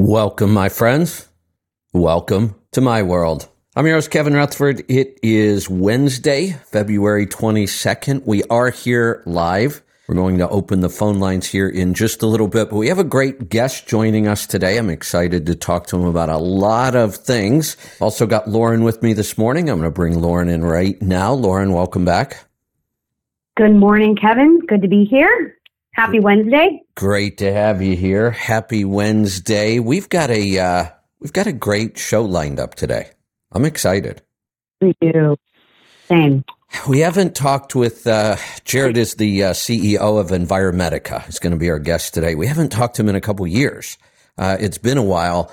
Welcome, my friends. Welcome to my world. I'm your host, Kevin Rutherford. It is Wednesday, February 22nd. We are here live. We're going to open the phone lines here in just a little bit, but we have a great guest joining us today. I'm excited to talk to him about a lot of things. Also got Lauren with me this morning. I'm going to bring Lauren in right now. Lauren, welcome back. Good morning, Kevin. Good to be here. Happy Wednesday. Great to have you here. Happy Wednesday. We've got a uh, we've got a great show lined up today. I'm excited. Me too. Same. We haven't talked with uh, Jared is the uh, CEO of Enviromedica. He's going to be our guest today. We haven't talked to him in a couple years. Uh, it's been a while.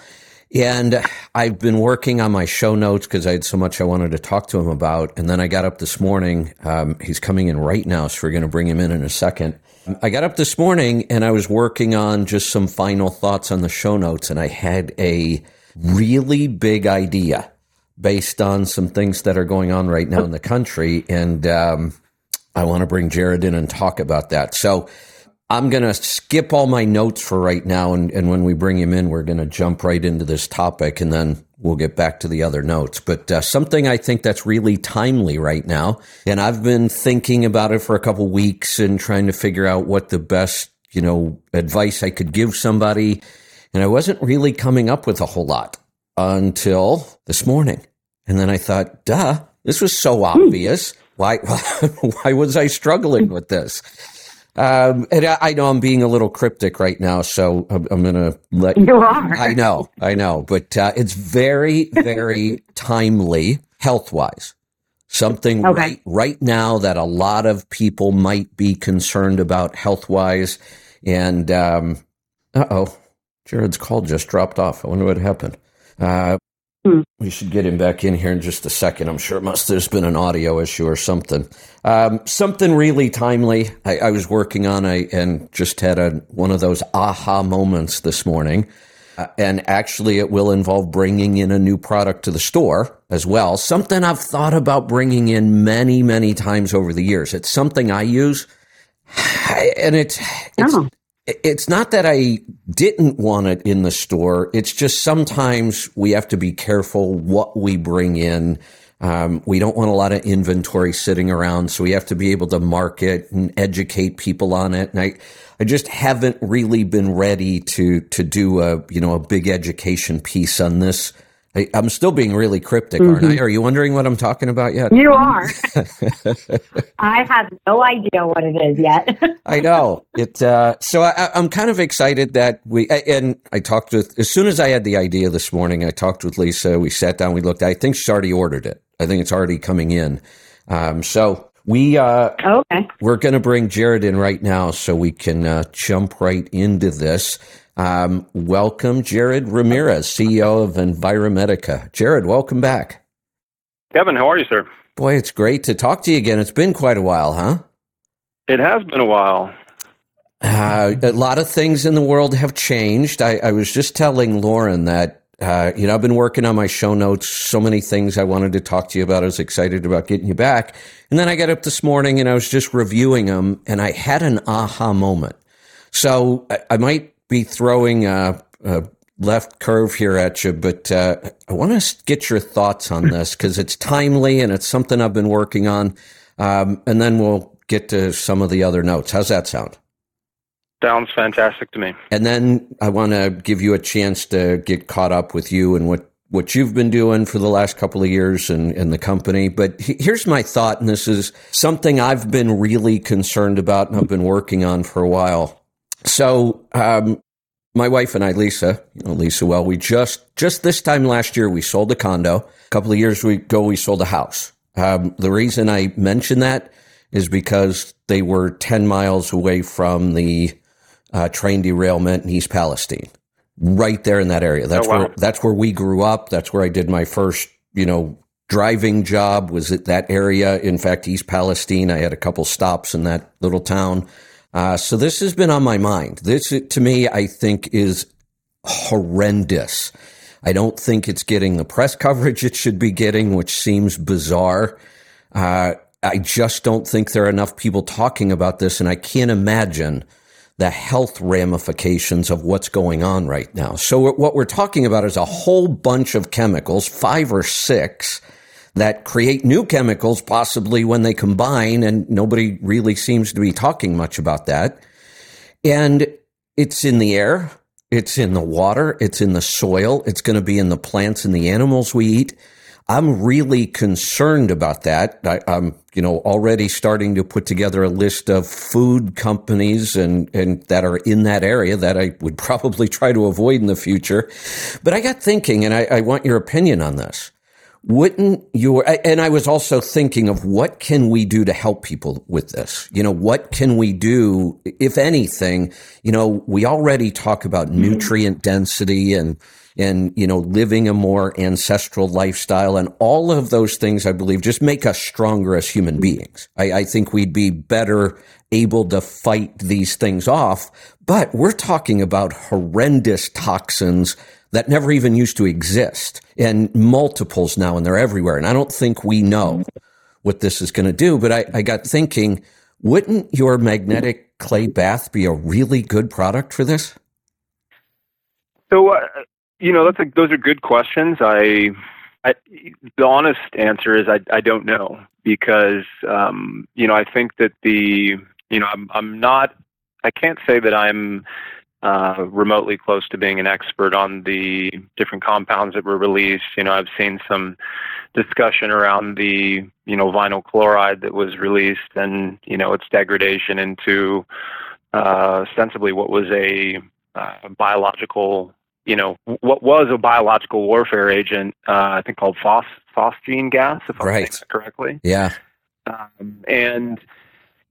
And I've been working on my show notes because I had so much I wanted to talk to him about. And then I got up this morning. Um, he's coming in right now, so we're going to bring him in in a second. I got up this morning and I was working on just some final thoughts on the show notes, and I had a really big idea based on some things that are going on right now in the country. And um, I want to bring Jared in and talk about that. So I'm going to skip all my notes for right now. And, and when we bring him in, we're going to jump right into this topic and then we'll get back to the other notes. But uh, something I think that's really timely right now. And I've been thinking about it for a couple weeks and trying to figure out what the best, you know, advice I could give somebody. And I wasn't really coming up with a whole lot until this morning. And then I thought, duh, this was so obvious. Why, why was I struggling with this? Um, and I, I, know I'm being a little cryptic right now, so I'm, I'm going to let you are. I know, I know, but uh, it's very, very timely health wise. Something okay. right, right now that a lot of people might be concerned about health wise. And um, uh oh, Jared's call just dropped off. I wonder what happened. Uh, Hmm. We should get him back in here in just a second. I'm sure it must there's been an audio issue or something. Um, something really timely. I, I, was working on a and just had a one of those aha moments this morning. Uh, and actually, it will involve bringing in a new product to the store as well. Something I've thought about bringing in many, many times over the years. It's something I use, and it's it's, oh it's not that I didn't want it in the store. It's just sometimes we have to be careful what we bring in. Um, we don't want a lot of inventory sitting around, so we have to be able to market and educate people on it. And I, I just haven't really been ready to to do a you know a big education piece on this I, am still being really cryptic, mm-hmm. aren't I? Mm-hmm. Are you wondering what I'm talking about yet? You are. I have no idea what it is yet. I know it. Uh, so I, am kind of excited that we. And I talked with as soon as I had the idea this morning. I talked with Lisa. We sat down. We looked. I think she's already ordered it. I think it's already coming in. Um, so we uh, okay. We're going to bring Jared in right now so we can uh, jump right into this. Um, welcome, Jared Ramirez, CEO of Enviromedica. Jared, welcome back. Kevin, how are you, sir? Boy, it's great to talk to you again. It's been quite a while, huh? It has been a while. Uh, a lot of things in the world have changed. I, I was just telling Lauren that uh, you know, I've been working on my show notes, so many things I wanted to talk to you about. I was excited about getting you back. And then I got up this morning and I was just reviewing them and I had an aha moment. So I, I might be throwing a, a, left curve here at you, but uh, I want to get your thoughts on this because it's timely and it's something I've been working on. Um, and then we'll get to some of the other notes. How's that sound? Sounds fantastic to me. And then I want to give you a chance to get caught up with you and what, what you've been doing for the last couple of years in, in the company. But here's my thought, and this is something I've been really concerned about and I've been working on for a while. So, um, my wife and I, Lisa, you know Lisa well, we just just this time last year we sold a condo. A couple of years ago we sold a house. Um, the reason I mention that is because they were ten miles away from the uh, train derailment in East Palestine, right there in that area. That's oh, wow. where that's where we grew up. That's where I did my first, you know, driving job. Was at that area. In fact, East Palestine. I had a couple stops in that little town. Uh, so this has been on my mind. This, to me, I think is horrendous. I don't think it's getting the press coverage it should be getting, which seems bizarre. Uh, I just don't think there are enough people talking about this, and I can't imagine the health ramifications of what's going on right now. So what we're talking about is a whole bunch of chemicals, five or six, that create new chemicals possibly when they combine and nobody really seems to be talking much about that. And it's in the air. It's in the water. It's in the soil. It's going to be in the plants and the animals we eat. I'm really concerned about that. I, am you know, already starting to put together a list of food companies and, and that are in that area that I would probably try to avoid in the future. But I got thinking, and I, I want your opinion on this. Wouldn't your, and I was also thinking of what can we do to help people with this? You know, what can we do, if anything? You know, we already talk about mm-hmm. nutrient density and, and, you know, living a more ancestral lifestyle and all of those things, I believe, just make us stronger as human mm-hmm. beings. I, I think we'd be better able to fight these things off. But we're talking about horrendous toxins that never even used to exist and multiples now and they're everywhere. And I don't think we know what this is going to do. But I, I got thinking, wouldn't your magnetic clay bath be a really good product for this? So, uh, you know, that's a, those are good questions. I, I, the honest answer is I, I don't know because, um, you know, I think that the, you know, I'm, I'm not, I can't say that I'm uh, remotely close to being an expert on the different compounds that were released. You know, I've seen some discussion around the, you know, vinyl chloride that was released and, you know, its degradation into uh, ostensibly what was a uh, biological you know, what was a biological warfare agent, uh, I think called phos- phosgene gas, if I'm right. saying that correctly. Yeah. Um, and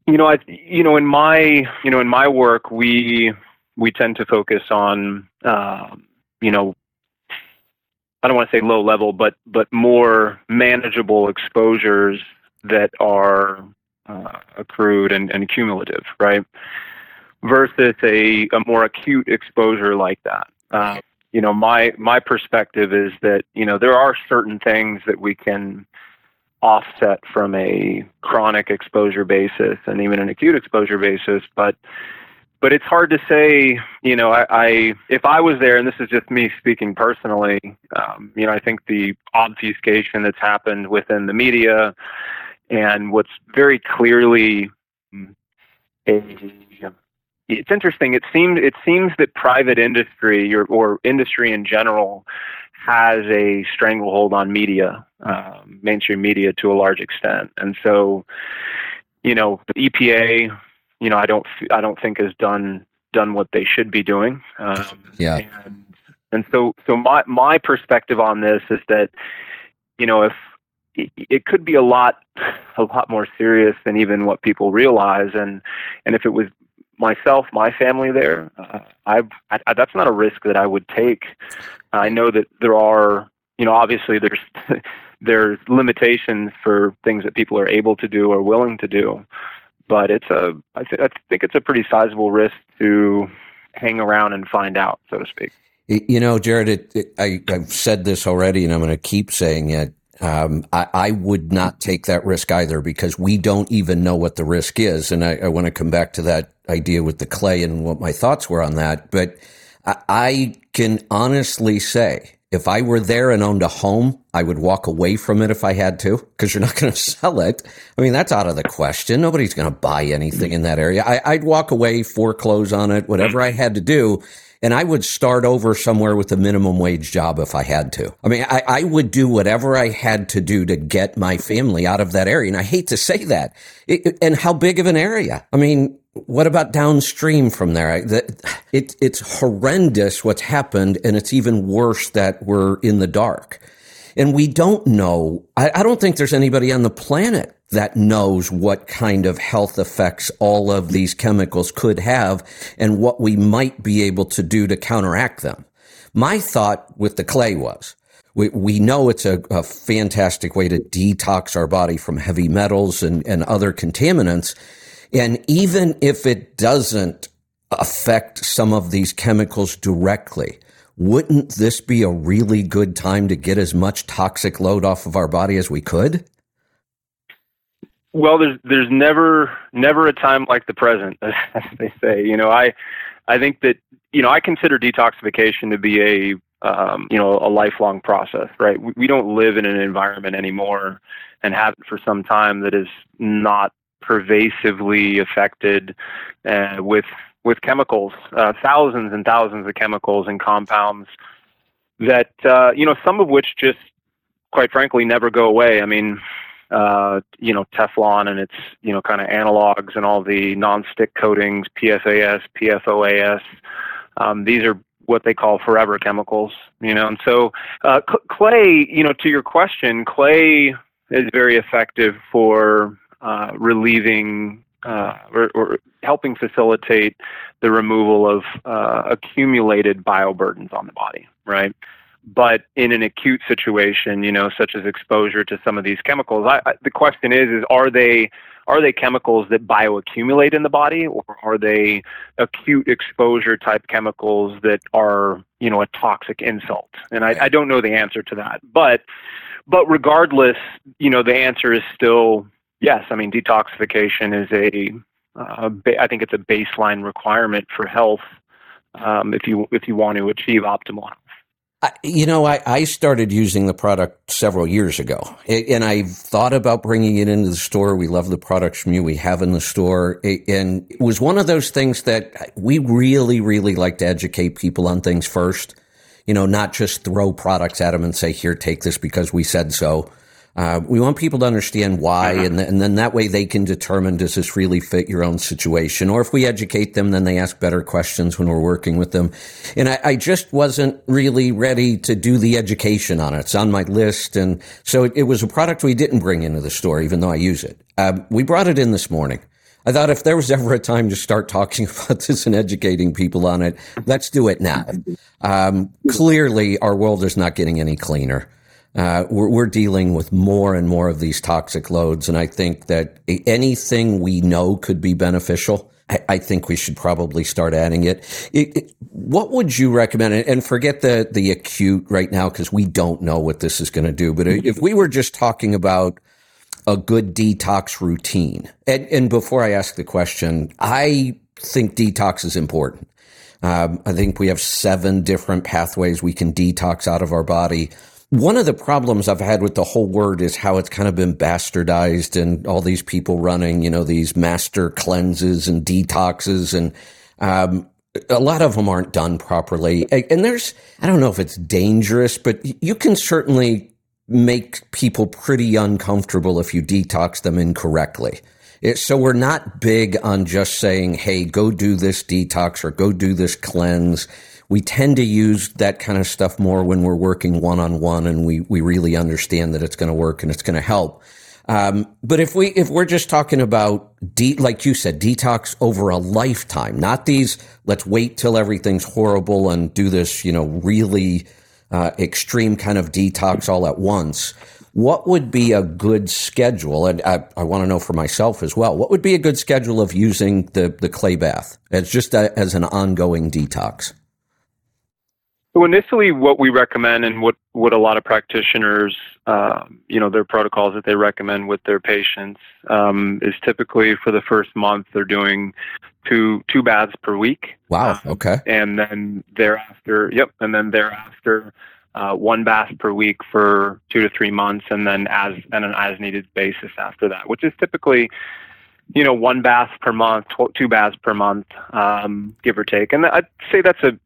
you know, I, you know, in my, you know, in my work, we we tend to focus on, um, you know, I don't want to say low level, but but more manageable exposures that are uh, accrued and, and cumulative, right? Versus a, a more acute exposure like that. Uh, you know, my my perspective is that you know there are certain things that we can offset from a chronic exposure basis and even an acute exposure basis, but but it's hard to say. You know, I, I if I was there, and this is just me speaking personally, um, you know, I think the obfuscation that's happened within the media and what's very clearly a it's interesting. It seems it seems that private industry or, or industry in general has a stranglehold on media, um, mainstream media, to a large extent, and so you know the EPA, you know, I don't I don't think has done done what they should be doing. Um, yeah. And, and so so my my perspective on this is that you know if it could be a lot a lot more serious than even what people realize and and if it was myself, my family there, uh, I, I, that's not a risk that I would take. I know that there are, you know, obviously there's there's limitations for things that people are able to do or willing to do, but it's a I, th- I think it's a pretty sizable risk to hang around and find out, so to speak. You know, Jared, it, it, I, I've said this already, and I'm going to keep saying it. Um, I, I, would not take that risk either because we don't even know what the risk is. And I, I want to come back to that idea with the clay and what my thoughts were on that. But I, I can honestly say if I were there and owned a home, I would walk away from it if I had to because you're not going to sell it. I mean, that's out of the question. Nobody's going to buy anything in that area. I, I'd walk away, foreclose on it, whatever I had to do and I would start over somewhere with a minimum wage job if I had to. I mean, I, I, would do whatever I had to do to get my family out of that area. And I hate to say that. It, and how big of an area? I mean, what about downstream from there? It, it's horrendous what's happened, and it's even worse that we're in the dark. And we don't know. I, I don't think there's anybody on the planet that knows what kind of health effects all of these chemicals could have and what we might be able to do to counteract them. My thought with the clay was, we, we know it's a, a fantastic way to detox our body from heavy metals and, and other contaminants. And even if it doesn't affect some of these chemicals directly, wouldn't this be a really good time to get as much toxic load off of our body as we could? Well, there's there's never never a time like the present, as they say. You know, I I think that you know I consider detoxification to be a um, you know a lifelong process, right? We, we don't live in an environment anymore and have it for some time that is not pervasively affected uh, with with chemicals, uh, thousands and thousands of chemicals and compounds that uh, you know some of which just quite frankly never go away. I mean, uh, you know, Teflon and its you know kind of analogs and all the non-stick coatings, PFAS, PFOAS. Um, these are what they call forever chemicals, you know. And so uh, clay, you know, to your question, clay is very effective for uh, relieving uh, or, or, helping facilitate the removal of uh, accumulated bioburdens on the body, right? But in an acute situation, you know, such as exposure to some of these chemicals, I, I, the question is: is are they are they chemicals that bioaccumulate in the body, or are they acute exposure type chemicals that are, you know, a toxic insult? And I, I don't know the answer to that, but but regardless, you know, the answer is still yes. I mean, detoxification is a uh, I think it's a baseline requirement for health um, if you if you want to achieve optimal health. You know, I, I started using the product several years ago, and I thought about bringing it into the store. We love the products from you. We have in the store, and it was one of those things that we really, really like to educate people on things first. You know, not just throw products at them and say, "Here, take this because we said so." Uh, we want people to understand why, uh-huh. and, and then that way they can determine does this really fit your own situation. Or if we educate them, then they ask better questions when we're working with them. And I, I just wasn't really ready to do the education on it. It's on my list, and so it, it was a product we didn't bring into the store, even though I use it. Uh, we brought it in this morning. I thought if there was ever a time to start talking about this and educating people on it, let's do it now. Um, clearly, our world is not getting any cleaner. Uh, we're, we're, dealing with more and more of these toxic loads, and I think that anything we know could be beneficial. I, I think we should probably start adding it. it, it what would you recommend? And forget the the acute right now because we don't know what this is going to do. But if we were just talking about a good detox routine, and, and before I ask the question, I think detox is important. Um, I think we have seven different pathways we can detox out of our body one of the problems I've had with the whole word is how it's kind of been bastardized and all these people running, you know, these master cleanses and detoxes and, um, a lot of them aren't done properly. And there's, I don't know if it's dangerous, but you can certainly make people pretty uncomfortable if you detox them incorrectly. It, so we're not big on just saying, hey, go do this detox or go do this cleanse we tend to use that kind of stuff more when we're working one on one and we, we really understand that it's going to work and it's going to help. Um, but if we if we're just talking about de- like you said, detox over a lifetime, not these. Let's wait till everything's horrible and do this, you know, really uh, extreme kind of detox all at once. What would be a good schedule? And I, I want to know for myself as well. What would be a good schedule of using the the clay bath as just a, as an ongoing detox? So initially, what we recommend and what, what a lot of practitioners, um, you know, their protocols that they recommend with their patients um, is typically for the first month they're doing two two baths per week. Wow. Um, okay. And then thereafter, yep, and then thereafter. Uh, one bath per week for two to three months, and then as and an as needed basis after that, which is typically you know, one bath per month, two baths per month, um, give or take. And I'd say that's a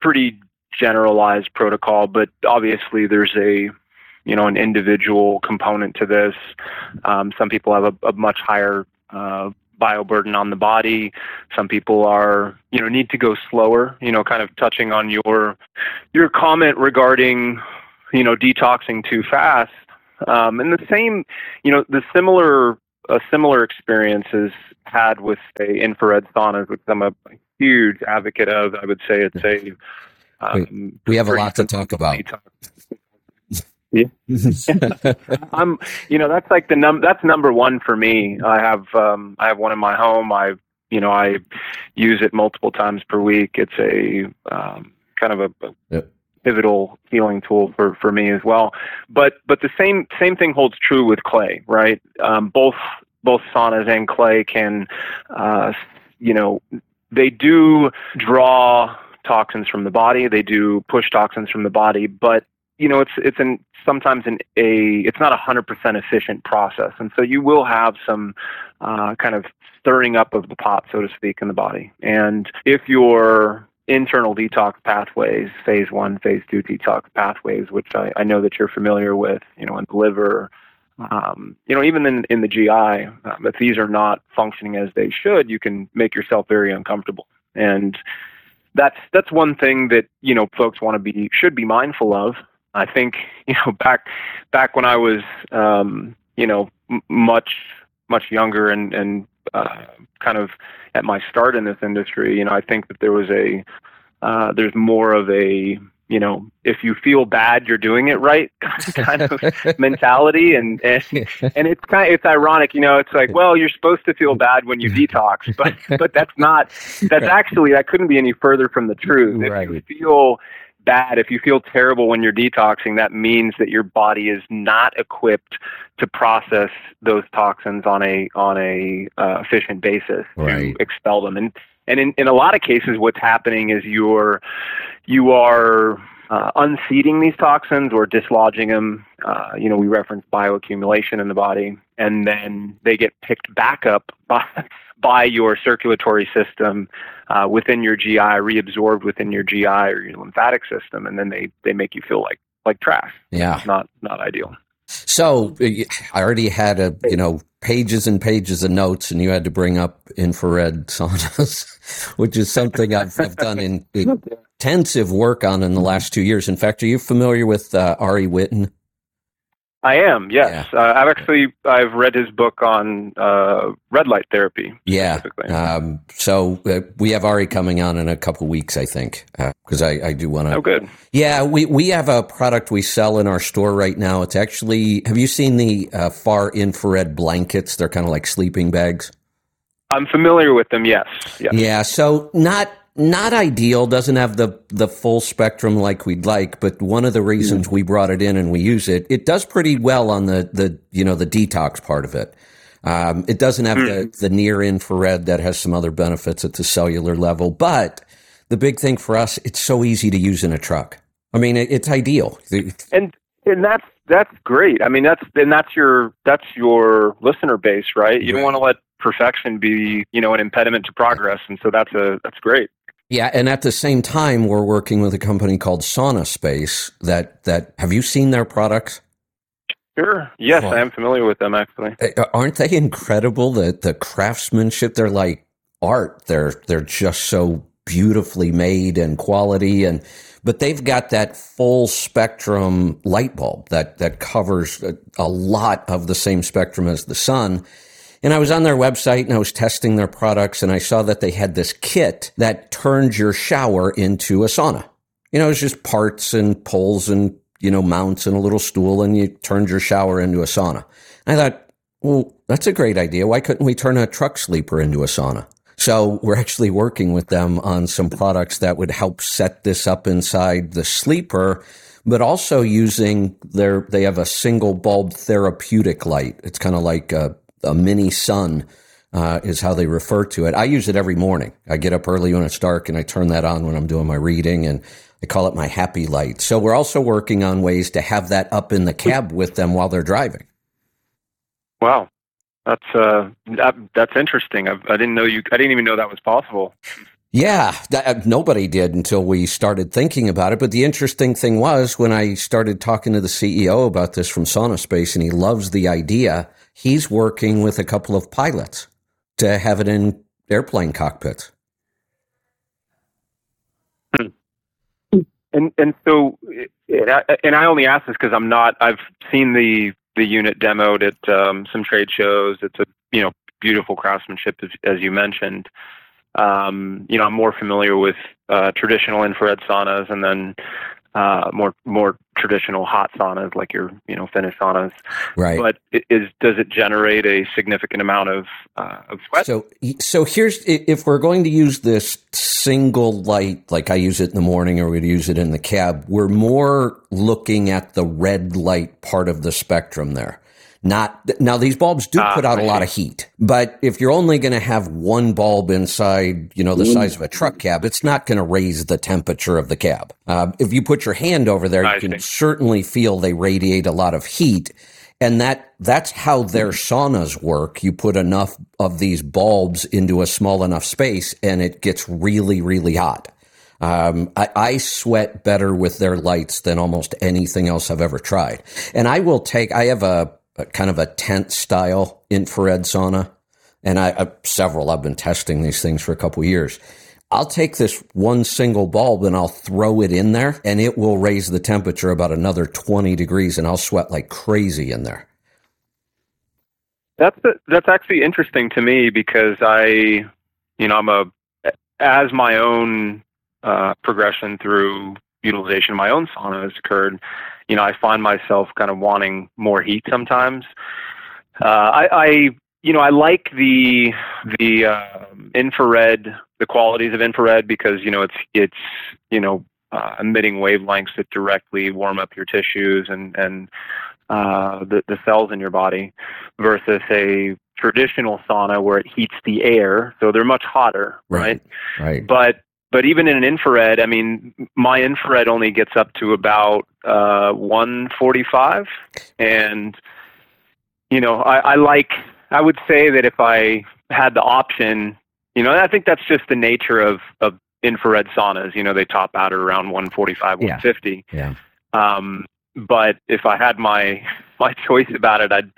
pretty generalized protocol, but obviously there's a you know an individual component to this. Um, some people have a, a much higher uh, bioburden on the body. Some people are you know need to go slower. You know, kind of touching on your your comment regarding you know detoxing too fast. Um, and the same, you know, the similar a similar experience is had with say infrared saunas, which I'm a huge advocate of. I would say it's a um, we have a lot to talk about. yeah, I'm. You know, that's like the num. That's number one for me. I have. Um, I have one in my home. I. You know, I use it multiple times per week. It's a um, kind of a, a yep. pivotal healing tool for for me as well. But but the same same thing holds true with clay, right? Um, both both saunas and clay can, uh, you know, they do draw toxins from the body. They do push toxins from the body, but you know, it's it's an sometimes an a it's not a hundred percent efficient process, and so you will have some uh, kind of stirring up of the pot, so to speak, in the body. And if your internal detox pathways, phase one, phase two detox pathways, which I, I know that you're familiar with, you know, in the liver, um, you know, even in, in the GI, um, if these are not functioning as they should, you can make yourself very uncomfortable. And that's that's one thing that you know folks want to be should be mindful of. I think you know back back when I was um, you know m- much much younger and and uh, kind of at my start in this industry, you know, I think that there was a uh, there's more of a you know, if you feel bad, you're doing it right kind of mentality. And, and, and it's kind of, it's ironic, you know, it's like, well, you're supposed to feel bad when you detox, but, but that's not, that's actually, that couldn't be any further from the truth. If you feel bad, if you feel terrible when you're detoxing, that means that your body is not equipped to process those toxins on a, on a uh, efficient basis right. to expel them. And, and in, in a lot of cases, what's happening is you're you are uh, unseating these toxins or dislodging them. Uh, you know, we reference bioaccumulation in the body, and then they get picked back up by, by your circulatory system uh, within your GI, reabsorbed within your GI or your lymphatic system, and then they, they make you feel like like trash. Yeah, it's not not ideal. So I already had a you know pages and pages of notes, and you had to bring up infrared saunas, which is something I've, I've done in, intensive work on in the last two years. In fact, are you familiar with uh, Ari Whitten? I am. Yes, yeah. uh, I've actually I've read his book on uh, red light therapy. Yeah. Um, so uh, we have Ari coming on in a couple weeks, I think, because uh, I, I, do want to. Oh, good. Yeah, we we have a product we sell in our store right now. It's actually. Have you seen the uh, far infrared blankets? They're kind of like sleeping bags. I'm familiar with them. Yes. yes. Yeah. So not not ideal doesn't have the the full spectrum like we'd like but one of the reasons we brought it in and we use it it does pretty well on the the you know the detox part of it. Um, it doesn't have the, hmm. the near infrared that has some other benefits at the cellular level but the big thing for us it's so easy to use in a truck. I mean it, it's ideal. And and that's that's great. I mean that's and that's your that's your listener base right? You don't want to let perfection be you know an impediment to progress and so that's a that's great yeah, and at the same time, we're working with a company called SaunaSpace. That that have you seen their products? Sure. Yes, well, I am familiar with them. Actually, uh, aren't they incredible? The the craftsmanship. They're like art. They're they're just so beautifully made and quality and but they've got that full spectrum light bulb that that covers a, a lot of the same spectrum as the sun and I was on their website and I was testing their products and I saw that they had this kit that turns your shower into a sauna. You know, it's just parts and poles and, you know, mounts and a little stool and you turned your shower into a sauna. And I thought, well, that's a great idea. Why couldn't we turn a truck sleeper into a sauna? So we're actually working with them on some products that would help set this up inside the sleeper, but also using their, they have a single bulb therapeutic light. It's kind of like a a mini sun uh, is how they refer to it. I use it every morning. I get up early when it's dark and I turn that on when I'm doing my reading and I call it my happy light. So we're also working on ways to have that up in the cab with them while they're driving. Wow. That's uh, that, that's interesting. I, I didn't know you. I didn't even know that was possible. Yeah, that, uh, nobody did until we started thinking about it. But the interesting thing was when I started talking to the CEO about this from SaunaSpace, and he loves the idea he's working with a couple of pilots to have it in airplane cockpits. And and so and I only ask this because I'm not. I've seen the the unit demoed at um, some trade shows. It's a you know beautiful craftsmanship as, as you mentioned. Um, you know, I'm more familiar with uh, traditional infrared saunas, and then uh, more more traditional hot saunas like your you know Finnish saunas. Right. But is does it generate a significant amount of uh, of sweat? So so here's if we're going to use this single light like I use it in the morning or we'd use it in the cab, we're more looking at the red light part of the spectrum there. Not now these bulbs do Ah, put out a lot of heat, but if you're only going to have one bulb inside, you know, the size of a truck cab, it's not going to raise the temperature of the cab. Uh, if you put your hand over there, I you can see. certainly feel they radiate a lot of heat. And that that's how their saunas work. You put enough of these bulbs into a small enough space and it gets really, really hot. Um, I, I sweat better with their lights than almost anything else I've ever tried. And I will take, I have a, a kind of a tent style infrared sauna and I, I several, I've been testing these things for a couple years. I'll take this one single bulb and I'll throw it in there and it will raise the temperature about another 20 degrees and I'll sweat like crazy in there. That's that's actually interesting to me because I, you know, I'm a as my own uh, progression through utilization of my own sauna has occurred. You know, I find myself kind of wanting more heat sometimes. Uh, I, I, you know, I like the the uh, infrared, the qualities of infrared because you know it's it's you know uh, emitting wavelengths that directly warm up your tissues and and uh, the the cells in your body versus a traditional sauna where it heats the air, so they're much hotter, right? Right. But but even in an infrared, I mean, my infrared only gets up to about uh, 145, and you know, I, I like. I would say that if I had the option, you know, and I think that's just the nature of of infrared saunas. You know, they top out at around 145, Yeah. 150. Yeah. Um, but if I had my my choice about it, I'd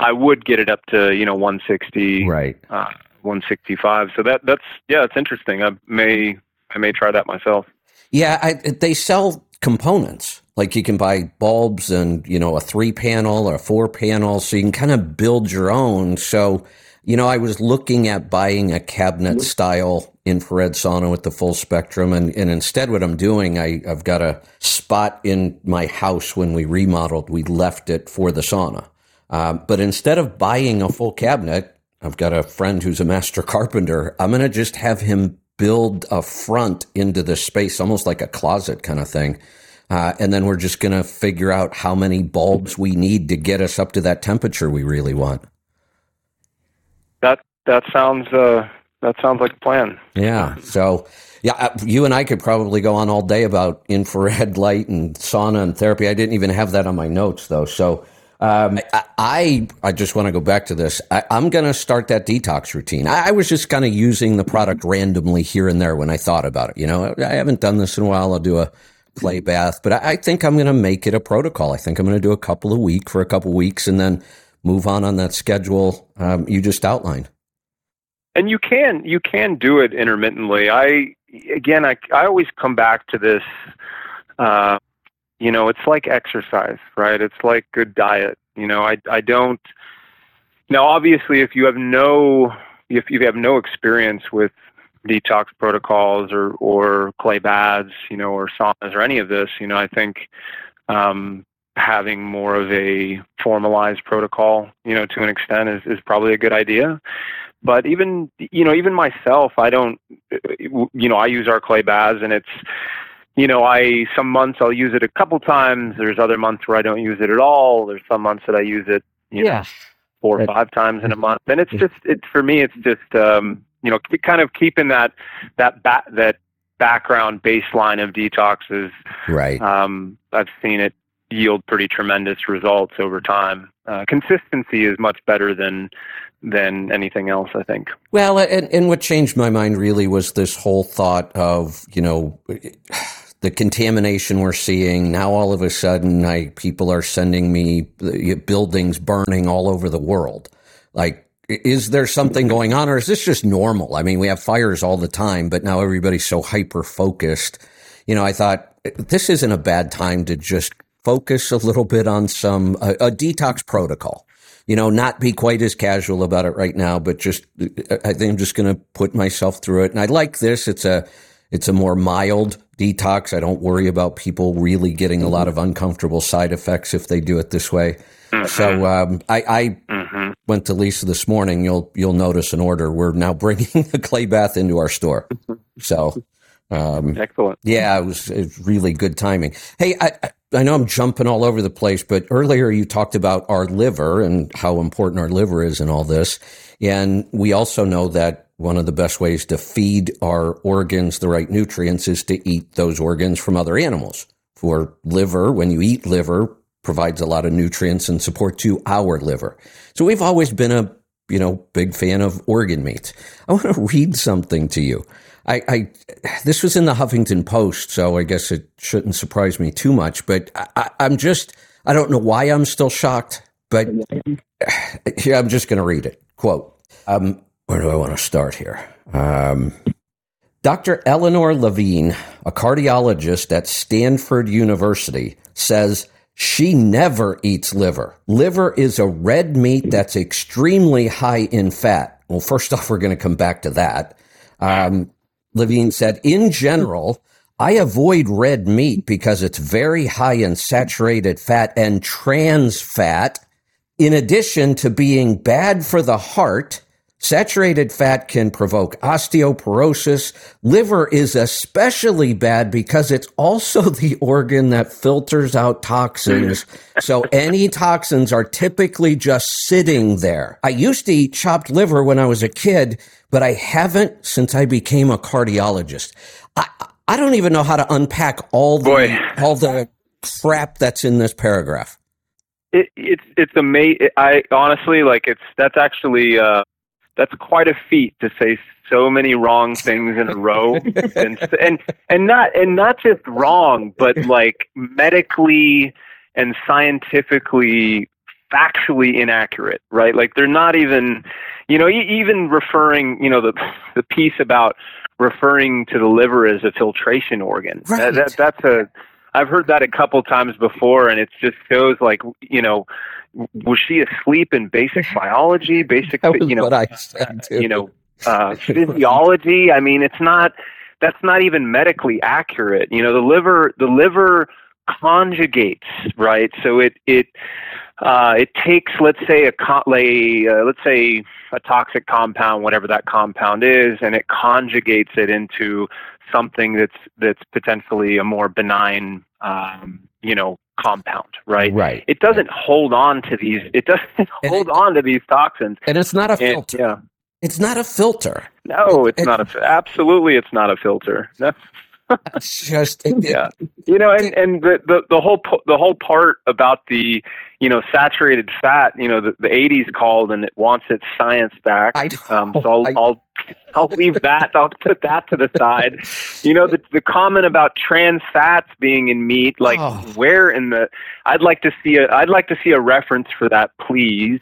I would get it up to you know 160, Right. uh, 165. So that that's yeah, it's interesting. I may I may try that myself. Yeah, I, they sell components. Like you can buy bulbs and, you know, a three panel or a four panel. So you can kind of build your own. So, you know, I was looking at buying a cabinet style infrared sauna with the full spectrum. And, and instead, what I'm doing, I, I've got a spot in my house when we remodeled, we left it for the sauna. Um, but instead of buying a full cabinet, I've got a friend who's a master carpenter. I'm going to just have him build a front into the space, almost like a closet kind of thing. Uh, and then we're just going to figure out how many bulbs we need to get us up to that temperature we really want. That that sounds uh, that sounds like a plan. Yeah. So, yeah, uh, you and I could probably go on all day about infrared light and sauna and therapy. I didn't even have that on my notes though. So, um, I, I I just want to go back to this. I, I'm going to start that detox routine. I, I was just kind of using the product randomly here and there when I thought about it. You know, I haven't done this in a while. I'll do a clay bath, but I, I think I'm going to make it a protocol. I think I'm going to do a couple a week for a couple weeks and then move on on that schedule um, you just outlined. And you can you can do it intermittently. I again I I always come back to this. Uh, you know, it's like exercise, right? It's like good diet. You know, I I don't. Now, obviously, if you have no if you have no experience with detox protocols or or clay baths, you know, or saunas or any of this, you know, I think um, having more of a formalized protocol, you know, to an extent is is probably a good idea but even you know even myself i don't you know i use our clay baths and it's you know i some months i'll use it a couple times. There's other months where i don't use it at all. There's some months that i use it you know, four or five times in a month. And it's just it's for me it's just um you know kind of keeping that that ba- that background baseline of detoxes Right. um i've seen it yield pretty tremendous results over time. Uh, consistency is much better than than anything else i think. Well, and, and what changed my mind really was this whole thought of, you know, the contamination we're seeing. Now all of a sudden, I, people are sending me uh, buildings burning all over the world. Like, is there something going on or is this just normal? I mean, we have fires all the time, but now everybody's so hyper focused. You know, I thought this isn't a bad time to just focus a little bit on some, a, a detox protocol you know, not be quite as casual about it right now, but just, I think I'm just going to put myself through it. And I like this. It's a, it's a more mild detox. I don't worry about people really getting a lot of uncomfortable side effects if they do it this way. So, um, I, I hmm went to Lisa this morning. You'll, you'll notice an order. We're now bringing a clay bath into our store. So, um, excellent yeah, it was, it was really good timing. Hey, I, I- I know I'm jumping all over the place, but earlier you talked about our liver and how important our liver is in all this. And we also know that one of the best ways to feed our organs the right nutrients is to eat those organs from other animals. For liver, when you eat liver, provides a lot of nutrients and support to our liver. So we've always been a, you know, big fan of organ meat. I want to read something to you. I, I, this was in the Huffington Post, so I guess it shouldn't surprise me too much. But I, am just, I don't know why I'm still shocked, but here I'm just going to read it. Quote: um, Where do I want to start here? Um, Dr. Eleanor Levine, a cardiologist at Stanford University, says she never eats liver. Liver is a red meat that's extremely high in fat. Well, first off, we're going to come back to that. Um, Levine said, in general, I avoid red meat because it's very high in saturated fat and trans fat. In addition to being bad for the heart, Saturated fat can provoke osteoporosis. Liver is especially bad because it's also the organ that filters out toxins. so any toxins are typically just sitting there. I used to eat chopped liver when I was a kid, but I haven't since I became a cardiologist. I, I don't even know how to unpack all the, Boy. all the crap that's in this paragraph. It, it's it's amazing. I honestly like it's that's actually uh, that's quite a feat to say so many wrong things in a row. And and and not and not just wrong but like medically and scientifically factually inaccurate right? Like they're not even you know even referring you know the the piece about referring to the liver as a filtration organ. Right. that, that that's a I've heard that a couple times before, and it just shows like you know was she asleep in basic biology, basic, you know, uh, you know, uh, physiology? I mean, it's not. That's not even medically accurate. You know, the liver, the liver conjugates, right? So it it uh, it takes, let's say, a uh, let's say a toxic compound, whatever that compound is, and it conjugates it into something that's that's potentially a more benign, um, you know, compound, right? Right. It doesn't hold on to these. It doesn't hold it, on to these toxins. And it's not a filter. And, yeah. It's not a filter. No, it's it, not a. Absolutely, it's not a filter. just yeah. You know, and and the, the the whole the whole part about the you know saturated fat. You know, the, the '80s called and it wants its science back. I um, so I'll, I, I'll I'll leave that. I'll put that to the side. You know, the the comment about trans fats being in meat, like oh. where in the? I'd like to see a. I'd like to see a reference for that, please.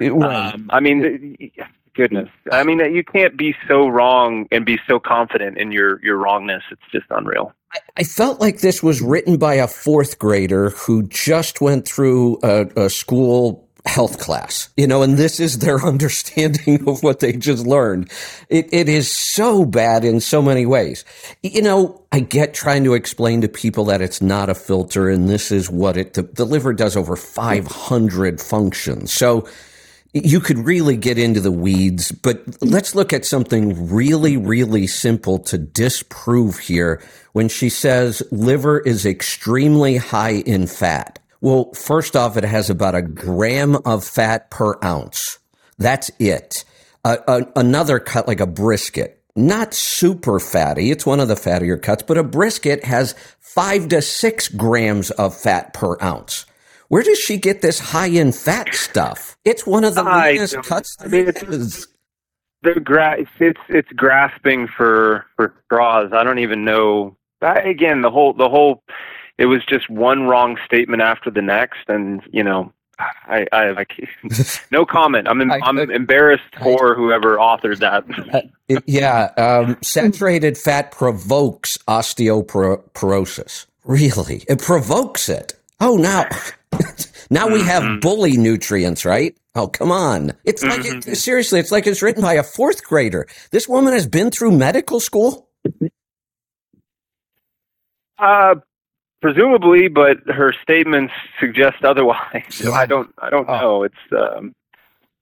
It, um, I mean, goodness. I mean, you can't be so wrong and be so confident in your your wrongness. It's just unreal. I felt like this was written by a fourth grader who just went through a, a school health class, you know, and this is their understanding of what they just learned. It, it is so bad in so many ways. You know, I get trying to explain to people that it's not a filter and this is what it, the, the liver does over 500 functions. So, you could really get into the weeds, but let's look at something really, really simple to disprove here when she says liver is extremely high in fat. Well, first off, it has about a gram of fat per ounce. That's it. Uh, another cut like a brisket, not super fatty. It's one of the fattier cuts, but a brisket has five to six grams of fat per ounce. Where does she get this high in fat stuff? It's one of the leanest cuts. I mean, it's, the gra- it's it's grasping for for straws. I don't even know. I, again, the whole the whole it was just one wrong statement after the next, and you know, I, I, I no comment. I'm I, I'm embarrassed for whoever authored that. Uh, yeah, um, saturated fat provokes osteoporosis. Really, it provokes it. Oh, now now we have mm-hmm. bully nutrients, right? Oh, come on. It's like, mm-hmm. it, seriously, it's like it's written by a fourth grader. This woman has been through medical school? Uh, presumably, but her statements suggest otherwise. So I don't, I don't oh. know. It's, um,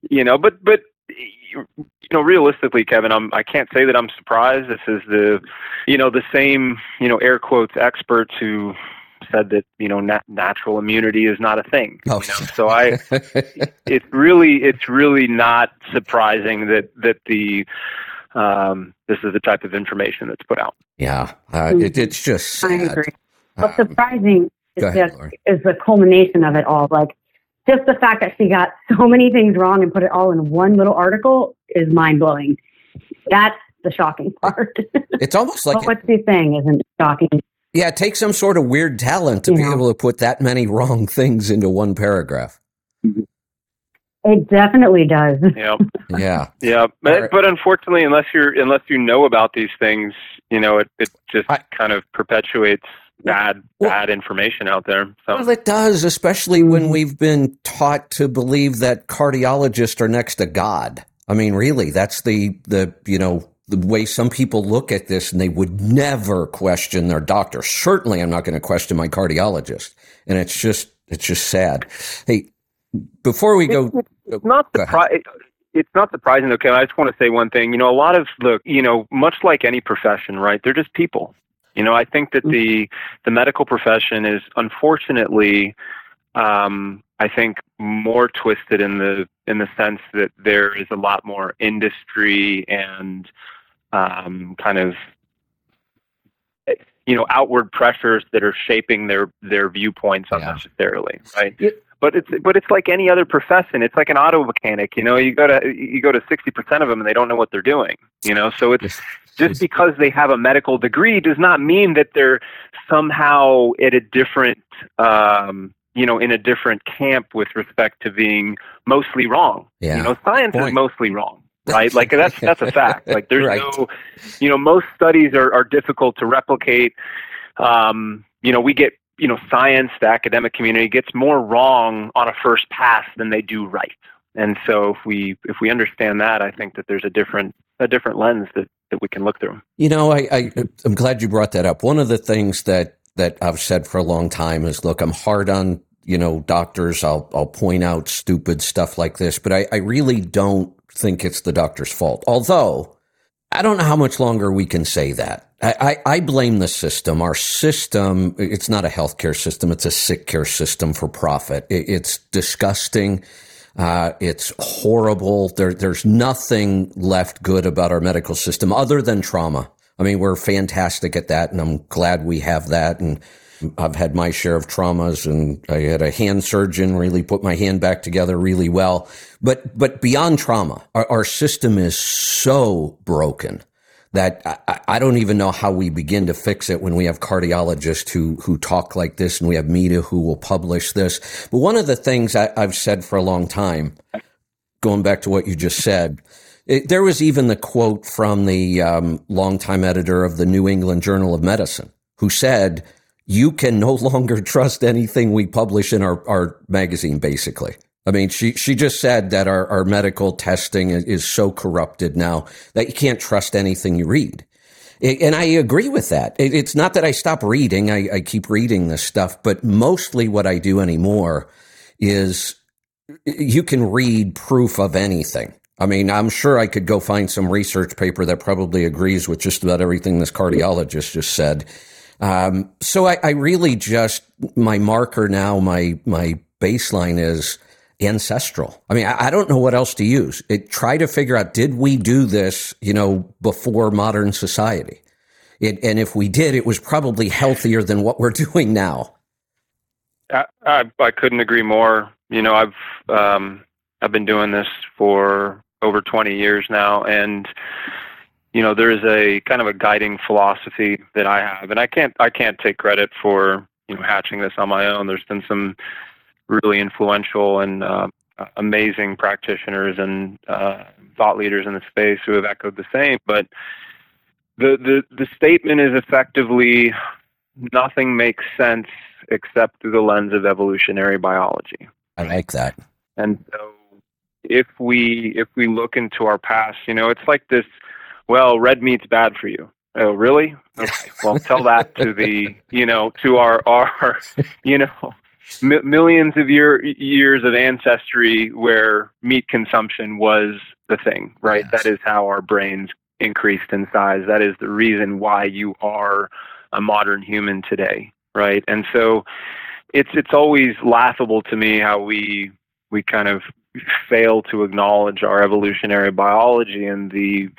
you know, but, but, you know, realistically, Kevin, I'm, I can't say that I'm surprised. This is the, you know, the same, you know, air quotes experts who, said that you know nat- natural immunity is not a thing. Oh. You know? So I, it's really it's really not surprising that that the um, this is the type of information that's put out. yeah, uh, it, it's just I sad. agree. What's Um, surprising go is ahead, just Lori. is the culmination of it all. Like just the fact that she got so many things wrong and put it all in one little article is mind blowing. That's the shocking part. It's almost like but what she's saying isn't shocking. Yeah, it takes some sort of weird talent to be able to put that many wrong things into one paragraph. It definitely does. Yeah. Yeah, Yeah, but All right. but unfortunately, unless you're unless you know about these things, you know, it it just I- kind of perpetuates bad Well- bad information out there. So well, it does, especially when Mhm. we've been taught to believe that cardiologists are next to God. I mean, really, that's the the you know the way some people look at this, and they would never question their doctor. Certainly, I'm not going to question my cardiologist, and it's just it's just sad. Hey, before we go, it's not Go ahead. surprising. It's not surprising, okay. I just want to say one thing. You know, a lot of look, you know, much like any profession, right? They're just people. You know, I think that the the medical profession is unfortunately, um, I think, more twisted in the in the sense that there is a lot more industry and um, kind of you know outward pressures that are shaping their their viewpoints Yeah. unnecessarily, right? Yeah. But it's but it's like any other profession. It's like an auto mechanic. You know, you go to you go to sixty percent of them and they don't know what they're doing. You know, so it's just because they have a medical degree does not mean that they're somehow at a different um, you know in a different camp with respect to being mostly wrong. Yeah. You know, science Point. is mostly wrong. Right, like that's that's a fact. Like there's Right. no, you know, most studies are, are difficult to replicate. Um, you know, we get, you know, science, the academic community gets more wrong on a first pass than they do right. And so if we if we understand that, I think that there's a different a different lens that, that we can look through. You know, I, I I'm glad you brought that up. One of the things that that I've said for a long time is, look, I'm hard on you know doctors. I'll I'll point out stupid stuff like this, but I, I really don't think it's the doctor's fault. Although I don't know how much longer we can say that. I, I, I blame the system. Our system, it's not a healthcare system, it's a sick care system for profit. It, it's disgusting. Uh, it's horrible. There, there's nothing left good about our medical system other than trauma. I mean, we're fantastic at that, and I'm glad we have that. And I've had my share of traumas, and I had a hand surgeon really put my hand back together really well. But but beyond trauma, our, our system is so broken that I, I don't even know how we begin to fix it when we have cardiologists who who talk like this, and we have media who will publish this. But one of the things I, I've said for a long time, going back to what you just said. It, there was even the quote from the um, longtime editor of the New England Journal of Medicine, who said, "You can no longer trust anything we publish in our, our magazine." Basically, I mean, she she just said that our, our medical testing is, so corrupted now that you can't trust anything you read. And I agree with that. It's not that I stop reading; I, I keep reading this stuff, but mostly what I do anymore is you can read proof of anything. I mean, I'm sure I could go find some research paper that probably agrees with just about everything this cardiologist just said. Um, so I, I really just my marker now, my my baseline is ancestral. I mean, I, I don't know what else to use. It, try to figure out did we do this, you know, before modern society? It, and if we did, it was probably healthier than what we're doing now. I, I, I couldn't agree more. You know, I've um, I've been doing this for over 20 years now, and you know, there is a kind of a guiding philosophy that I have, and I can't I can't take credit for you know hatching this on my own. There's been some really influential and uh, amazing practitioners and uh, thought leaders in the space who have echoed the same, but the the the statement is effectively nothing makes sense except through the lens of evolutionary biology. I like that. And so if we if we look into our past, you know, it's like this well, red meat's bad for you. Oh, really? Okay. Well, tell that to the, you know, to our our, you know, millions of year years of ancestry where meat consumption was the thing, right? Yes. That is how our brains increased in size. That is the reason why you are a modern human today. right? And so it's it's always laughable to me how we we kind of fail to acknowledge our evolutionary biology and the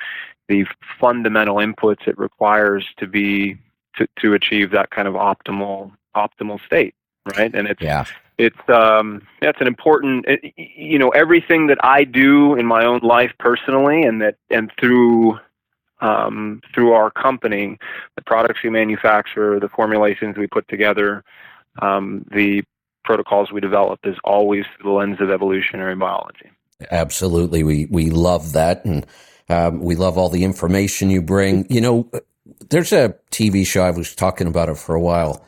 the fundamental inputs it requires to be to, to achieve that kind of optimal optimal state right? And it's yeah. it's um that's an important it, you know everything that i do in my own life personally and that and through um, through our company the products we manufacture the formulations we put together um, the protocols we develop is always through the lens of evolutionary biology. Absolutely. We we love that. And um, we love all the information you bring you know there's a tv show i was talking about it for a while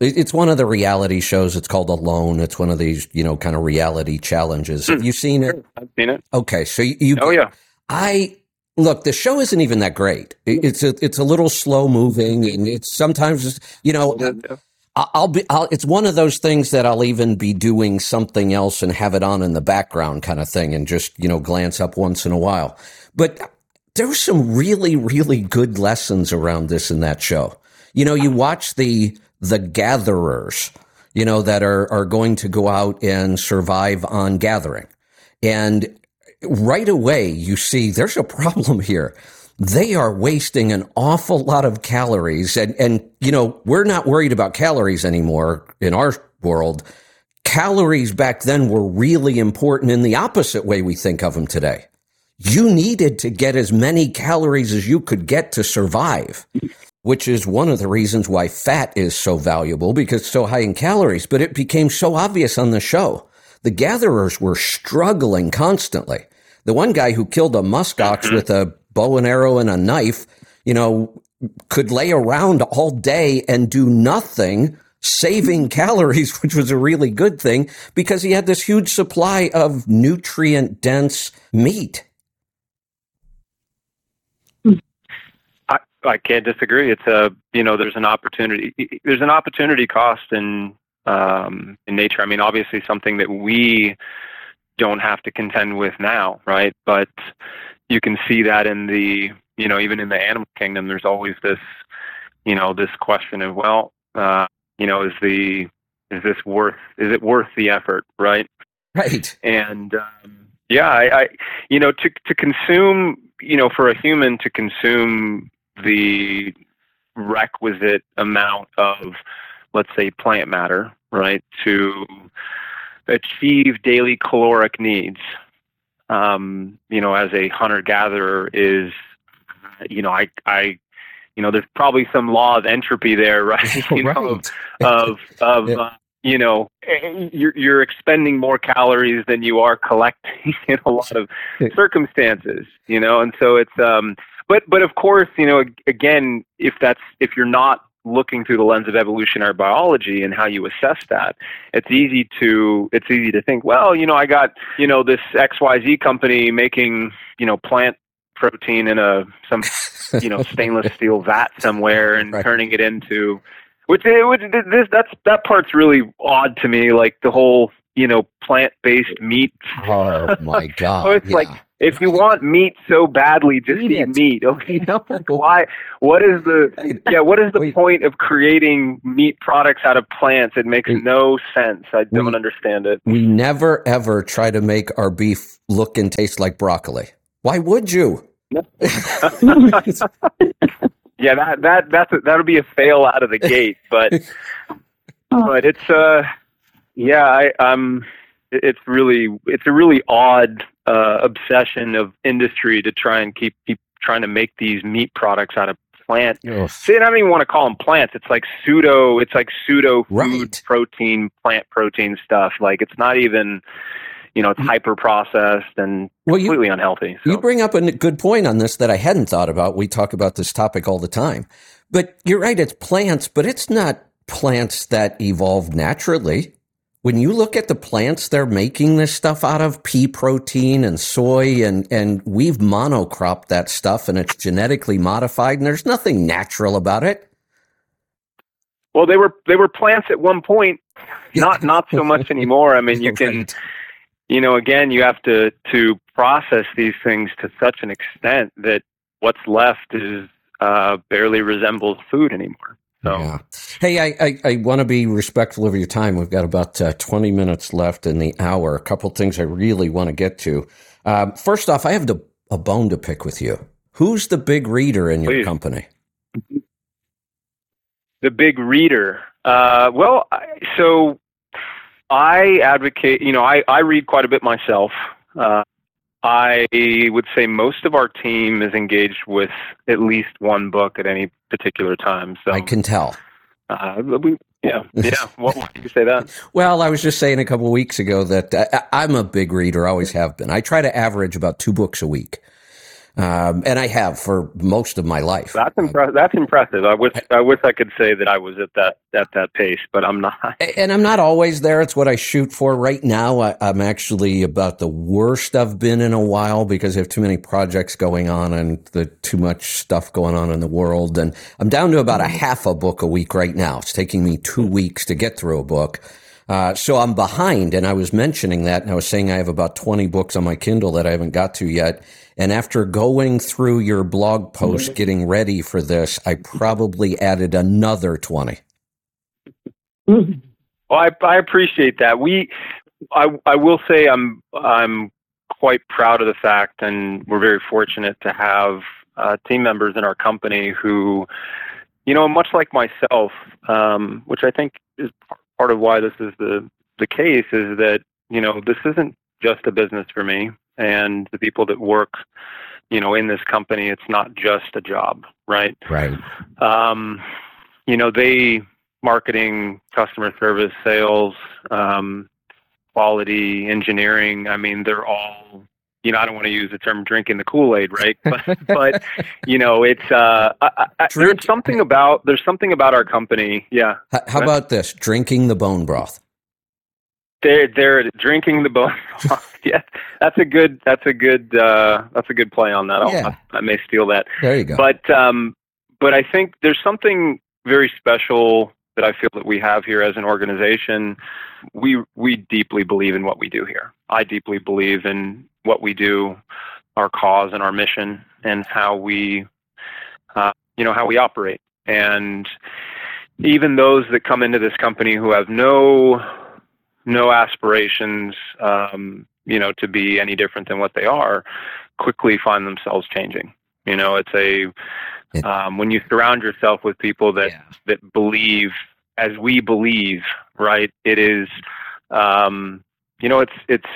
it's one of the reality shows. It's called Alone. It's one of these, you know, kind of reality challenges. Have you seen it? I've seen it. Okay, so you. you oh yeah. I look. The show isn't even that great. It's a, it's a little slow moving, and it's sometimes, you know. I'll be. I'll, it's one of those things that I'll even be doing something else and have it on in the background, kind of thing, and just you know glance up once in a while. But there were some really, really good lessons around this in that show. You know, you watch the the gatherers, you know, that are, are going to go out and survive on gathering. And right away, you see there's a problem here. They are wasting an awful lot of calories. And, and, you know, we're not worried about calories anymore in our world. Calories back then were really important in the opposite way we think of them today. You needed to get as many calories as you could get to survive which is one of the reasons why fat is so valuable because it's so high in calories. But it became so obvious on the show. The gatherers were struggling constantly. The one guy who killed a muskox mm-hmm. with a bow and arrow and a knife, you know, could lay around all day and do nothing, saving calories, which was a really good thing because he had this huge supply of nutrient dense meat. I can't disagree. It's a you know there's an opportunity there's an opportunity cost in um, in nature. I mean, obviously something that we don't have to contend with now, right? But you can see that in the you know even in the animal kingdom, there's always this you know this question of well, uh, you know, is the is this worth is it worth the effort, right? Right. And um, yeah, I, I you know to to consume you know for a human to consume the requisite amount of, let's say, plant matter, right, to achieve daily caloric needs. Um, you know, as a hunter gatherer, is you know, I, I, you know, there's probably some law of entropy there, right? you right. know, of of, yeah. uh, you know, you're you're expending more calories than you are collecting in a lot of circumstances, you know, and so it's um but but of course, you know, again, if that's if you're not looking through the lens of evolutionary biology and how you assess that, it's easy to it's easy to think, well, you know, I got you know this XYZ company making you know plant protein in a some you know stainless steel vat somewhere and right. turning it into which, eh, which this that's that part's really odd to me like the whole you know plant based meat oh my god so it's yeah. like if you want meat so badly, just eat, eat meat. Okay, why? What is the yeah? What is the we, point of creating meat products out of plants? It makes we, no sense. I don't we, understand it. We never ever try to make our beef look and taste like broccoli. Why would you? yeah, that that that's a, that'll be a fail out of the gate. But but it's uh yeah I um it's really it's a really odd uh, obsession of industry to try and keep, keep trying to make these meat products out of plant. See, I don't even want to call them plants. It's like pseudo. It's like pseudo food right. protein, plant protein stuff. Like it's not even. You know, it's hyper processed and well, completely you, unhealthy. So. You bring up a good point on this that I hadn't thought about. We talk about this topic all the time, but you're right. It's plants, but it's not plants that evolved naturally when you look at the plants they're making this stuff out of, pea protein and soy, and, and we've monocropped that stuff and it's genetically modified and there's nothing natural about it. Well, they were they were plants at one point, not not so much anymore. I mean, you can, you know, again, you have to to process these things to such an extent that what's left is uh, barely resembles food anymore. So, yeah. hey, I, I, I want to be respectful of your time. We've got about uh, 20 minutes left in the hour. A couple things I really want to get to. Um, first off, I have the, a bone to pick with you. Who's the big reader in your Please. company? The big reader. Uh, well, I, so I advocate, you know, I, I read quite a bit myself. Uh, I would say most of our team is engaged with at least one book at any particular time. So I can tell. Uh, we, yeah, yeah. What why do you say that? Well, I was just saying a couple of weeks ago that uh, I'm a big reader, always have been. I try to average about two books a week. Um, and I have for most of my life. That's impressive. That's impressive. I wish I wish I could say that I was at that at that pace, but I'm not. And I'm not always there. It's what I shoot for. Right now, I, I'm actually about the worst I've been in a while because I have too many projects going on and the too much stuff going on in the world. And I'm down to about a half a book a week right now. It's taking me two weeks to get through a book. Uh, so I'm behind, and I was mentioning that, and I was saying I have about 20 books on my Kindle that I haven't got to yet. And after going through your blog post, getting ready for this, I probably added another 20. Well, I, I appreciate that. We, I, I will say, I'm I'm quite proud of the fact, and we're very fortunate to have uh, team members in our company who, you know, much like myself, um, which I think is part of why this is the the case, is that you know this isn't just a business for me and the people that work, you know, in this company. It's not just a job, right? Right. Um, you know, they marketing, customer service, sales, um, quality, engineering. I mean, they're all. You know, I don't want to use the term "drinking the Kool Aid," right? But, but you know, it's uh, I, I, there's something about there's something about our company. Yeah. H- how about this? Drinking the bone broth. They're they're drinking the bone. Broth. yeah, that's a good that's a good uh, that's a good play on that. I'll, Yeah. I, I may steal that. There you go. But um, but I think there's something very special that I feel that we have here as an organization. We we deeply believe in what we do here. I deeply believe in what we do, our cause and our mission, and how we, uh, you know, how we operate. And even those that come into this company who have no no aspirations, um, you know, to be any different than what they are, quickly find themselves changing. You know, it's a um, when you surround yourself with people that Yeah. that believe as we believe, right? It is, um, you know, it's it's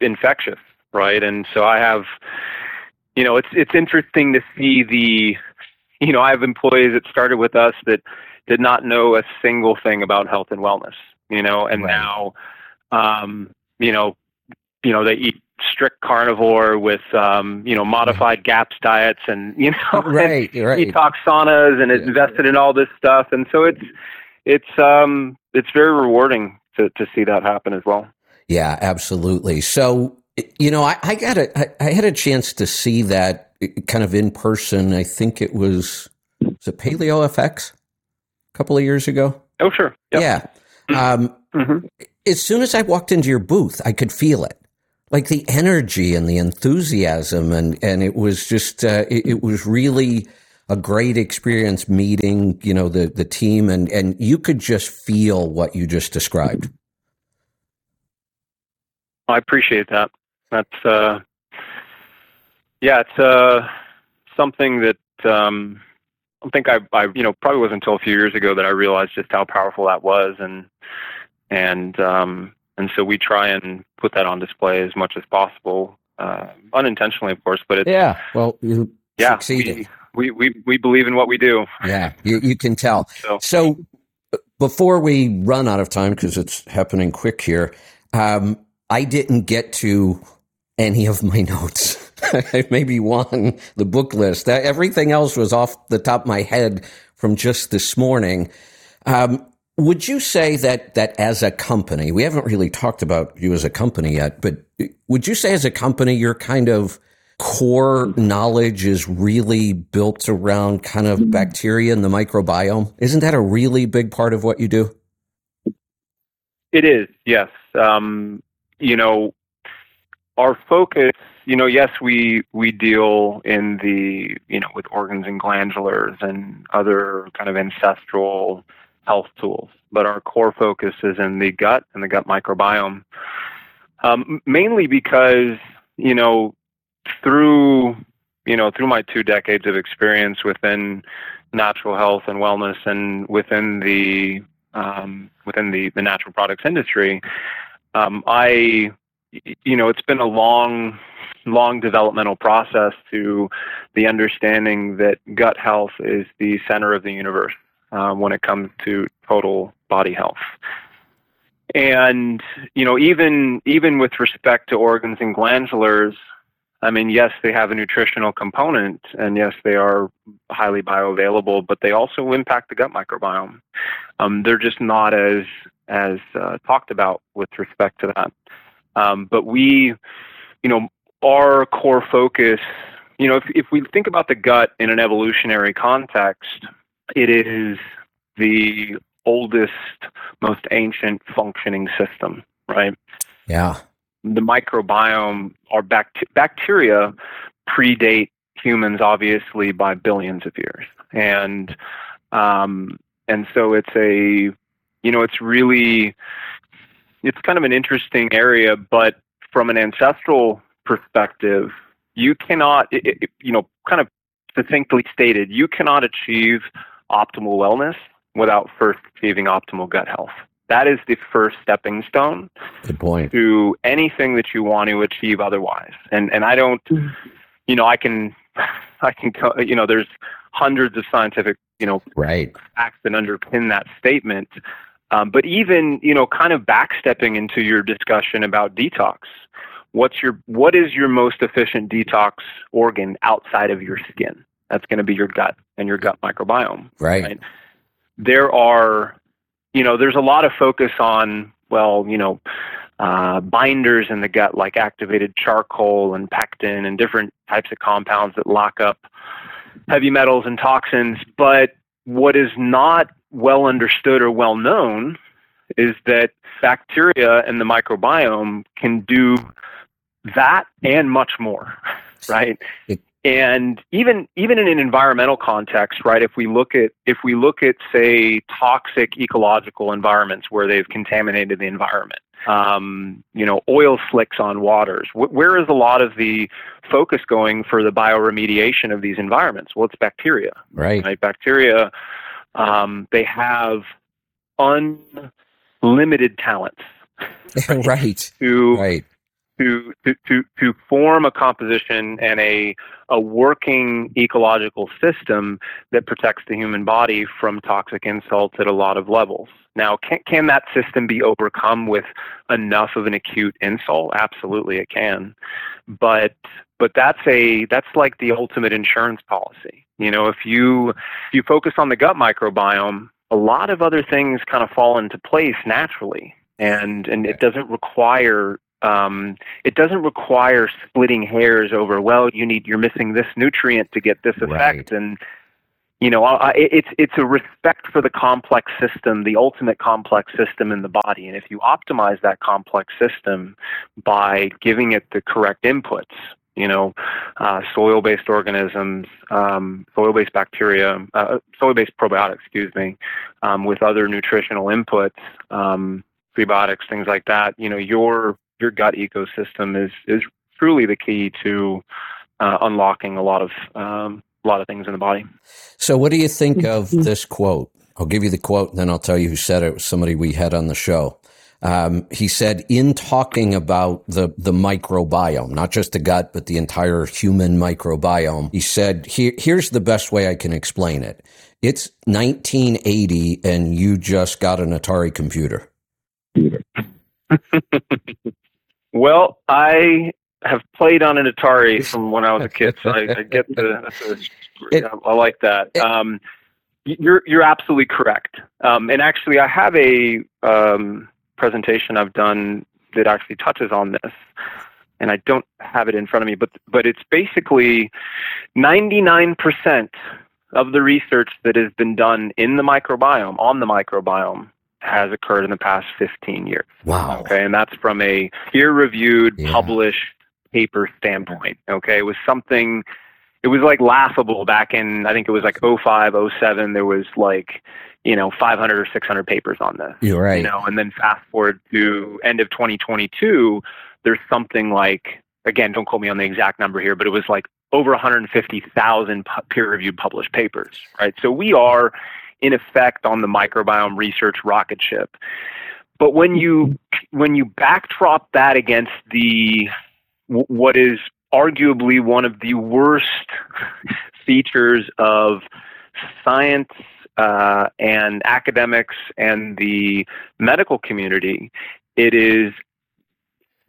infectious, right? And so I have, you know, it's it's interesting to see the, you know, I have employees that started with us that did not know a single thing about health and wellness, you know, and Right. now, um, you know, you know, they eat strict carnivore with, um, you know, modified GAPS diets and, you know, and right, right. detox saunas and Yeah. invested in all this stuff. And so it's, it's, um, it's very rewarding to, to see that happen as well. Yeah, absolutely. So, you know, I, I got a, I, I had a chance to see that kind of in person. I think it was, was it Paleo FX a couple of years ago? Oh, sure. Yep. Yeah. Um, hmm as soon as I walked into your booth, I could feel it. Like the energy and the enthusiasm, and, and it was just, uh, it, it was really a great experience meeting, you know, the, the team, and, and you could just feel what you just described. I appreciate that. That's, uh, yeah, it's, uh, something that, um, I think I, I, you know, probably wasn't until a few years ago that I realized just how powerful that was. And, and, um, and so we try and put that on display as much as possible, uh, unintentionally, of course, but it's, Yeah. Well, you yeah, succeeded. we, we, we, we believe in what we do. Yeah, you, you can tell. So, So before we run out of time, because it's happening quick here, um, I didn't get to any of my notes. Maybe one, the book list. Everything else was off the top of my head from just this morning. Um, would you say that that as a company, we haven't really talked about you as a company yet, but would you say as a company, your kind of core knowledge is really built around kind of bacteria and the microbiome? Isn't that a really big part of what you do? It is, yes. Um, you know, our focus, you know, yes, we we deal in the you know with organs and glandulars and other kind of ancestral health tools, but our core focus is in the gut and the gut microbiome, um, mainly because you know through you know through my two decades of experience within natural health and wellness and within the um, within the, the natural products industry, um, I you know, it's been a long, long developmental process to the understanding that gut health is the center of the universe um, when it comes to total body health. And you know, even even with respect to organs and glandulars, I mean, yes, they have a nutritional component, and yes, they are highly bioavailable, but they also impact the gut microbiome. Um, they're just not as as uh, talked about with respect to that. Um, but we, you know, our core focus, you know, if, if we think about the gut in an evolutionary context, it is the oldest, most ancient functioning system, right? Yeah. The microbiome, our bact- bacteria predate humans obviously by billions of years. And, um, and so it's a, you know, it's really, it's kind of an interesting area, but from an ancestral perspective, you cannot, it, you know, kind of succinctly stated, you cannot achieve optimal wellness without first achieving optimal gut health. That is the first stepping stone Good point. to anything that you want to achieve otherwise. And and I don't, mm-hmm. you know, I can, I can, you know, there's hundreds of scientific, you know, right facts that underpin that statement. Um, but even you know, kind of backstepping into your discussion about detox, what's your what is your most efficient detox organ outside of your skin? That's going to be your gut and your gut microbiome. Right. right. There are, you know, there's a lot of focus on well, you know, uh, binders in the gut like activated charcoal and pectin and different types of compounds that lock up heavy metals and toxins. But what is not well understood or well known is that bacteria and the microbiome can do that and much more, right? And even even in an environmental context, right? If we look at if we look at say toxic ecological environments where they've contaminated the environment, um, you know, oil slicks on waters. where is a lot of the focus going for the bioremediation of these environments? Well, it's bacteria. Right. right? Bacteria um, they have unlimited talents. Right. right. To, right. To, to, to, form a composition and a, a working ecological system that protects the human body from toxic insults at a lot of levels. Now, can, can that system be overcome with enough of an acute insult? Absolutely, it can. But but that's a that's like the ultimate insurance policy. You know, if you if you focus on the gut microbiome, a lot of other things kind of fall into place naturally, and and it doesn't require um, it doesn't require splitting hairs over well you need you're missing this nutrient to get this effect right. and you know I, it's it's a respect for the complex system the ultimate complex system in the body and if you optimize that complex system by giving it the correct inputs you know, uh, soil-based organisms, um, soil-based bacteria, uh, soil-based probiotics, excuse me, um, with other nutritional inputs, um, prebiotics, things like that. You know, your your gut ecosystem is is truly the key to uh, unlocking a lot of um, a lot of things in the body. So, what do you think of this quote? I'll give you the quote, and then I'll tell you who said it. It was somebody we had on the show. Um, he said in talking about the the microbiome, not just the gut, but the entire human microbiome, he said, Here, "Here's the best way I can explain it. It's 1980, and you just got an Atari computer." well, I have played on an Atari from when I was a kid, so I, I get the. It, I like that. It, um, you're you're absolutely correct. Um, and actually, I have a um, presentation I've done that actually touches on this. And I don't have it in front of me, but but it's basically 99% of the research that has been done in the microbiome on the microbiome has occurred in the past 15 years. Wow. Okay, and that's from a peer-reviewed, yeah. published paper standpoint. Okay, it was something. It was like laughable back in I think it was like 05, 07. There was like you know 500 or 600 papers on this. You're right. You know, and then fast forward to end of 2022, there's something like again, don't quote me on the exact number here, but it was like over 150,000 peer-reviewed published papers. Right, so we are in effect on the microbiome research rocket ship. But when you when you backdrop that against the what is arguably one of the worst features of science uh, and academics and the medical community, it is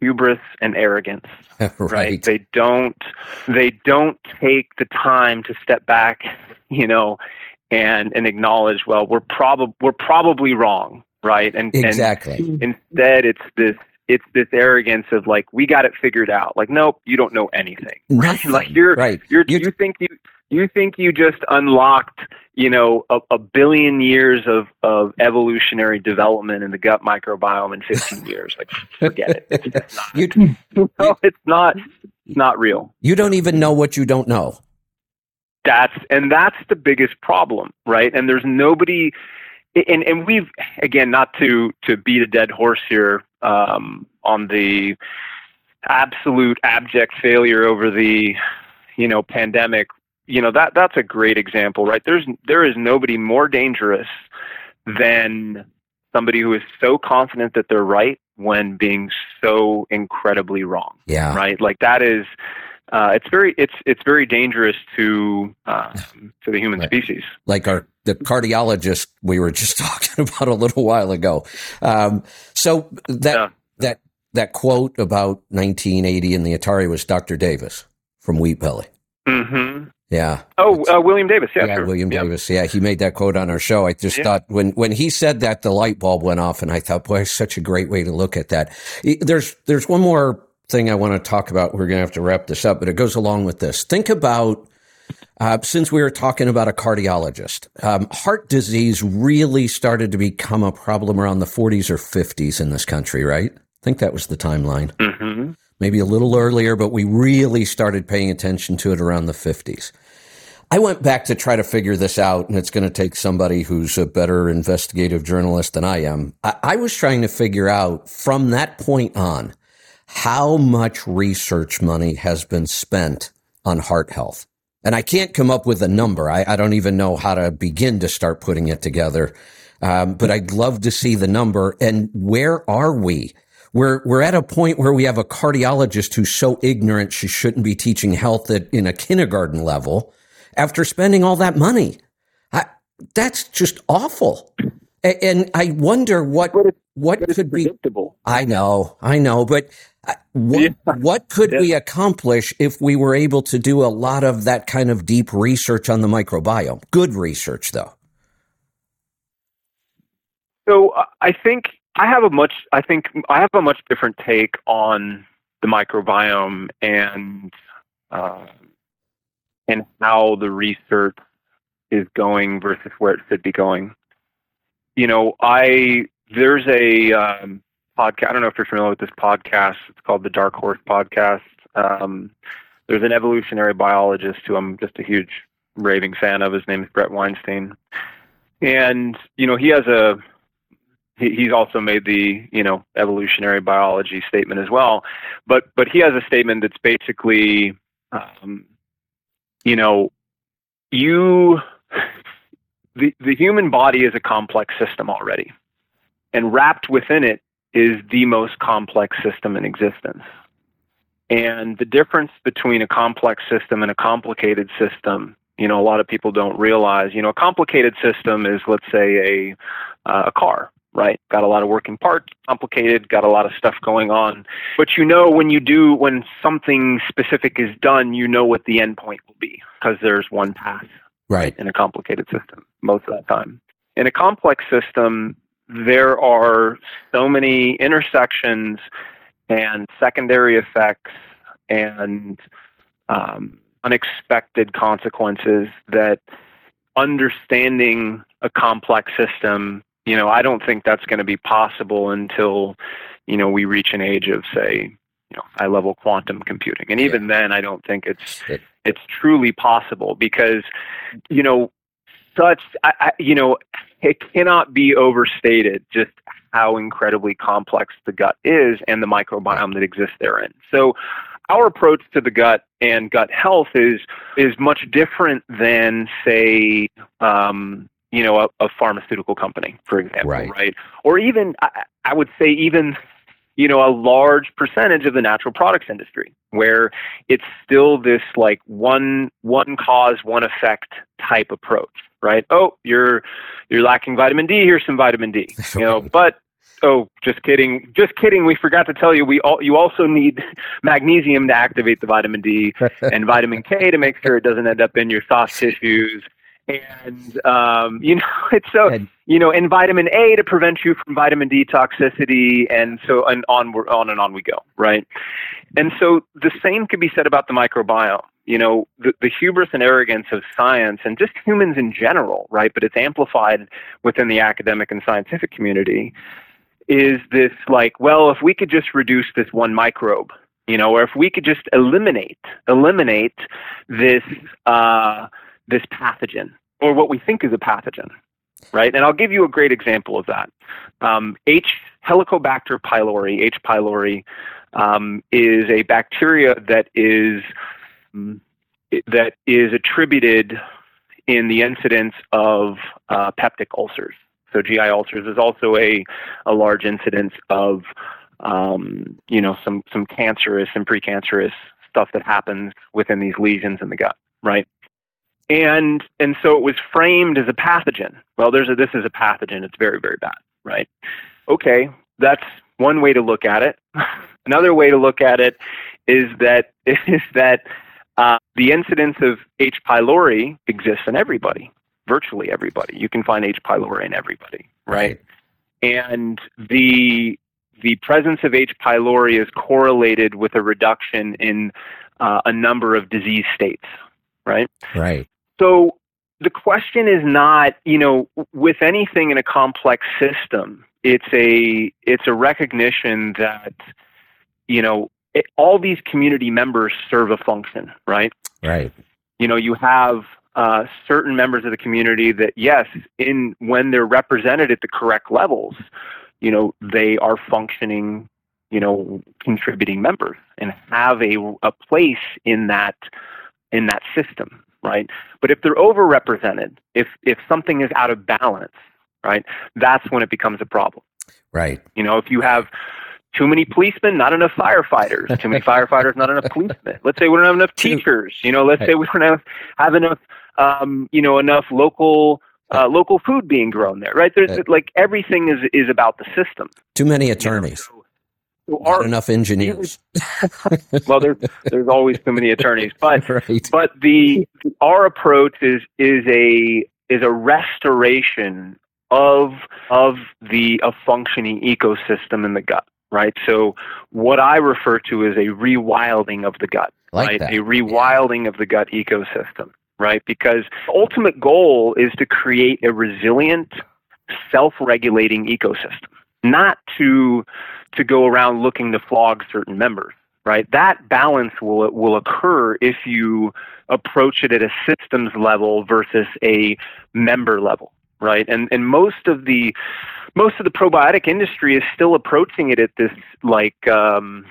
hubris and arrogance. right. right. They don't they don't take the time to step back, you know, and and acknowledge, well, we're probably we're probably wrong, right? And exactly. And instead, it's this it's this arrogance of like we got it figured out. Like, nope, you don't know anything. Nothing. Like you're right. You're, you you think you you think you just unlocked you know a, a billion years of of evolutionary development in the gut microbiome in 15 years. Like, forget it. It's not, you, no, it's not. It's not real. You don't even know what you don't know. That's and that's the biggest problem, right? And there's nobody and and we've again not to to beat a dead horse here um, on the absolute abject failure over the you know pandemic you know that that's a great example right there's there is nobody more dangerous than somebody who is so confident that they're right when being so incredibly wrong Yeah. right like that is uh, it's very it's it's very dangerous to uh, to the human Right. species like our the cardiologist we were just talking about a little while ago. Um, so that Yeah. that that quote about 1980 in the Atari was Dr. Davis from Wheat Belly. hmm Yeah. oh uh, William Davis yeah, sure. William Yeah. Davis. Yeah, he made that quote on our show. I just Yeah. thought when when he said that, the light bulb went off, and I thought, boy, such a great way to look at that. There's there's one more thing I want to talk about. We're going to have to wrap this up, but it goes along with this. Think about uh, since we were talking about a cardiologist, um, heart disease really started to become a problem around the 40s or 50s in this country, right? I think that was the timeline hmm maybe a little earlier, but we really started paying attention to it around the 50s. I went back to try to figure this out, and it's going to take somebody who's a better investigative journalist than I am. I, I was trying to figure out from that point on how much research money has been spent on heart health. And I can't come up with a number. I, I don't even know how to begin to start putting it together. Um, but I'd love to see the number. And where are we? We're, we're at a point where we have a cardiologist who's so ignorant she shouldn't be teaching health at, in a kindergarten level after spending all that money. I, that's just awful. A- And I wonder what, But it's- what But could be. I know, I know, but uh, what, Yeah. what could we accomplish if we were able to do a lot of that kind of deep research on the microbiome? Good research, though. So uh, I think I have a much I think I have a much different take on the microbiome and uh, and how the research is going versus where it should be going. You know, I there's a um, podcast. I don't know if you're familiar with this podcast. It's called the Dark Horse Podcast. Um, there's an evolutionary biologist who I'm just a huge raving fan of. His name is Bret Weinstein, and you know he has a he, he's also made the you know evolutionary biology statement as well but but he has a statement that's basically um, you know you the the human body is a complex system already and wrapped within it is the most complex system in existence and the difference between a complex system and a complicated system you know a lot of people don't realize you know a complicated system is let's say a uh, a car right? Got a lot of working parts, complicated, got a lot of stuff going on. But you know when you do when something specific is done, you know what the end point will be because there's one path Right. in a complicated system most of the time. In a complex system, there are so many intersections and secondary effects and um, unexpected consequences that understanding a complex system, you know, I don't think that's going to be possible until, you know, we reach an age of, say, you know high level quantum computing. And even then, I don't think it's it's truly possible because you know such I, I, you know it cannot be overstated just how incredibly complex the gut is and the microbiome that exists therein. So our approach to the gut and gut health is is much different than say um, you know a, a, pharmaceutical company for example right, right? or even I, I would say even you know a large percentage of the natural products industry where it's still this like one one cause one effect type approach right? Oh you're you're lacking vitamin d here's some vitamin d you know but oh just kidding just kidding we forgot to tell you we all you also need magnesium to activate the vitamin d and vitamin k to make sure it doesn't end up in your soft tissues and um, you know it's so you know and vitamin A to prevent you from vitamin D toxicity, and so and on on and on we go, right? And so the same could be said about the microbiome. You know, the, the hubris and arrogance of science and just humans in general, right? But it's amplified within the academic and scientific community. Is this like, well, if we could just reduce this one microbe, you know, or if we could just eliminate eliminate this. Uh, this pathogen or what we think is a pathogen, right? And I'll give you a great example of that. Um, H. Helicobacter pylori, H. pylori, um, is a bacteria that is that is attributed in the incidence of uh, peptic ulcers. So GI ulcers is also a, a large incidence of um, you know some some cancerous and precancerous stuff that happens within these lesions in the gut, right? And and so it was framed as a pathogen. Well, there's a this is a pathogen. It's very very bad, right? Okay, that's one way to look at it. Another way to look at it is that is that uh, the incidence of H. pylori exists in everybody, virtually everybody. You can find H. pylori in everybody, right? And the the presence of H. pylori is correlated with a reduction in uh, a number of disease states, right? Right. So the question is not, you know, with anything in a complex system, it's a it's a recognition that, you know, it, all these community members serve a function, right? Right. You know, you have uh, certain members of the community that, yes, in when they're represented at the correct levels, you know, they are functioning, you know, contributing members and have a a place in that in that system right? But if they're overrepresented, if if something is out of balance, right, that's when it becomes a problem. Right. You know, if you have too many policemen, not enough firefighters. Too many firefighters, not enough policemen. Let's say we don't have enough teachers. You know, let's say we don't have, have enough, um, you know, enough local uh, local food being grown there. Right? There's like everything is is about the system. Too many attorneys. So, not enough engineers. well, there's there's always too many attorneys, but right. but the our approach is is a is a restoration of of the a functioning ecosystem in the gut, right? So what I refer to as a rewilding of the gut, like right? That. A rewilding yeah. of the gut ecosystem, right? Because the ultimate goal is to create a resilient, self-regulating ecosystem, not to to go around looking to flog certain members, right? That balance will will occur if you approach it at a systems level versus a member level, right? And and most of the most of the probiotic industry is still approaching it at this like um,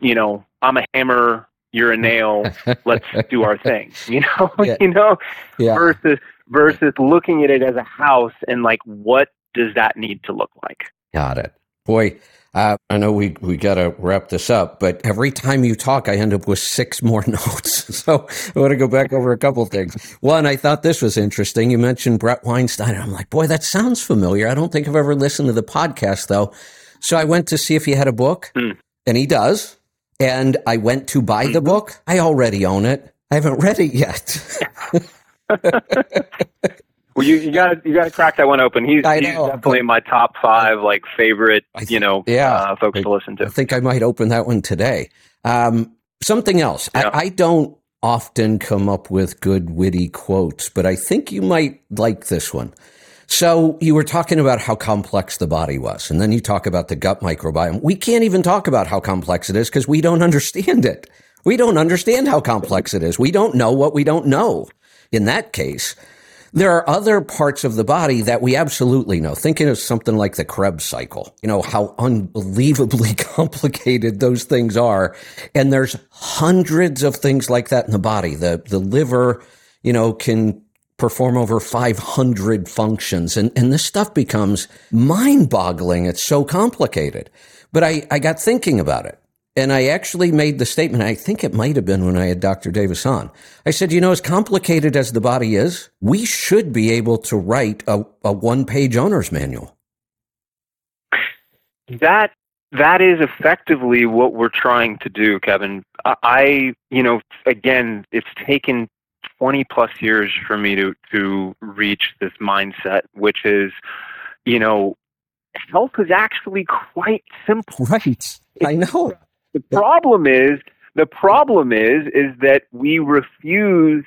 you know, I'm a hammer, you're a nail, let's do our thing. You know, yeah. you know, yeah. versus versus looking at it as a house and like what does that need to look like? Got it. Boy, uh, I know we, we got to wrap this up, but every time you talk, I end up with six more notes. So I want to go back over a couple things. One, I thought this was interesting. You mentioned Bret Weinstein. I'm like, boy, that sounds familiar. I don't think I've ever listened to the podcast, though. So I went to see if he had a book, mm. and he does. And I went to buy the mm-hmm. book. I already own it. I haven't read it yet. Well, you, you got you got to crack that one open. He's, he's definitely my top five like favorite, you know, yeah, uh, folks I, to listen to. I think I might open that one today. Um, something else. Yeah. I, I, don't often come up with good witty quotes, but I think you might like this one. So you were talking about how complex the body was, and then you talk about the gut microbiome. We can't even talk about how complex it is because we don't understand it. We don't understand how complex it is. We don't know what we don't know in that case. There are other parts of the body that we absolutely know. Thinking of something like the Krebs cycle, you know, how unbelievably complicated those things are. And there's hundreds of things like that in the body. The, the liver, you know, can perform over 500 functions. And, and this stuff becomes mind boggling. It's so complicated. But I, I got thinking about it. And I actually made the statement, I think it might have been when I had Dr. Davis on. I said, you know, as complicated as the body is, we should be able to write a, a one page owner's manual. That that is effectively what we're trying to do, Kevin. I, you know, again, it's taken 20 plus years for me to to reach this mindset, which is, you know, health is actually quite simple. Right. I know. The problem is the problem is is that we refuse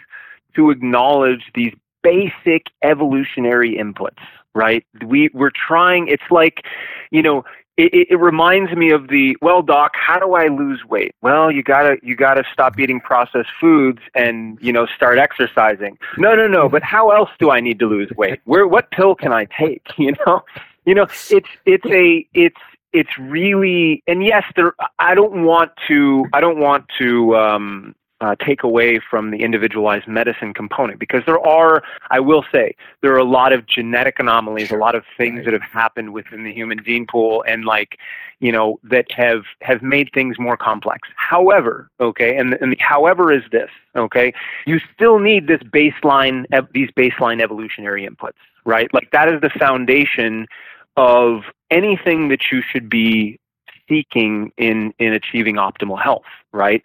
to acknowledge these basic evolutionary inputs right? We we're trying it's like you know it, it, reminds me of the well doc how do i lose weight? Well you gotta you gotta stop eating processed foods and you know start exercising. No no no but how else do i need to lose weight? Where what pill can i take? You know? You know it's it's a it's it's really and yes there i don't want to i don't want to um uh, take away from the individualized medicine component because there are, I will say, there are a lot of genetic anomalies, a lot of things that have happened within the human gene pool, and like, you know, that have have made things more complex. However, okay, and and the however is this, okay, you still need this baseline, these baseline evolutionary inputs, right? Like that is the foundation of anything that you should be seeking in in achieving optimal health right?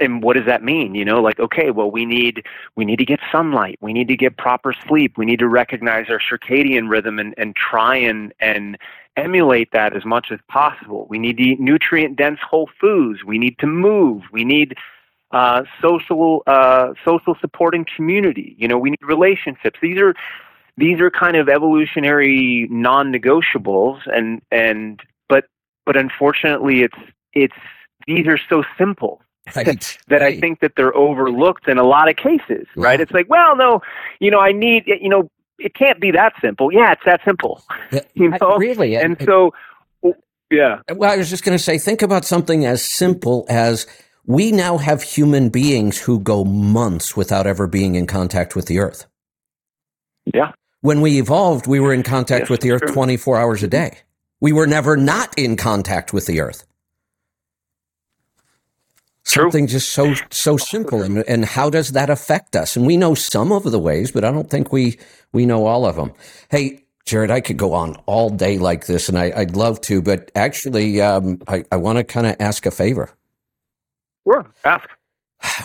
And what does that mean? You know like okay well we need we need to get sunlight. We need to get proper sleep. We need to recognize our circadian rhythm and and try and and emulate that as much as possible. We need to eat nutrient dense whole foods. We need to move. We need uh, social uh, social supporting community. You know we need relationships. These are these are kind of evolutionary non-negotiables and and but but unfortunately it's it's these are so simple right, that right. I think that they're overlooked in a lot of cases, yeah. right? It's like, well, no, you know, I need, you know, it can't be that simple. Yeah, it's that simple. you know, really, and so, yeah. Well, I was just going to say, think about something as simple as we now have human beings who go months without ever being in contact with the Earth. Yeah. When we evolved, we were in contact yes, with the Earth true. 24 hours a day. We were never not in contact with the Earth. True. Something just so so simple, and, and how does that affect us? And we know some of the ways, but I don't think we we know all of them. Hey, Jared, I could go on all day like this, and I, would love to, but actually, um, I, I want to kind of ask a favor. Sure, ask.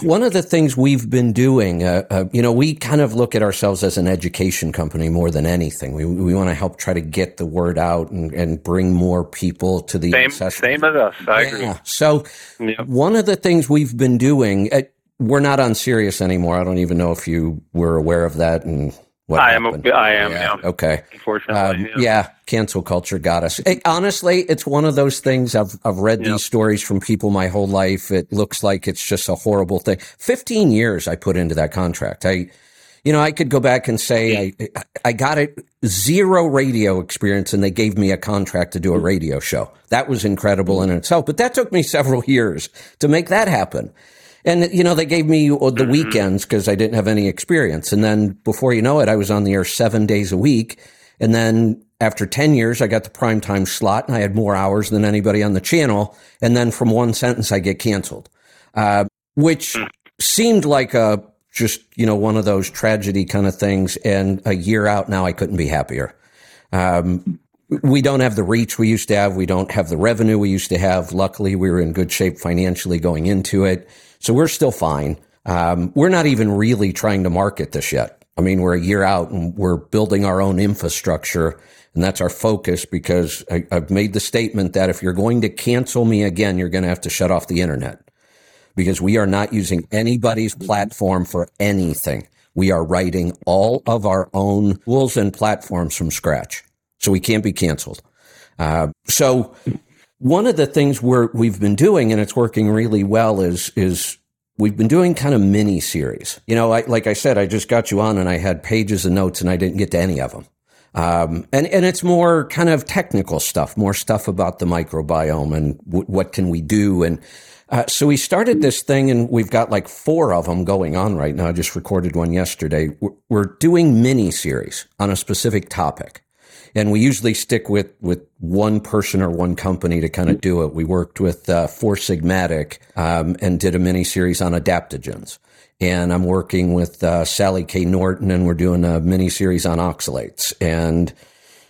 One of the things we've been doing, uh, uh, you know, we kind of look at ourselves as an education company more than anything. We, we want to help try to get the word out and, and bring more people to the same, same as us. I yeah. agree. So, yep. one of the things we've been doing, uh, we're not on Sirius anymore. I don't even know if you were aware of that and what I happened. am. I am. Yeah. yeah. Okay. Unfortunately. Um, yeah. yeah. Cancel culture got us. It, honestly, it's one of those things. I've I've read yep. these stories from people my whole life. It looks like it's just a horrible thing. Fifteen years I put into that contract. I, you know, I could go back and say I I got it zero radio experience, and they gave me a contract to do a radio show. That was incredible in itself. But that took me several years to make that happen. And, you know, they gave me the mm-hmm. weekends because I didn't have any experience. And then before you know it, I was on the air seven days a week. And then after 10 years, I got the prime time slot and I had more hours than anybody on the channel. And then from one sentence, I get canceled, uh, which mm. seemed like a just, you know, one of those tragedy kind of things. And a year out now, I couldn't be happier. Um, we don't have the reach we used to have. We don't have the revenue we used to have. Luckily, we were in good shape financially going into it. So we're still fine. Um, we're not even really trying to market this yet. I mean, we're a year out and we're building our own infrastructure. And that's our focus because I, have made the statement that if you're going to cancel me again, you're going to have to shut off the internet because we are not using anybody's platform for anything. We are writing all of our own rules and platforms from scratch. So we can't be canceled. Uh, so one of the things we're, we've been doing, and it's working really well, is is we've been doing kind of mini series. You know, I, like I said, I just got you on, and I had pages of notes, and I didn't get to any of them. Um, and and it's more kind of technical stuff, more stuff about the microbiome and w- what can we do. And uh, so we started this thing, and we've got like four of them going on right now. I just recorded one yesterday. We're, we're doing mini series on a specific topic and we usually stick with with one person or one company to kind of do it. We worked with uh, Four Sigmatic um, and did a mini series on adaptogens, and I'm working with uh, Sally K. Norton, and we're doing a mini series on oxalates, and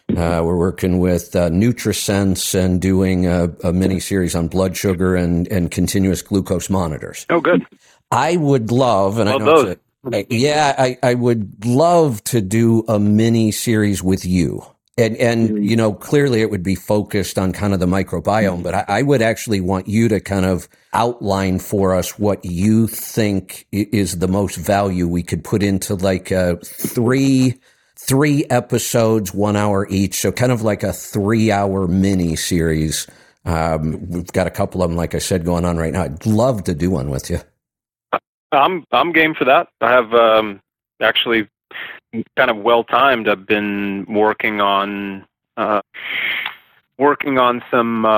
uh, we're working with uh, NutriSense and doing a, a mini series on blood sugar and and continuous glucose monitors. Oh, good. I would love, and I know it's a, yeah, I, I would love to do a mini series with you. And, and, mm-hmm. you know, clearly it would be focused on kind of the microbiome, but I, I, would actually want you to kind of outline for us what you think is the most value we could put into like a three, three episodes, one hour each. So kind of like a three hour mini series. Um, we've got a couple of them, like I said, going on right now. I'd love to do one with you. I'm, I'm game for that. I have, um, actually kind of well timed. I've been working on uh, working on some, uh,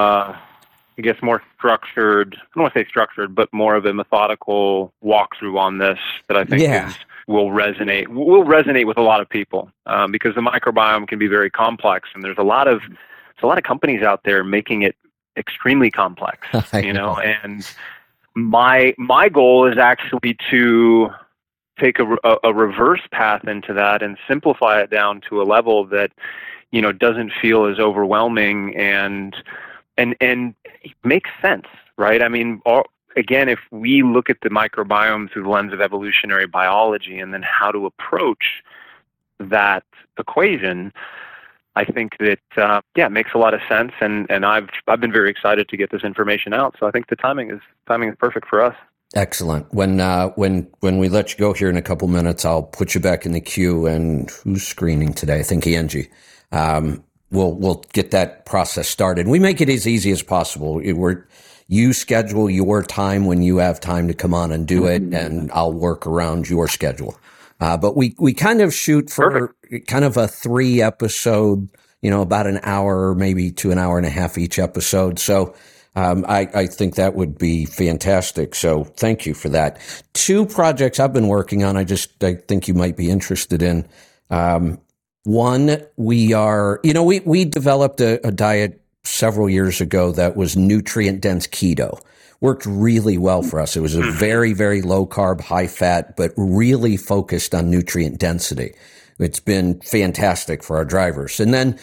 I guess, more structured. I don't want to say structured, but more of a methodical walkthrough on this that I think yeah. is, will resonate will resonate with a lot of people um, because the microbiome can be very complex, and there's a lot of there's a lot of companies out there making it extremely complex. you know, know, and my my goal is actually to take a, a, reverse path into that and simplify it down to a level that you know doesn't feel as overwhelming and and and makes sense right i mean all, again if we look at the microbiome through the lens of evolutionary biology and then how to approach that equation I think that uh, yeah, it makes a lot of sense, and, and I've I've been very excited to get this information out. So I think the timing is timing is perfect for us. Excellent. When uh, when when we let you go here in a couple minutes, I'll put you back in the queue. And who's screening today? I think Angie. Um, we'll we'll get that process started. We make it as easy as possible. We're you schedule your time when you have time to come on and do it, and I'll work around your schedule. Uh, but we we kind of shoot for Perfect. kind of a three episode, you know, about an hour, maybe to an hour and a half each episode. So um, I, I, think that would be fantastic. So thank you for that. Two projects I've been working on. I just I think you might be interested in. Um, one, we are you know we we developed a, a diet several years ago that was nutrient dense keto. Worked really well for us. It was a mm-hmm. very very low carb, high fat, but really focused on nutrient density. It's been fantastic for our drivers. And then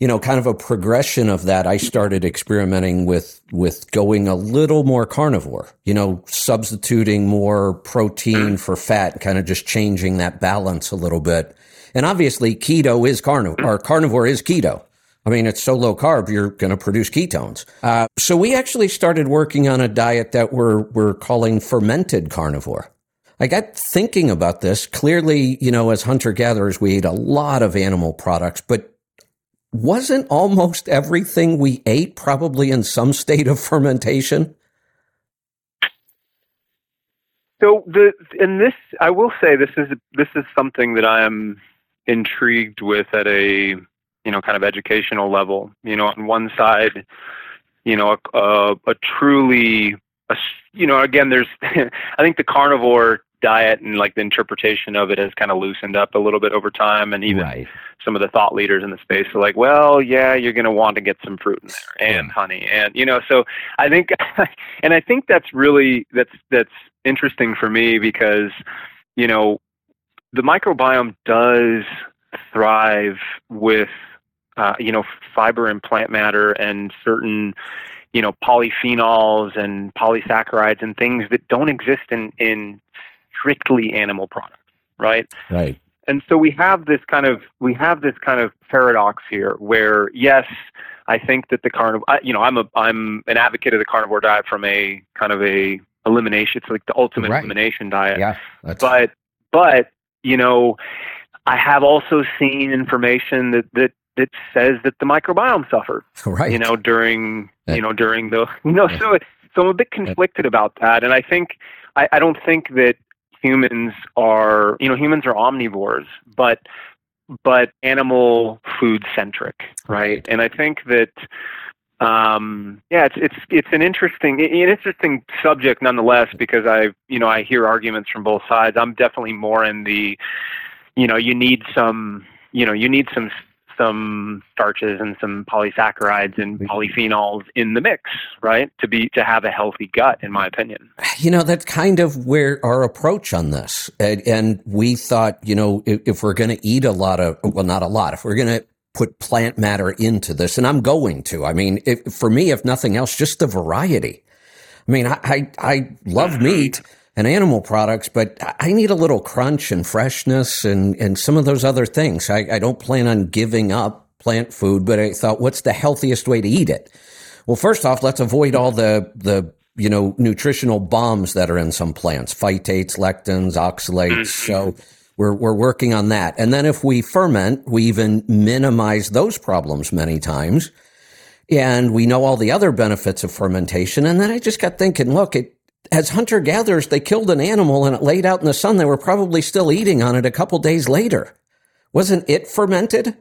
you know, kind of a progression of that, I started experimenting with with going a little more carnivore. You know, substituting more protein for fat, kind of just changing that balance a little bit. And obviously, keto is carnivore, or carnivore is keto. I mean, it's so low carb, you're going to produce ketones. Uh, so we actually started working on a diet that we're we're calling fermented carnivore. I got thinking about this. Clearly, you know, as hunter gatherers, we eat a lot of animal products, but wasn't almost everything we ate probably in some state of fermentation? So the and this I will say this is this is something that I am intrigued with at a you know kind of educational level. You know, on one side, you know, a, a, a truly a, you know again there's I think the carnivore diet and like the interpretation of it has kind of loosened up a little bit over time and even right. some of the thought leaders in the space are like well yeah you're going to want to get some fruit in there and yeah. honey and you know so i think and i think that's really that's that's interesting for me because you know the microbiome does thrive with uh, you know fiber and plant matter and certain you know polyphenols and polysaccharides and things that don't exist in in strictly animal products, right? Right. And so we have this kind of we have this kind of paradox here, where yes, I think that the carnivore, you know, I'm a I'm an advocate of the carnivore diet from a kind of a elimination. It's like the ultimate right. elimination diet. Yeah. But but you know, I have also seen information that that that says that the microbiome suffered. Right. You know, during you know during the you know so so I'm a bit conflicted about that, and I think I, I don't think that humans are you know humans are omnivores, but but animal food centric, right? And I think that um, yeah, it's it's it's an interesting an interesting subject nonetheless because I you know I hear arguments from both sides. I'm definitely more in the you know you need some you know you need some some starches and some polysaccharides and polyphenols in the mix, right? To be to have a healthy gut, in my opinion. You know, that's kind of where our approach on this, and, and we thought, you know, if, if we're going to eat a lot of, well, not a lot, if we're going to put plant matter into this, and I'm going to. I mean, if, for me, if nothing else, just the variety. I mean, I I, I love meat and animal products, but I need a little crunch and freshness and, and some of those other things. I, I don't plan on giving up plant food, but I thought, what's the healthiest way to eat it? Well, first off, let's avoid all the, the, you know, nutritional bombs that are in some plants, phytates, lectins, oxalates. Mm-hmm. So we're, we're working on that. And then if we ferment, we even minimize those problems many times. And we know all the other benefits of fermentation. And then I just got thinking, look, it, as hunter gatherers, they killed an animal and it laid out in the sun. They were probably still eating on it a couple days later. Wasn't it fermented?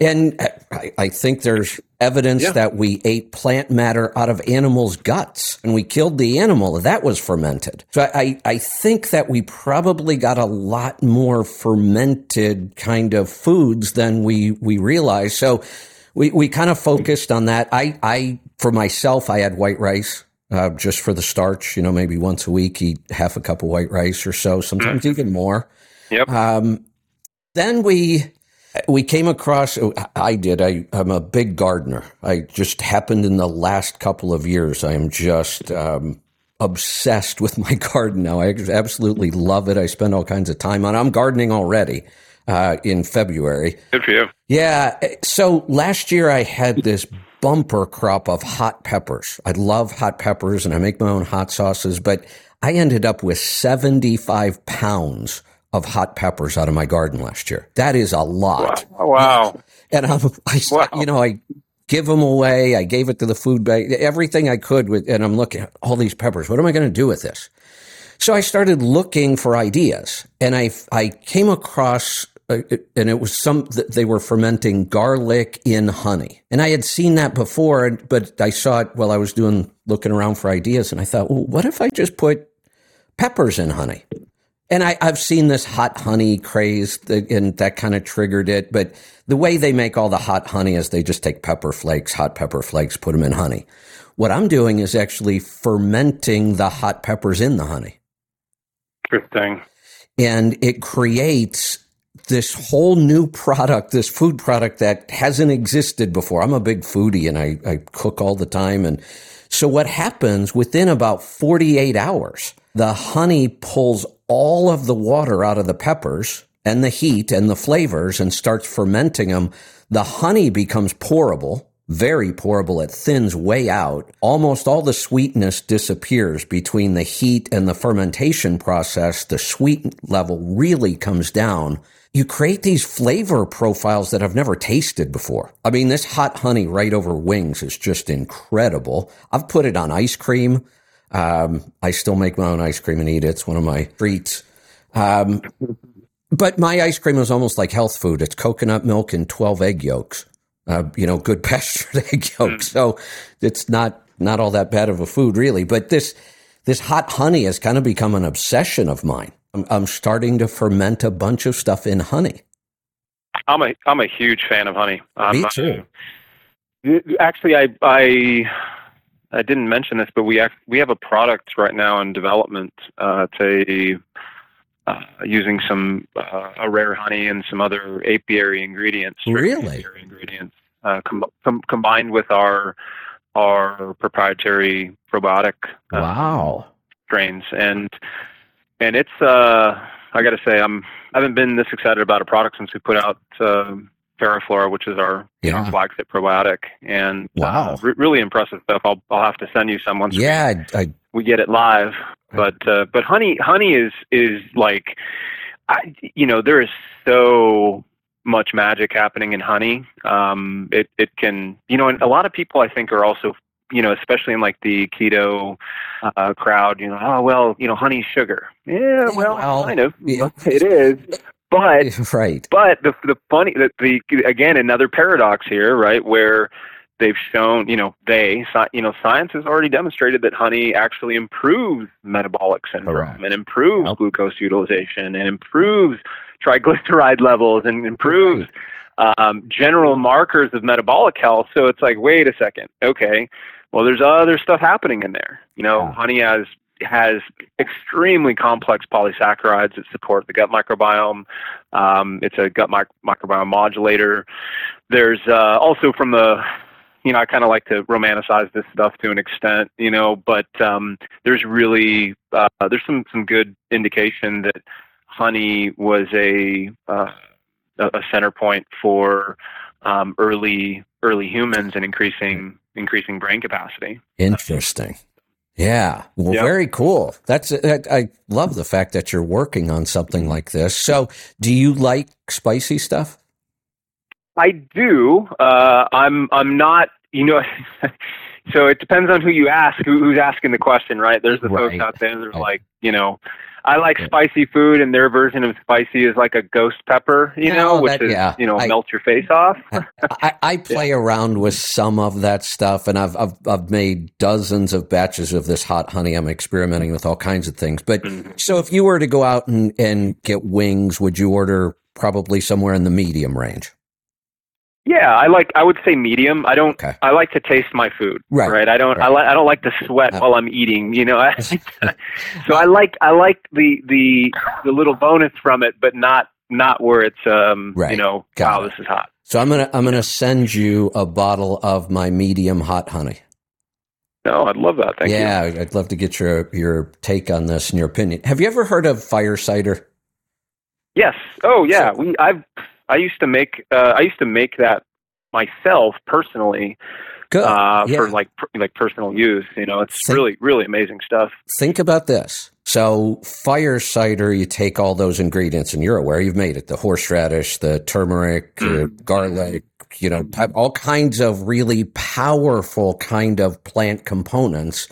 And I, I think there's evidence Yeah. that we ate plant matter out of animals' guts and we killed the animal. That was fermented. So I, I think that we probably got a lot more fermented kind of foods than we, we realized. So we, we kind of focused on that. I, I, for myself, I had white rice uh, just for the starch, you know, maybe once a week, eat half a cup of white rice or so, sometimes even more. Yep. Um, then we we came across. I did. I, I'm a big gardener. I just happened in the last couple of years. I am just um, obsessed with my garden now. I absolutely love it. I spend all kinds of time on. it. I'm gardening already uh, in February. Good for you. Yeah. So last year I had this bumper crop of hot peppers. I love hot peppers and I make my own hot sauces, but I ended up with 75 pounds of hot peppers out of my garden last year. That is a lot. Wow. Wow. And I'm, I, Wow. you know, I give them away. I gave it to the food bank, everything I could with, and I'm looking at all these peppers. What am I going to do with this? So I started looking for ideas and I, I came across, uh, and it was some, th- they were fermenting garlic in honey. And I had seen that before, but I saw it while I was doing, looking around for ideas. And I thought, well, what if I just put peppers in honey? And I, I've seen this hot honey craze, that, and that kind of triggered it. But the way they make all the hot honey is they just take pepper flakes, hot pepper flakes, put them in honey. What I'm doing is actually fermenting the hot peppers in the honey. Interesting. And it creates this whole new product, this food product that hasn't existed before. I'm a big foodie and I, I cook all the time. And so what happens within about 48 hours, the honey pulls all of the water out of the peppers and the heat and the flavors and starts fermenting them. The honey becomes pourable, very pourable. It thins way out. Almost all the sweetness disappears between the heat and the fermentation process. The sweet level really comes down. You create these flavor profiles that I've never tasted before. I mean, this hot honey right over wings is just incredible. I've put it on ice cream. Um, I still make my own ice cream and eat it. It's one of my treats. Um, but my ice cream is almost like health food. It's coconut milk and 12 egg yolks. Uh, you know, good pastured egg yolks. So it's not, not all that bad of a food really. But this, this hot honey has kind of become an obsession of mine. I'm, I'm starting to ferment a bunch of stuff in honey. I'm a I'm a huge fan of honey. Um, Me too. Actually, I I I didn't mention this, but we act, we have a product right now in development. Uh, a uh, using some uh, a rare honey and some other apiary ingredients. Really? apiary ingredients uh, com- com- combined with our our proprietary probiotic uh, Wow. strains and and it's uh I got to say I'm I haven't been this excited about a product since we put out uh, Terraflora, which is our Yeah. flagship probiotic, and Wow. uh, re- really impressive stuff. I'll I'll have to send you some once we- Yeah. I, I, we get it live. But uh, but honey honey is is like I, you know, there is so much magic happening in honey. Um, it it can, you know, and a lot of people I think are also, you know, especially in like the keto uh, crowd, you know, oh well, you know, honey sugar. Yeah, well, well, kind of. yeah. It is. But right. but the the funny the, the again another paradox here, right? Where they've shown, you know, they, you know, science has already demonstrated that honey actually improves metabolic syndrome Correct. and improves Yep. glucose utilization and improves triglyceride levels and improves um, general markers of metabolic health. So it's like, wait a second, okay, well, there's other stuff happening in there. You know, Yeah. honey has has extremely complex polysaccharides that support the gut microbiome. Um, it's a gut mic- microbiome modulator. There's uh, also from the you know, I kind of like to romanticize this stuff to an extent, you know, but um, there's really uh, there's some some good indication that honey was a uh, a center point for um, early early humans and increasing increasing brain capacity. Interesting. Yeah. Well, Yep. very cool. That's I, I love the fact that you're working on something like this. So, do you like spicy stuff? I do. Uh, I'm I'm not. You know. so it depends on who you ask. Who, who's asking the question, right? There's the Right. folks out there that are Right. like, you know, I like Yeah. spicy food, and their version of spicy is like a ghost pepper, you No, know, which that- is yeah. you know I- melt your face off. I, I play around with some of that stuff, and I've, I've I've made dozens of batches of this hot honey. I'm experimenting with all kinds of things. But Mhm. so, if you were to go out and, and get wings, would you order probably somewhere in the medium range? Yeah, I like. I would say medium. I don't. Okay. I like to taste my food. Right, I don't. I right. like. I don't like to sweat Uh, while I'm eating. You know. so I like. I like the the the little bonus from it, but not not where it's um. Right. You know. Got wow, it. this is hot. So I'm gonna I'm gonna send you a bottle of my medium hot honey. No, I'd love that. Thank you. yeah, I'd love to get your your take on this and your opinion. Have you ever heard of fire cider? Yes. Oh, yeah. So- we. I've. I used to make. Uh, I used to make that myself personally Good. uh, yeah. for like like personal use. You know, it's Think- really really amazing stuff. Think about this. So fire cider, you take all those ingredients, and you're aware you've made it: the horseradish, the turmeric, the garlic, you know, all kinds of really powerful kind of plant components,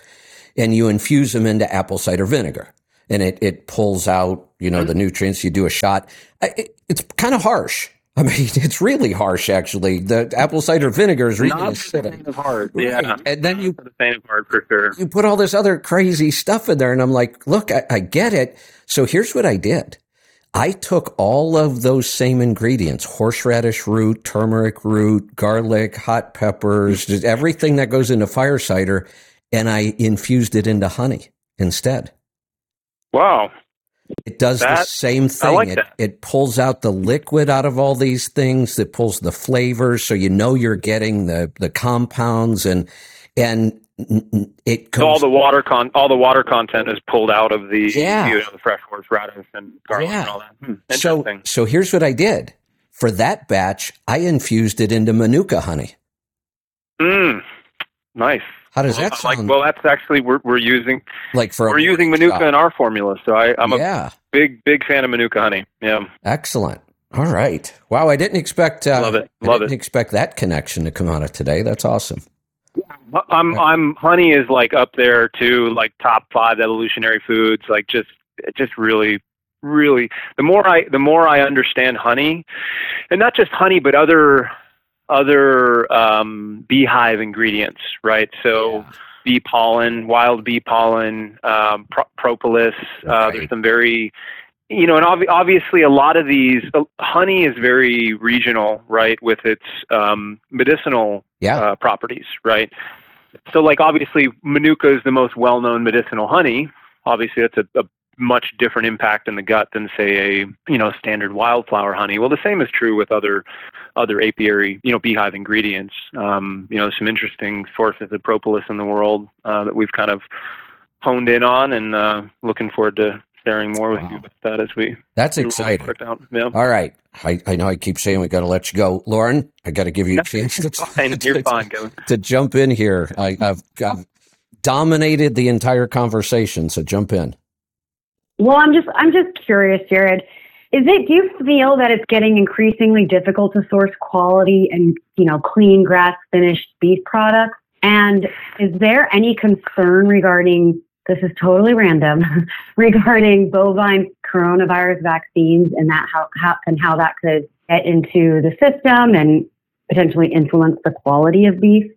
and you infuse them into apple cider vinegar, and it it pulls out you know the mm-hmm. nutrients. You do a shot. It, it's kind of harsh. I mean, it's really harsh, actually. The apple cider vinegar is really Not for the faint of heart. Right. Yeah. And then you For the faint of heart, for sure. you put all this other crazy stuff in there. And I'm like, look, I, I get it. So here's what I did. I took all of those same ingredients, horseradish root, turmeric root, garlic, hot peppers, just everything that goes into fire cider, and I infused it into honey instead. Wow. It does the same thing. like it, it pulls out the liquid out of all these things. It pulls the flavors, so you know you're getting the the compounds and and it So all the water con all the water content is pulled out of the Yeah. you know the fresh horseradish and garlic Yeah. and all that. Hmm, So, so here's what I did. For that batch, I infused it into Manuka honey. Mm, nice. How does that I like, sound? well, that's actually we're we're using like for we're using manuka in our formula. So I, I'm a big big fan of manuka honey. Yeah. excellent. All right. Wow, I didn't expect. Uh, Love it. I Love didn't it. expect that connection to come out of today. That's awesome. I'm I'm honey is like up there too, like top five evolutionary foods. Like just just really really the more I the more I understand honey, and not just honey, but other other um, beehive ingredients, right? So bee pollen, wild bee pollen, um, pro- propolis. Uh, Right. there's some very you know, and ob- obviously a lot of these uh, honey is very regional, right, with its um, medicinal Yeah. uh, properties, right? So, like, obviously, Manuka is the most well known medicinal honey. Obviously, that's a, a much different impact in the gut than, say, a you know standard wildflower honey. Well, the same is true with other other apiary, you know, beehive ingredients. Um, you know, there's some interesting sources of propolis in the world uh, that we've kind of honed in on, and uh, looking forward to sharing more with Wow. you with that as we That's exciting. quick down. Yeah. All right. I, I know I keep saying we got to let you go. Lauren, I got to give you a chance to, Fine, you're fine, Kevin. to jump in here. I, I've, I've dominated the entire conversation, so jump in. Well, I'm just I'm just curious, Jared. Is it? Do you feel that it's getting increasingly difficult to source quality and you know clean grass finished beef products? And is there any concern regarding this is totally random regarding bovine coronavirus vaccines and that how, how and how that could get into the system and potentially influence the quality of beef?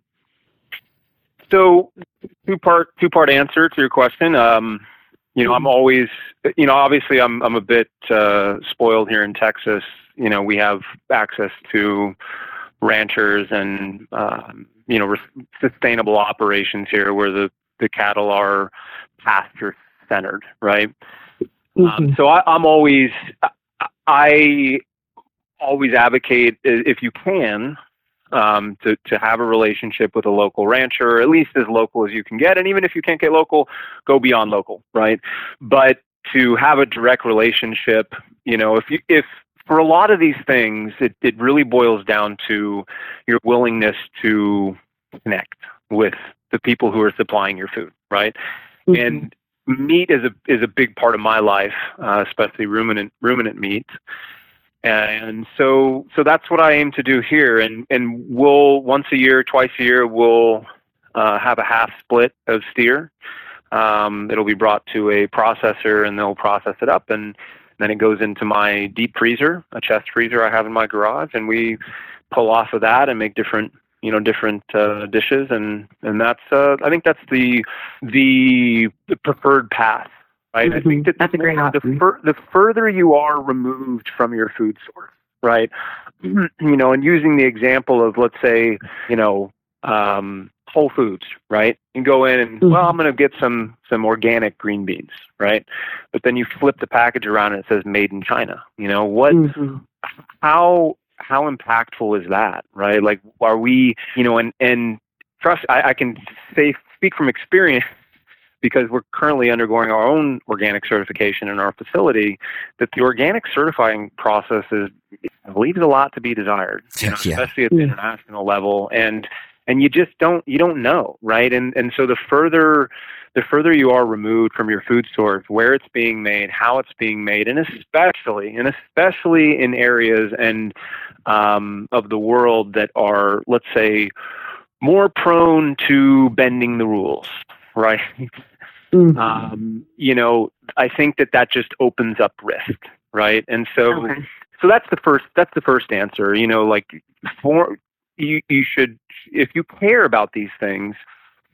So, two part two part answer to your question. Um, you know, I'm always, you know, obviously I'm I'm a bit uh, spoiled here in Texas. You know, we have access to ranchers and um, you know sustainable operations here, where the the cattle are pasture centered, right? Um, mm-hmm. Um, so I, I'm always I always advocate if you can um, to, to have a relationship with a local rancher, at least as local as you can get. And even if you can't get local, go beyond local, right? But to have a direct relationship, you know, if you, if for a lot of these things, it, it really boils down to your willingness to connect with the people who are supplying your food, right? Mm-hmm. And meat is a is a big part of my life, uh, especially ruminant ruminant meat. And so, so that's what I aim to do here. And, and we'll, once a year, twice a year, we'll uh, have a half split of steer. Um, it'll be brought to a processor and they'll process it up. And then it goes into my deep freezer, a chest freezer I have in my garage. And we pull off of that and make different you know different uh, dishes and and that's uh, I think that's the the, the preferred path right? Mm-hmm. I think that that's a great. The, fur- the further you are removed from your food source, right? You know, and using the example of let's say, you know, um, Whole Foods, right? And go in and mm-hmm. well, I'm going to get some some organic green beans, right? But then you flip the package around and it says made in China. You know what? Mm-hmm. How how impactful is that, right? Like, are we, you know, and and trust, I, I can say speak from experience because we're currently undergoing our own organic certification in our facility, that the organic certifying process is leaves a lot to be desired, you know, yeah. especially at the yeah. international level. And and you just don't you don't know, right? And and so the further the further you are removed from your food source, where it's being made, how it's being made, and especially and especially in areas and um, of the world that are, let's say, more prone to bending the rules, right? Mm-hmm. Um, you know, I think that that just opens up risk, right? And so, okay. so that's the first. That's the first answer. You know, like for you, you should, if you care about these things,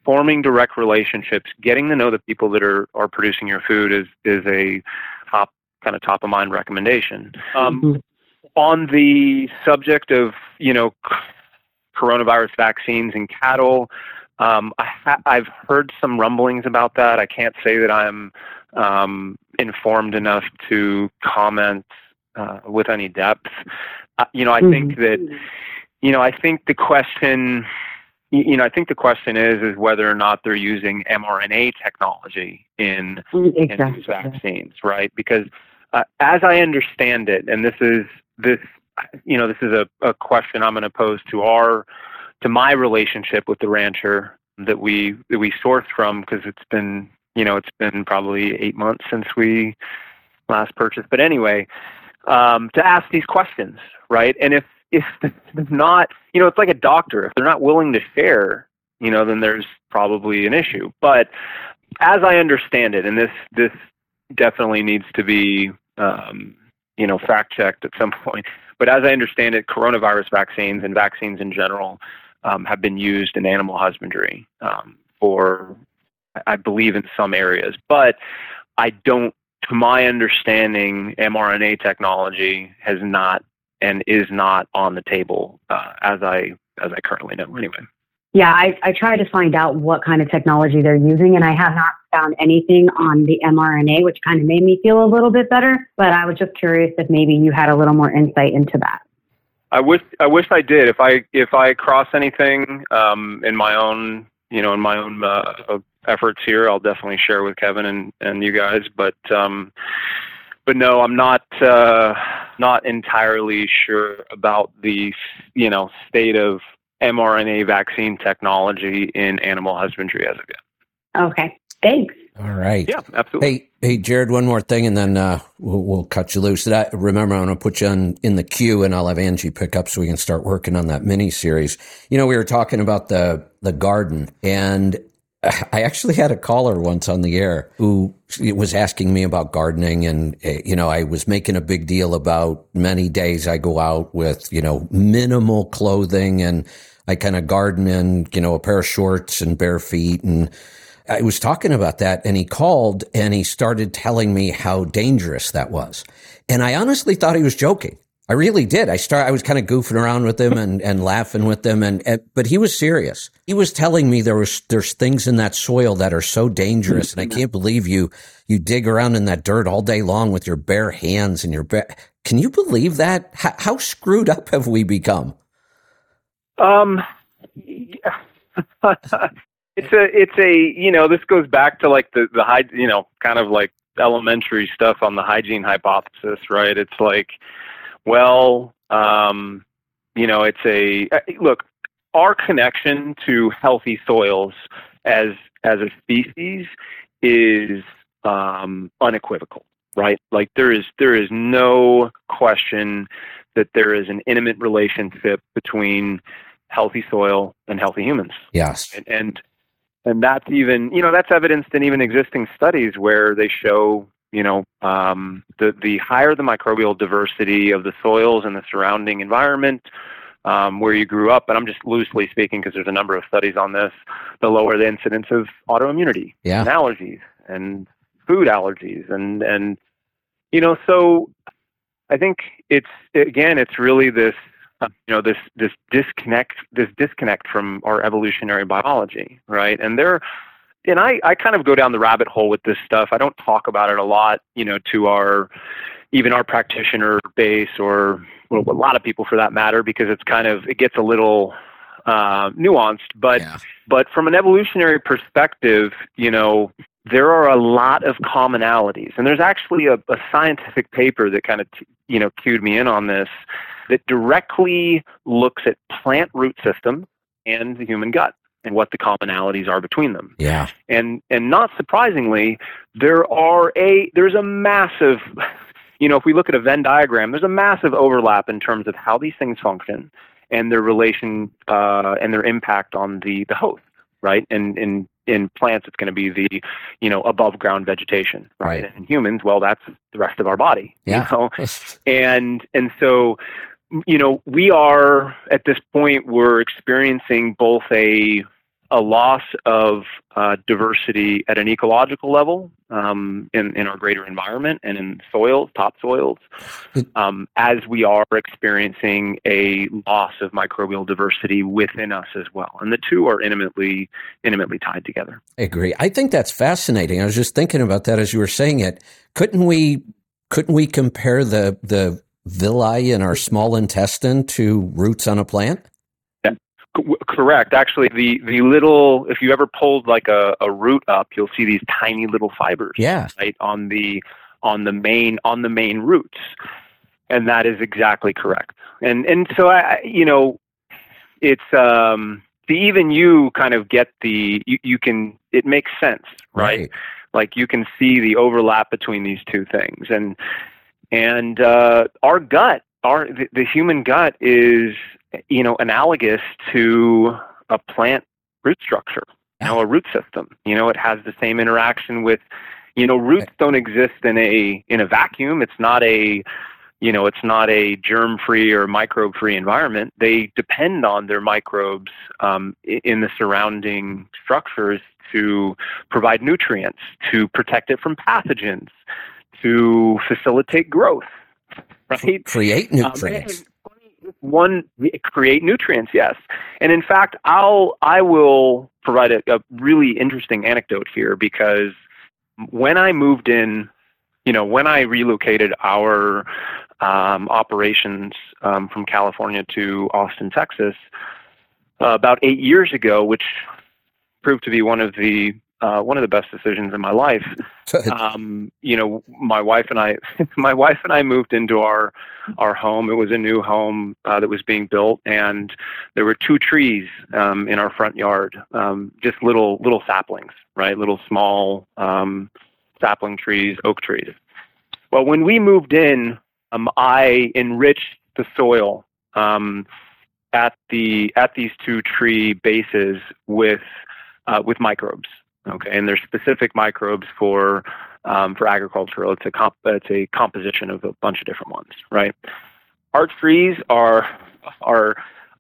forming direct relationships, getting to know the people that are are producing your food is is a top kind of top of mind recommendation. Um, mm-hmm. On the subject of you know coronavirus vaccines and cattle. Um, I ha- I've heard some rumblings about that. I can't say that I'm um, informed enough to comment uh, with any depth. Uh, you know, I mm-hmm. think that you know, I think the question, you know, I think the question is is whether or not they're using mRNA technology in, exactly. in these vaccines, right? Because uh, as I understand it, and this is this, you know, this is a, a question I'm going to pose to our to my relationship with the rancher that we that we source from because it's been you know it's been probably eight months since we last purchased. But anyway, um, to ask these questions, right? And if if not, you know, it's like a doctor. If they're not willing to share, you know, then there's probably an issue. But as I understand it, and this this definitely needs to be um, you know fact checked at some point. But as I understand it, coronavirus vaccines and vaccines in general um, have been used in animal husbandry um, for, I believe, in some areas. But I don't, to my understanding, mRNA technology has not and is not on the table uh, as I as I currently know. Anyway. Yeah, I, I tried to find out what kind of technology they're using, and I have not found anything on the mRNA, which kind of made me feel a little bit better. But I was just curious if maybe you had a little more insight into that. I wish I wish I did. If I if I cross anything um, in my own you know in my own uh, efforts here, I'll definitely share with Kevin and and you guys. But um, but no, I'm not uh, not entirely sure about the you know state of mRNA vaccine technology in animal husbandry as of yet. Okay, thanks. All right. Yeah, absolutely. Hey, hey, Jared. One more thing, and then uh, we'll, we'll, cut you loose. I, remember, I'm going to put you on in the queue, and I'll have Angie pick up so we can start working on that mini series. You know, we were talking about the the garden, and I actually had a caller once on the air who was asking me about gardening, and eh, you know, I was making a big deal about many days I go out with you know minimal clothing, and I kind of garden in you know a pair of shorts and bare feet and I was talking about that and he called and he started telling me how dangerous that was. And I honestly thought he was joking. I really did. I start, I was kind of goofing around with him and, and laughing with him. And, and, but he was serious. He was telling me there was, there's things in that soil that are so dangerous. And I can't believe you, you dig around in that dirt all day long with your bare hands and your bare, can you believe that? How, how screwed up have we become? Um. it's a it's a you know this goes back to like the the high you know kind of like elementary stuff on the hygiene hypothesis right? It's like well um you know it's a uh, look our connection to healthy soils as as a species is um unequivocal right? Like there is there is no question that there is an intimate relationship between healthy soil and healthy humans. Yes. And, and and that's even you know that's evidenced in even existing studies where they show you know um, the the higher the microbial diversity of the soils and the surrounding environment um, where you grew up, and I'm just loosely speaking because there's a number of studies on this, the lower the incidence of autoimmunity yeah. and allergies and food allergies and and you know so I think it's again it's really this you know this this disconnect this disconnect from our evolutionary biology right? And there and I, I kind of go down the rabbit hole with this stuff. I don't talk about it a lot you know to our even our practitioner base or well, a lot of people for that matter because it's kind of it gets a little uh, nuanced. But yeah. but from an evolutionary perspective you know there are a lot of commonalities. And there's actually a, a scientific paper that kind of t- you know cued me in on this that directly looks at plant root system and the human gut and what the commonalities are between them. Yeah. And and not surprisingly, there are a there's a massive you know, if we look at a Venn diagram, there's a massive overlap in terms of how these things function and their relation uh, and their impact on the the host, right? And in in plants, it's going to be the you know above ground vegetation, right? right? And in humans, well, that's the rest of our body, yeah. You know? and and so you know, we are at this point we're experiencing both a a loss of uh, diversity at an ecological level um, in, in our greater environment and in soils, topsoils, um, as we are experiencing a loss of microbial diversity within us as well. And the two are intimately intimately tied together. I agree. I think that's fascinating. I was just thinking about that as you were saying it. Couldn't we couldn't we compare the the villi in our small intestine to roots on a plant? Yeah, C- correct. Actually, the the little if you ever pulled like a, a root up, you'll see these tiny little fibers. Yeah. Right on the on the main on the main roots, and that is exactly correct. And and so I you know it's um the even you kind of get the you, you can it makes sense right? right like you can see the overlap between these two things and and uh, our gut, our the, the human gut is you know analogous to a plant root structure, you know, a root system. You know, it has the same interaction with you know roots don't exist in a in a vacuum. It's not a you know it's not a germ free or microbe free environment they depend on their microbes um, in the surrounding structures to provide nutrients to protect it from pathogens to facilitate growth, right? Create um, nutrients. Um, one create nutrients, yes. And in fact, I'll I will provide a, a really interesting anecdote here because when I moved in, you know, when I relocated our um, operations um, from California to Austin, Texas, uh, about eight years ago, which proved to be one of the uh, one of the best decisions in my life. Um, you know, my wife and I, my wife and I moved into our our home. It was a new home uh, that was being built, and there were two trees um, in our front yard, um, just little little saplings, right? Little small um, sapling trees, oak trees. Well, when we moved in, um, I enriched the soil um, at the at these two tree bases with uh, with microbes. Okay, and there's specific microbes for um, for agricultural. It's a comp- it's a composition of a bunch of different ones, right? Our trees are are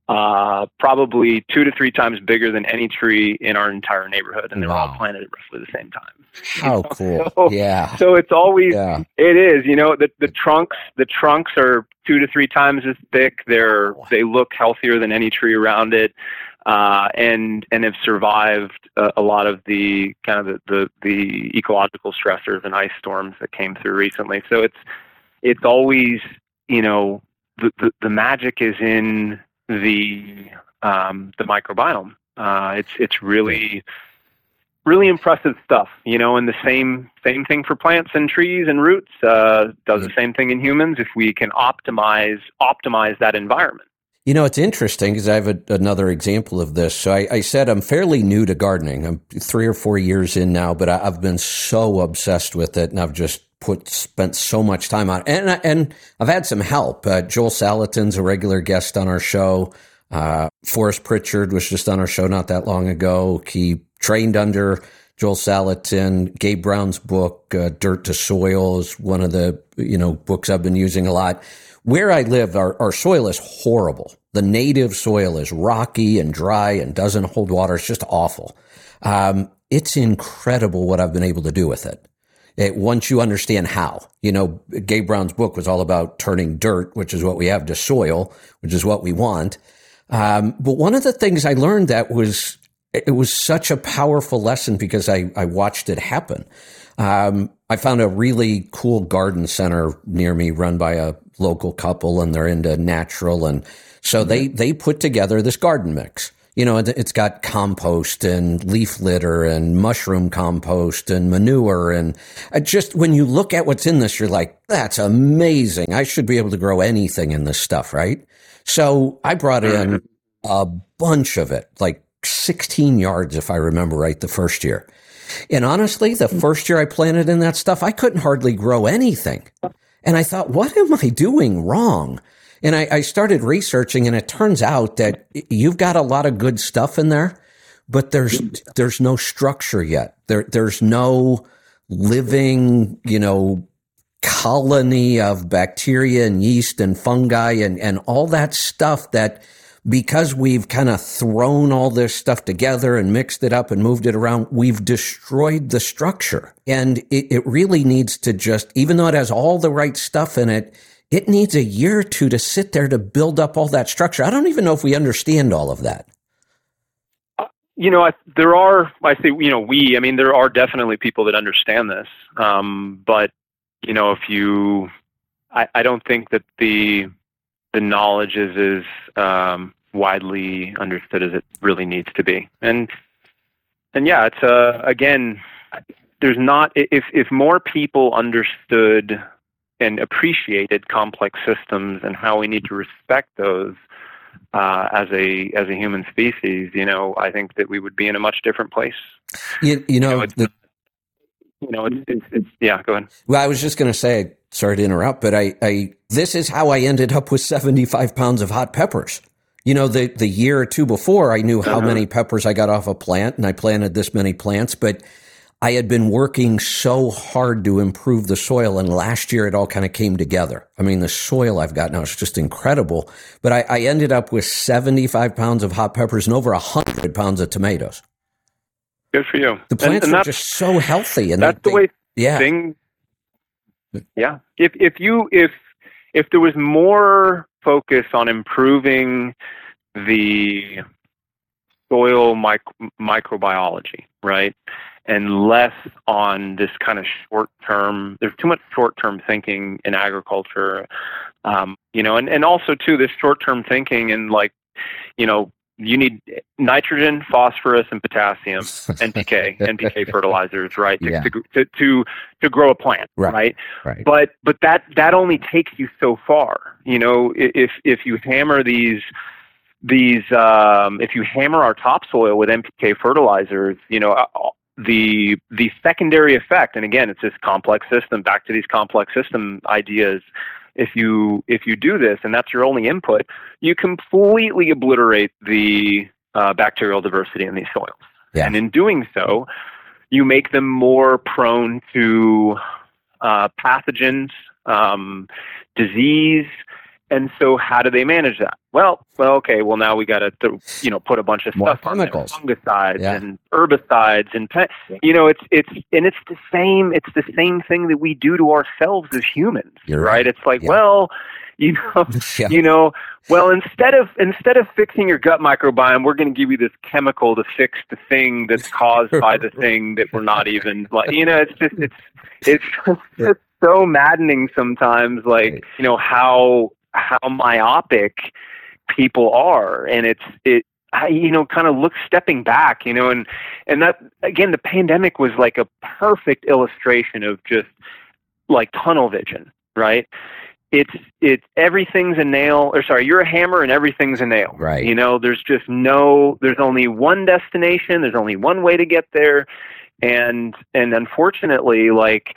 uh, probably two to three times bigger than any tree in our entire neighborhood, and they're wow. all planted at roughly the same time. How cool! So, yeah. So it's always yeah. it is. You know, the the trunks the trunks are two to three times as thick. They're they look healthier than any tree around it. Uh, and and have survived a, a, lot of the kind of the, the, the ecological stressors and ice storms that came through recently. So it's it's always you know the the, the magic is in the um, the microbiome. Uh, it's it's really really impressive stuff, you know. And the same same thing for plants and trees and roots uh, does the same thing in humans if we can optimize optimize that environment. You know, it's interesting because I have a, another example of this. So I, I, said I'm fairly new to gardening. I'm three or four years in now, but I, have been so obsessed with it, and I've just put spent so much time on it. And and I've had some help. Uh, Joel Salatin's a regular guest on our show. Uh, Forrest Pritchard was just on our show not that long ago. He trained under Joel Salatin. Gabe Brown's book, uh, Dirt to Soil, is one of the you know books I've been using a lot. Where I live, our, our soil is horrible. The native soil is rocky and dry and doesn't hold water. It's just awful. Um, it's incredible what I've been able to do with it. it. Once you understand how, you know, Gabe Brown's book was all about turning dirt, which is what we have, to soil, which is what we want. Um, but one of the things I learned that was it was such a powerful lesson because I, I watched it happen. Um, I found a really cool garden center near me run by a local couple and they're into natural. And so they, they put together this garden mix. You know, it's got compost and leaf litter and mushroom compost and manure. And just when you look at what's in this, you're like, that's amazing. I should be able to grow anything in this stuff, right? So I brought in a bunch of it, like 16 yards, if I remember right, the first year. And honestly, the mm. first year I planted in that stuff, I couldn't hardly grow anything. And I thought, what am I doing wrong? And I, I, started researching, and it turns out that you've got a lot of good stuff in there, but there's there's no structure yet. There there's no living, you know, colony of bacteria and yeast and fungi and, and all that stuff that because we've kind of thrown all this stuff together and mixed it up and moved it around, we've destroyed the structure. And it, it really needs to just, even though it has all the right stuff in it, it needs a year or two to sit there to build up all that structure. I don't even know if we understand all of that. Uh, you know, I, there are, I say, you know, we, I mean, there are definitely people that understand this. Um, but, you know, if you, I, I don't think that the, the knowledge is as um, widely understood as it really needs to be. And and yeah, it's uh, again, there's not if if more people understood and appreciated complex systems and how we need to respect those uh, as a as a human species, you know, I think that we would be in a much different place. You, you know, you know, the, you know it's, it's, it's, yeah. Go ahead. Well, I was just going to say, sorry to interrupt, but I, I this is how I ended up with seventy five pounds of hot peppers. You know, the the year or two before, I knew how uh-huh. many peppers I got off a plant, and I planted this many plants, but I had been working so hard to improve the soil, and last year it all kind of came together. I mean, the soil I've got now is just incredible. But I, I ended up with 75 pounds of hot peppers and over 100 pounds of tomatoes. Good for you. The plants and, and are just so healthy, and that's they, the way yeah. thing. Yeah, if if you if if there was more focus on improving the soil microbiology, right? And less on this kind of short term, there's too much short term thinking in agriculture, um, you know, and, and also too this short term thinking and like, you know, you need nitrogen, phosphorus, and potassium, NPK, NPK fertilizers, right? Yeah. To, to, to, to grow a plant, Right. right? Right. But but that that only takes you so far. You know, if if you hammer these these um, if you hammer our topsoil with NPK fertilizers, you know. The the secondary effect, and again, it's this complex system. Back to these complex system ideas. If you if you do this, and that's your only input, you completely obliterate the uh, bacterial diversity in these soils. Yeah. And in doing so, you make them more prone to uh, pathogens, um, disease. And so, how do they manage that? Well, well, okay. Well, now we got to, you know, put a bunch of More stuff on there, fungicides Yeah. and herbicides, and pe- you know, it's it's and it's the same. It's the same thing that we do to ourselves as humans, right? right. It's like, Yeah. well, you know, Yeah. you know, well, instead of instead of fixing your gut microbiome, we're going to give you this chemical to fix the thing that's caused by the thing that we're not even like. You know, it's just it's it's just so maddening sometimes. Like you know how how myopic people are, and it's it. I, you know, kind of look stepping back, you know, and and that again, the pandemic was like a perfect illustration of just like tunnel vision, right? It's it's everything's a nail, or sorry, you're a hammer and everything's a nail, Right. You know, there's just no, there's only one destination, there's only one way to get there, and and unfortunately, like,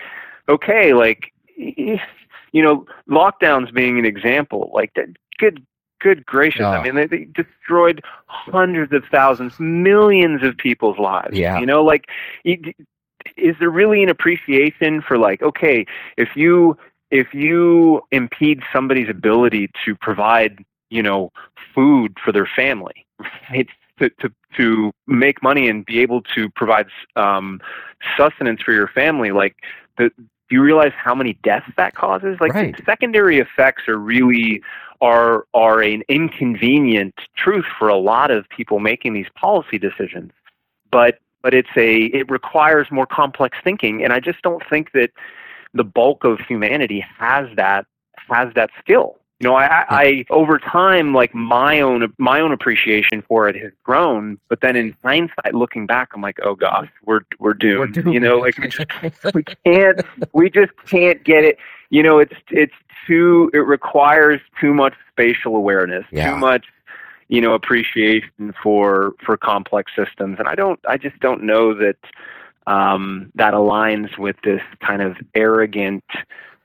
okay, like, you know, lockdowns being an example, like, that, good good gracious, Oh. I mean, they, they destroyed hundreds of thousands, millions of people's lives. Yeah. You know, like, is there really an appreciation for like, okay, if you if you impede somebody's ability to provide, you know, food for their family, right? To, to, to make money and be able to provide um, sustenance for your family, like the, do you realize how many deaths that causes? Like Right. secondary effects are really are are an inconvenient truth for a lot of people making these policy decisions. But but it's a it requires more complex thinking, and I just don't think that the bulk of humanity has that has that skill. You know, I, I, I over time, like my own my own appreciation for it has grown. But then in hindsight, looking back, I'm like, oh gosh, we're we're doomed. We're doomed. You know, like we just, we can't we just can't get it. You know, it's it's too it requires too much spatial awareness, Yeah. too much you know appreciation for for complex systems, and I don't I just don't know that um, that aligns with this kind of arrogant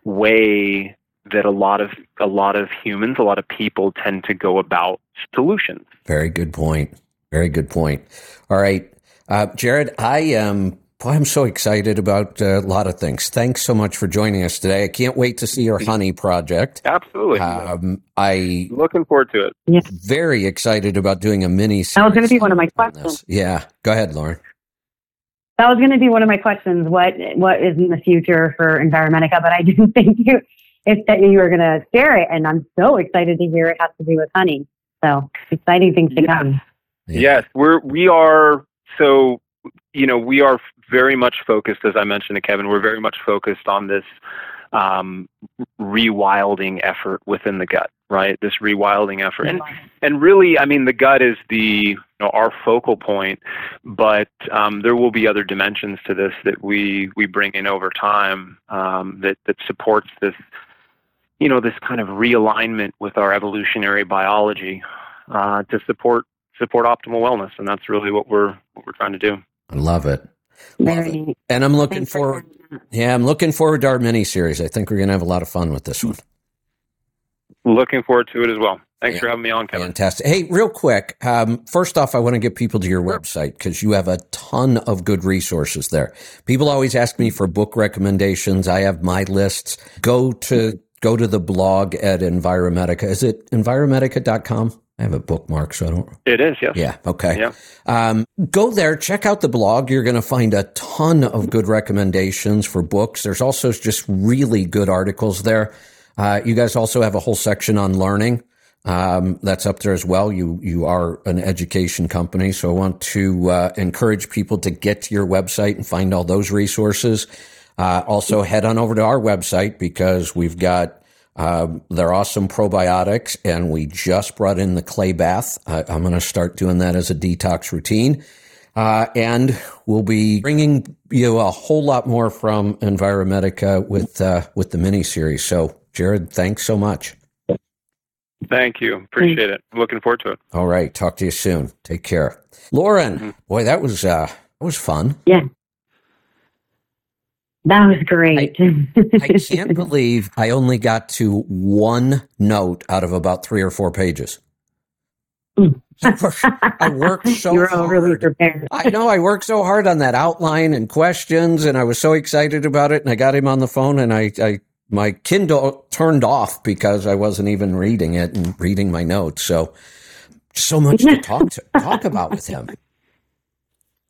way that a lot of a lot of humans, a lot of people tend to go about solutions. Very good point. Very good point. All right, uh, Jared, I am. Boy, I'm so excited about uh, a lot of things. Thanks so much for joining us today. I can't wait to see your honey project. Absolutely, Um, I looking forward to it. very excited about doing a mini. That was gonna be one of my questions. this. Yeah, go ahead, Lauren. That was going to be one of my questions. What what is in the future for Enviromedica? But I didn't think you if that you were going to share it, and I'm so excited to hear it has to do with honey. So exciting things to Yeah. come. Yeah. Yes, we're we are so you know we are very much focused, as I mentioned to Kevin. We're very much focused on this um, rewilding effort within the gut, right? This rewilding effort, and and really, I mean, the gut is the you know, our focal point, but um, there will be other dimensions to this that we we bring in over time um, that that supports this, you know, this kind of realignment with our evolutionary biology uh, to support support optimal wellness, and that's really what we're what we're trying to do. I love it. Love Very it. And I'm looking Thanks for forward. Yeah, I'm looking forward to our mini series. I think we're going to have a lot of fun with this one. Looking forward to it as well. Thanks Yeah. for having me on, Kevin. Fantastic. Hey, real quick. Um, first off, I want to get people to your website because you have a ton of good resources there. People always ask me for book recommendations. I have my lists. Go to go to the blog at Enviromedica. Is it enviromedica.com? I have a bookmark, so I don't. It is, yes. Yeah. Okay. Yeah. Um, go there, check out the blog. You're going to find a ton of good recommendations for books. There's also just really good articles there. Uh, you guys also have a whole section on learning. Um, that's up there as well. You you are an education company, so I want to uh, encourage people to get to your website and find all those resources. Uh, also, head on over to our website because we've got Um, they're awesome probiotics, and we just brought in the clay bath. I, I'm going to start doing that as a detox routine. Uh, and we'll be bringing you a whole lot more from Enviromedica with uh, with the mini series. So, Jared, thanks so much. Thank you. Appreciate it. Looking forward to it. All right. Talk to you soon. Take care, Lauren. Mm-hmm. Boy, that was uh, that was fun. Yeah. That was great. I, I can't believe I only got to one note out of about three or four pages. I worked so You're hard. overly prepared. I know I worked so hard on that outline and questions, and I was so excited about it. And I got him on the phone, and I, I my Kindle turned off because I wasn't even reading it and reading my notes. So, so much to talk to talk about with him.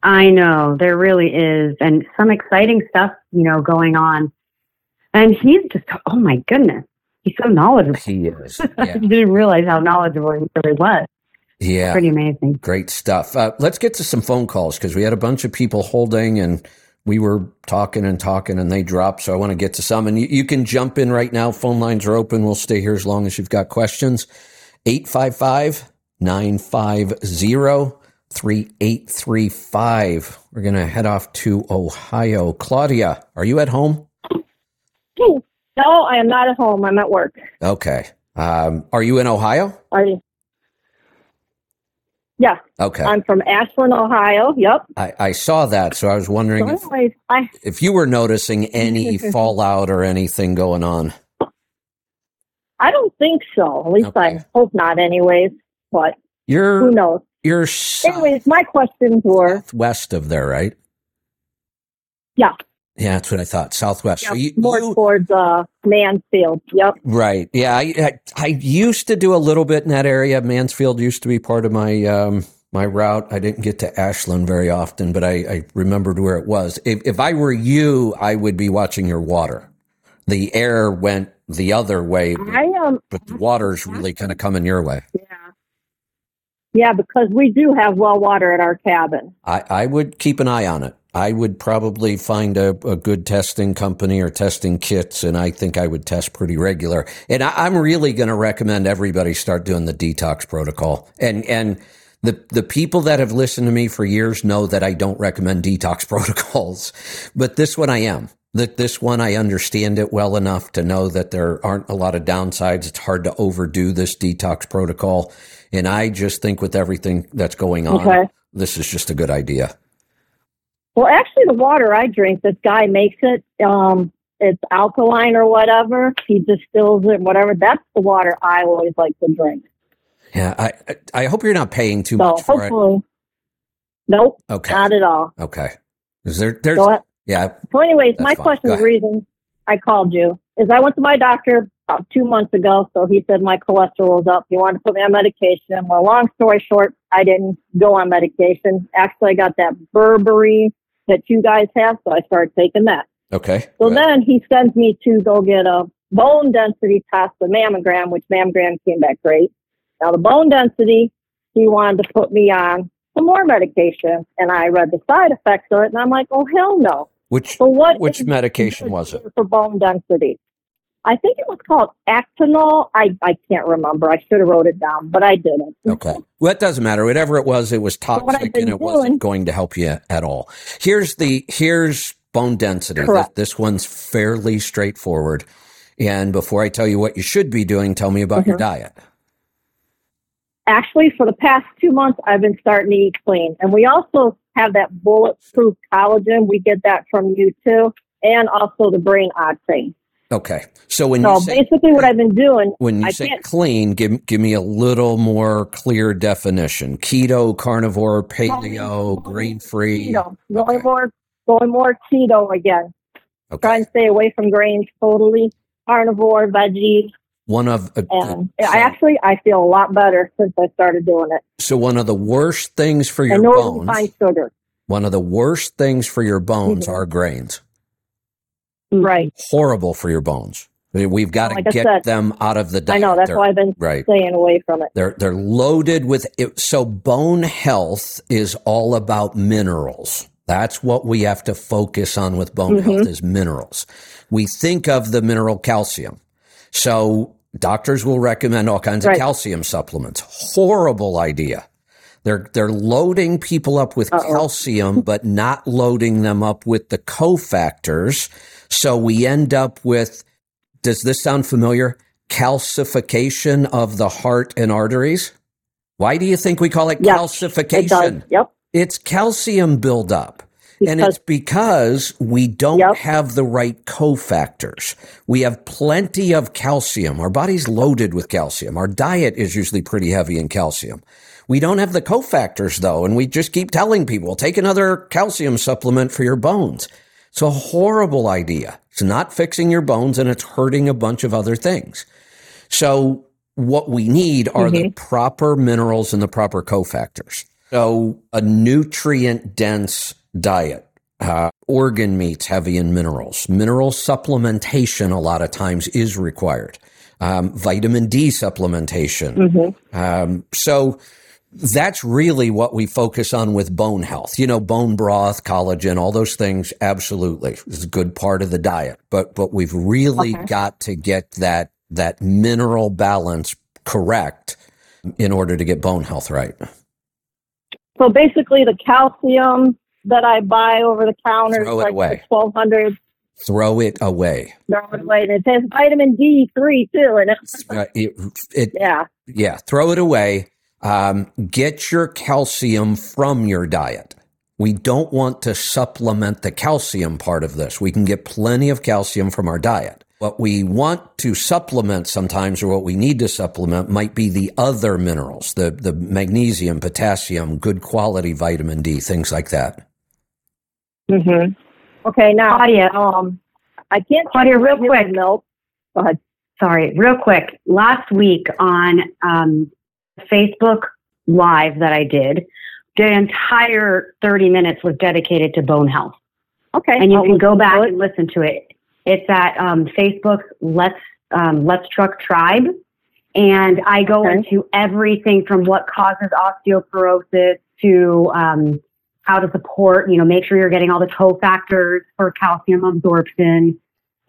I know there really is, and some exciting stuff, you know, going on. And he's just, oh my goodness, he's so knowledgeable. He is. Yeah. I didn't realize how knowledgeable he really was. Yeah. Pretty amazing. Great stuff. Uh, let's get to some phone calls because we had a bunch of people holding and we were talking and talking and they dropped. So I want to get to some. And you, you can jump in right now. Phone lines are open. We'll stay here as long as you've got questions. 855 950 3835. We're going to head off to Ohio. Claudia, are you at home? No, I am not at home. I'm at work. Okay. Um, are you in Ohio? Are you? Yeah. Okay. I'm from Ashland, Ohio. Yep. I, I saw that, so I was wondering So if, I if you were noticing any fallout or anything going on. I don't think so. At least Okay. I hope not. Anyways, but who You're knows? You're Anyways, my questions were southwest of there, right? Yeah. Yeah, that's what I thought. Southwest. yeah, So you, more you- towards uh, Mansfield. Yep. right? Yeah, I, I I used to do a little bit in that area. Mansfield used to be part of my um, my route. I didn't get to Ashland very often, but I, I remembered where it was. If, if I were you, I would be watching your water. The air went the other way, but, I um. but the water's really kind of coming your way. Yeah. Yeah, because we do have well water at our cabin. I, I would keep an eye on it. I would probably find a, a good testing company or testing kits, and I think I would test pretty regular. And I, I'm really going to recommend everybody start doing the detox protocol. And and the the people that have listened to me for years know that I don't recommend detox protocols, but this one I am. That this one I understand it well enough to know that there aren't a lot of downsides. It's hard to overdo this detox protocol, and I just think with everything that's going on, Okay. this is just a good idea. Well, actually, the water I drink, this guy makes it. Um, it's alkaline or whatever. He distills it, whatever. That's the water I always like to drink. Yeah, I I hope you're not paying too So much for it. hopefully, nope, Okay, not at all. okay. Is there there's So, yeah so anyways, my fine. question, the reason I called you is I went to my doctor about two months ago. So he said my cholesterol was up. He wanted to put me on medication. Well, long story short, I didn't go on medication. Actually, I got that berberine that you guys have, so I started taking that. okay. So Good. then he sends me to go get a bone density test, the mammogram, which mammogram came back great. Now the bone density, he wanted to put me on some more medication, and I read the side effects of it, and I'm like, oh hell no. which So what? which medication was it? for bone density? I think it was called Actonel. I I can't remember. I should have wrote it down, but I didn't. Okay. Well, it doesn't matter. Whatever it was, it was toxic and it wasn't going to help you at all. Here's the here's bone density. Correct. This, this one's fairly straightforward. And before I tell you what you should be doing, tell me about your Mhm. diet. Actually, for the past two months, I've been starting to eat clean, and we also have that bulletproof collagen. We get that from you too, and also the brain octane. Okay. So when So you say basically, what I've been doing, when you I say clean, give give me a little more clear definition. Keto, carnivore, paleo, grain free. keto, going Okay. more, going more keto again. Okay. Trying to stay away from grains totally. Carnivore, veggies, One of uh, and so, I actually I feel a lot better since I started doing it. so one of the worst things for your bones. refined sugar. One of the worst things for your bones Mhm. are grains. Right. Horrible for your bones. We've got to Like I get said, them out of the diet. I know that's They're- why I've been right. staying away from it. They're they're loaded with it. So bone health is all about minerals. That's what we have to focus on with bone Mhm. health is minerals. We think of the mineral calcium. So doctors will recommend all kinds Right. of calcium supplements. Horrible idea. They're they're loading people up with Uh-oh. calcium, but not loading them up with the cofactors. So we end up with. Does this sound familiar? Calcification of the heart and arteries. Why do you think we call it Yes, calcification? It. Yep. It's calcium buildup. and it's because we don't Yep. have the right cofactors. We have plenty of calcium. Our body's loaded with calcium. Our diet is usually pretty heavy in calcium. We don't have the cofactors though, and we just keep telling people, take another calcium supplement for your bones. It's a horrible idea. It's not fixing your bones and it's hurting a bunch of other things. So what we need are the proper minerals and the proper cofactors. So a nutrient dense diet, uh, organ meats heavy in minerals, mineral supplementation a lot of times is required. Um, vitamin D supplementation. Um, so that's really what we focus on with bone health. You know, bone broth, collagen, all those things. Absolutely, is a good part of the diet. But but we've really Okay. got to get that that mineral balance correct in order to get bone health right. So basically, the calcium that I buy over the counter Throw it like away. twelve hundred. Throw it away. Throw it away, and it says vitamin D three too, and Uh, it, it yeah. yeah, throw it away. Um, get your calcium from your diet. We don't want to supplement the calcium part of this. We can get plenty of calcium from our diet. What we want to supplement sometimes, or what we need to supplement, might be the other minerals, the, the magnesium, potassium, good quality vitamin D, things like that. Mm-hmm. Okay, now Claudia, um, I can't Claudia, real quick. milk. Go ahead. sorry, real quick. Last week on um, Facebook Live that I did, the entire 30 minutes was dedicated to bone health. Okay, and you I'll can go back it. and listen to it. It's at um, Facebook's Let's um, Let's Truck Tribe, and I go Okay. into everything from what causes osteoporosis to um, how to support. You know, make sure you're getting all the cofactors for calcium absorption,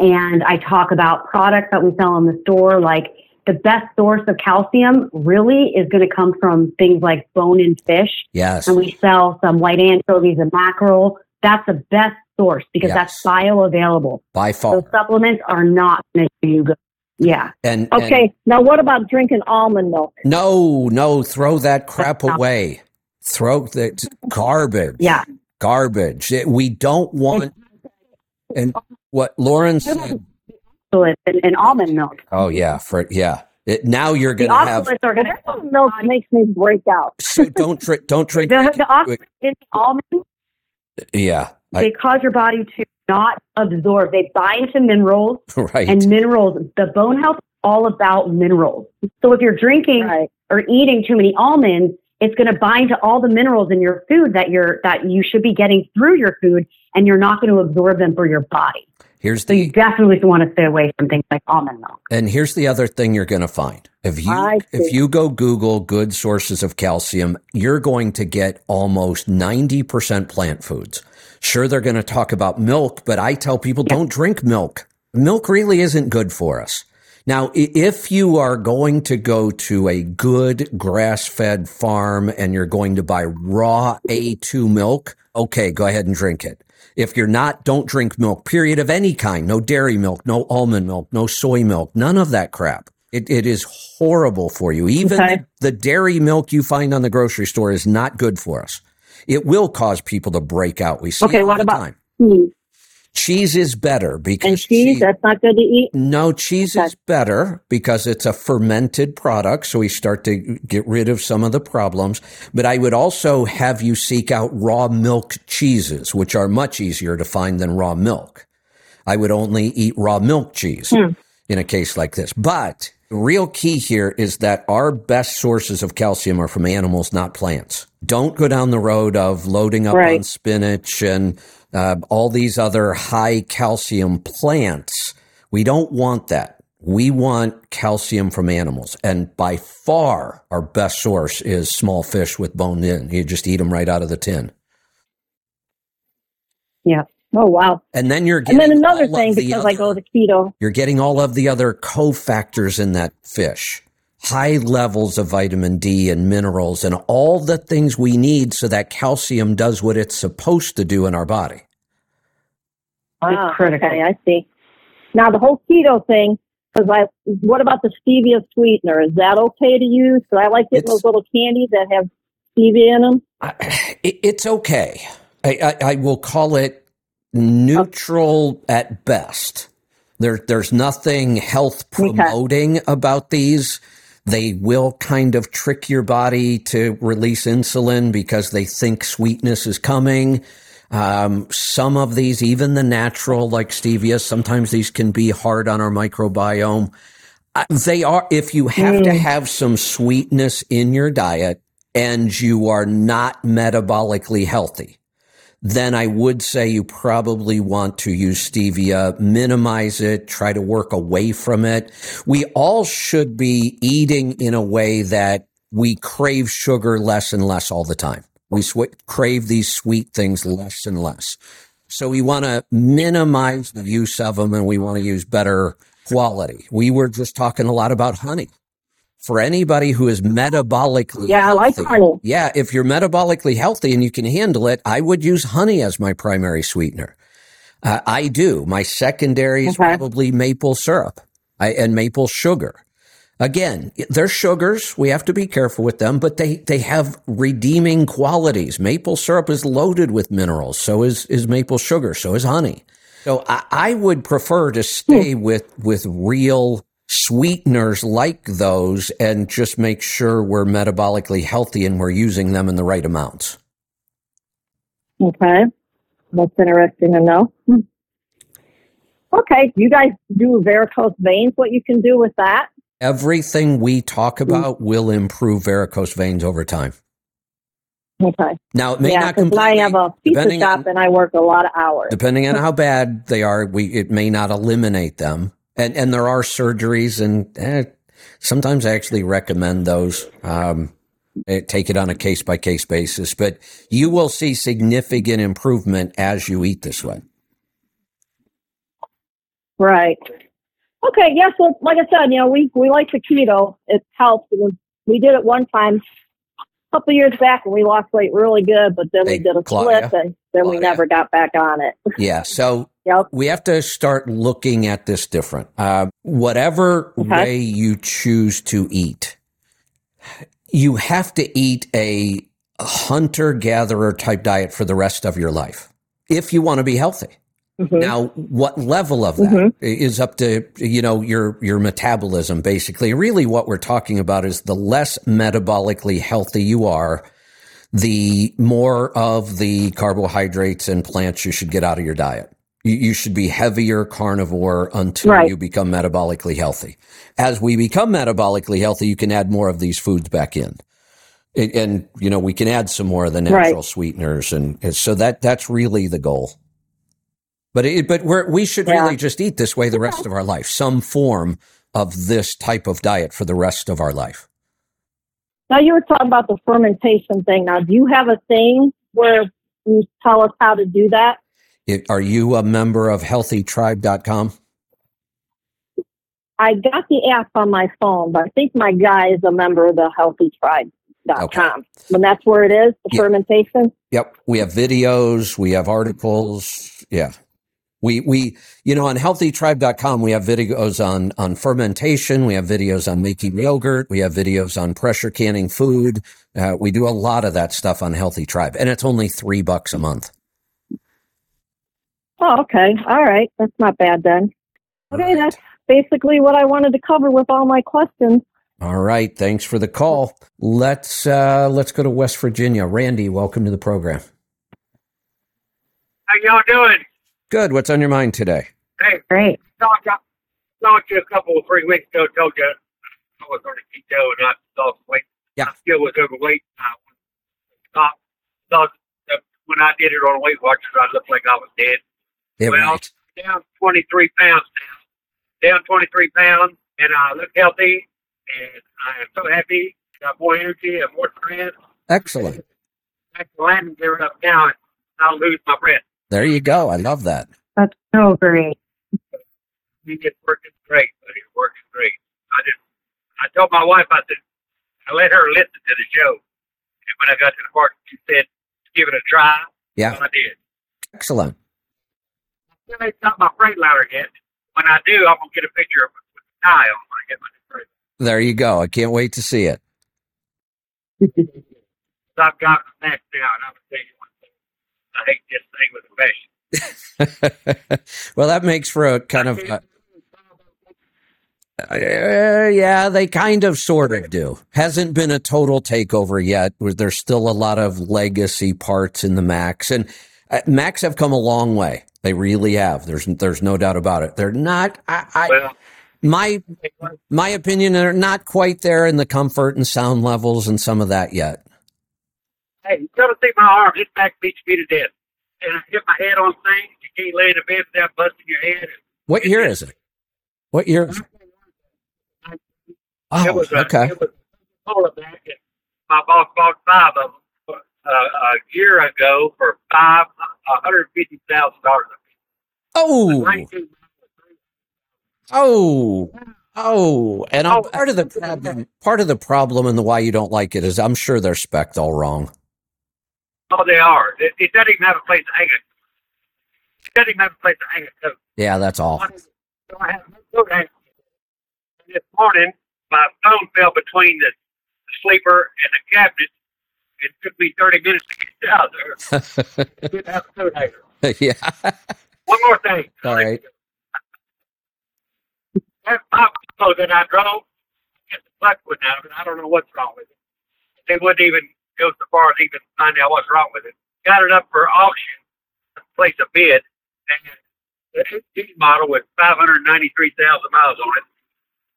and I talk about products that we sell in the store, like. The best source of calcium really is going to come from things like bone and fish Yes. and we sell some white anchovies and mackerel. That's the best source because that's Yes. bioavailable. By far. Those supplements are not going to do you good. Yeah. And, and Okay, now what about drinking almond milk? no, no, throw that crap away. Throw the garbage. Yeah. Garbage. We don't want, and what Lauren said, So it's in, in almond milk. oh yeah, for, yeah. It, now you're going to have, oxalates are going Almond milk makes me break out. so don't drink, don't drink. the, the oxalates in almonds, Yeah. I- they cause your body to not absorb. They bind to minerals right. and minerals. The bone health is all about minerals. So if you're drinking Right. or eating too many almonds, it's going to bind to all the minerals in your food that you're that you should be getting through your food, and you're not going to absorb them for your body. Here's So you definitely want to stay away from things like almond milk. and here's the other thing you're going to find. If you, if you go Google good sources of calcium, you're going to get almost 90% plant foods. Sure, they're going to talk about milk, but I tell people don't drink milk. Milk really isn't good for us. Now, if you are going to go to a good grass fed farm and you're going to buy raw A2 milk, okay, go ahead and drink it. If you're not, don't drink milk, period, of any kind. No dairy milk, no almond milk, no soy milk, none of that crap. It, it is horrible for you. Even Okay. the, dairy milk you find on the grocery store is not good for us. It will cause people to break out. We see Okay, it all what the about- time. Cheese is better because And cheese, cheese- that's not good to eat. no, cheese Okay. is better because it's a fermented product. So we start to get rid of some of the problems. But I would also have you seek out raw milk cheeses, which are much easier to find than raw milk. I would only eat raw milk cheese hmm. in a case like this. But the real key here is that our best sources of calcium are from animals, not plants. Don't go down the road of loading up on spinach and uh, all these other high calcium plants. We don't want that. We want calcium from animals. And by far, our best source is small fish with bone in. You just eat them right out of the tin. Yeah. Oh wow! And then you're getting And then another thing, the because I go other- to keto. you're getting all of the other cofactors in that fish. High levels of vitamin D and minerals and all the things we need so that calcium does what it's supposed to do in our body. Ah, critical. Okay, I see. Now the whole keto thing, because I, what about the stevia sweetener? Is that okay to use? Because I like getting It's- those little candies that have stevia in them. I, it, it's okay. I, I, I will call it neutral at best. There, there's nothing health promoting about these. They will kind of trick your body to release insulin because they think sweetness is coming. Um, some of these, even the natural, like stevia, sometimes these can be hard on our microbiome. Uh, They are, if you have to have some sweetness in your diet and you are not metabolically healthy, then I would say you probably want to use stevia, minimize it, try to work away from it. We all should be eating in a way that we crave sugar less and less all the time. We sw- crave these sweet things less and less. So we want to minimize the use of them and we want to use better quality. We were just talking a lot about honey. For anybody who is metabolically Yeah, I like honey. yeah, if you're metabolically healthy and you can handle it, I would use honey as my primary sweetener. Uh, I do. My secondary is Okay. probably maple syrup I, and maple sugar. Again, they're sugars. We have to be careful with them, but they, they have redeeming qualities. Maple syrup is loaded with minerals. So is, is maple sugar. So is honey. So I, I would prefer to stay with, with real sweeteners like those and just make sure we're metabolically healthy and we're using them in the right amounts. Okay, that's interesting to know. Hmm. Okay, you guys do varicose veins. What you can do with that? Everything we talk about will improve varicose veins over time. Okay, Now, it may yeah, not because I have a pizza shop on- and I work a lot of hours. depending on how bad they are, we it may not eliminate them. And and there are surgeries, and eh, sometimes I actually recommend those. Um, eh, take it on a case by case basis, but you will see significant improvement as you eat this way. Right. Okay. Yeah. So, like I said, you know, we we like the keto. It helps. We did it one time a couple years back, and we lost weight really good. But then Hey, we did a Claudia. split, and then we never got back on it. Yeah. So Yep. we have to start looking at this different. Uh, whatever Okay. way you choose to eat, you have to eat a hunter gatherer type diet for the rest of your life if you want to be healthy. Mhm. Now, what level of that Mhm. is up to you know your your metabolism basically. Really, what we're talking about is the less metabolically healthy you are, the more of the carbohydrates and plants you should get out of your diet. You, you should be heavier carnivore until Right. you become metabolically healthy. As we become metabolically healthy, you can add more of these foods back in. And, and you know, we can add some more of the natural Right. sweeteners. And, and so that, that's really the goal. But it, but we're, we should Yeah. really just eat this way the rest of our life, some form of this type of diet for the rest of our life. Now you were talking about the fermentation thing. Now, do you have a thing where you tell us how to do that? It, are you a member of healthytribe.com? I got the app on my phone, but I think my guy is a member of the healthytribe.com. And that's where it is, the Yeah. fermentation. Yep. We have videos, we have articles. Yeah. We, we, you know, on healthytribe.com, we have videos on, on fermentation. We have videos on making yogurt. We have videos on pressure canning food. Uh, we do a lot of that stuff on Healthy Tribe and it's only three bucks a month. Oh, okay. All right. That's not bad then. Okay, Right. that's basically what I wanted to cover with all my questions. All right. Thanks for the call. Let's, uh, let's go to West Virginia. Randy, welcome to the program. How y'all doing? Good. What's on your mind today? Hey, Great. talked to, talked to you a couple of three weeks ago. Told you I was on a keto and I lost weight. Yeah. I still was overweight. I stopped. Thought that when I did it on Weight Watchers, I looked like I was dead. Yeah, Well, right. Down 23 pounds now. Down 23 pounds, and I look healthy, and I am so happy. Got more energy and more strength. Excellent. Back to landing gear up now, and I'll lose my breath. There you go. I love that. That's so great. It's working great, buddy. It's working great. I just, I told my wife, I said, I let her listen to the show. And when I got to the part, she said, give it a try. Yeah. So I did. Excellent. Still ain't got my Freightliner yet. When I do, I'm going to get a picture of it with the tie on when I get my new Freightliner. There you go. I can't wait to see it. So I've got maxed out. I'm to tell you one thing. I hate this thing with a passion. well, that makes for a kind of. Uh, uh, yeah, they kind of sort of do. Hasn't been a total takeover yet. There's still a lot of legacy parts in the Macks, and uh, Macks have come a long way. They really have. There's there's no doubt about it. They're not. I, I Well, my my opinion, they're not quite there in the comfort and sound levels and some of that yet. hey, you got to see my arm. This back beats me to death. And I hit my head on things. You can't lay in the bed without busting your head. What year is it? What year? Is it? it Oh, was a, okay. It was a back, and my boss bought five of them uh, a year ago for five hundred fifty thousand dollars. Oh, Nineteen. oh, oh. And I'm, Oh. part of the problem, part of the problem, and the why you don't like it is, I'm sure they're spec'd all wrong. Oh, they are. It, it doesn't even have a place to hang it. It doesn't even have a place to hang it. So Yeah, that's all. So I have no. This morning, my phone fell between the sleeper and the cabinet. It took me 30 minutes to get out there. Didn't have a coat yeah. One more thing. All right. That Pop that I drove, get the clutch wouldn't out of it. I don't know what's wrong with it. They wouldn't even go so far as even find out what's wrong with it. Got it up for auction, place a bid, and the 18 model with 593,000 miles on it.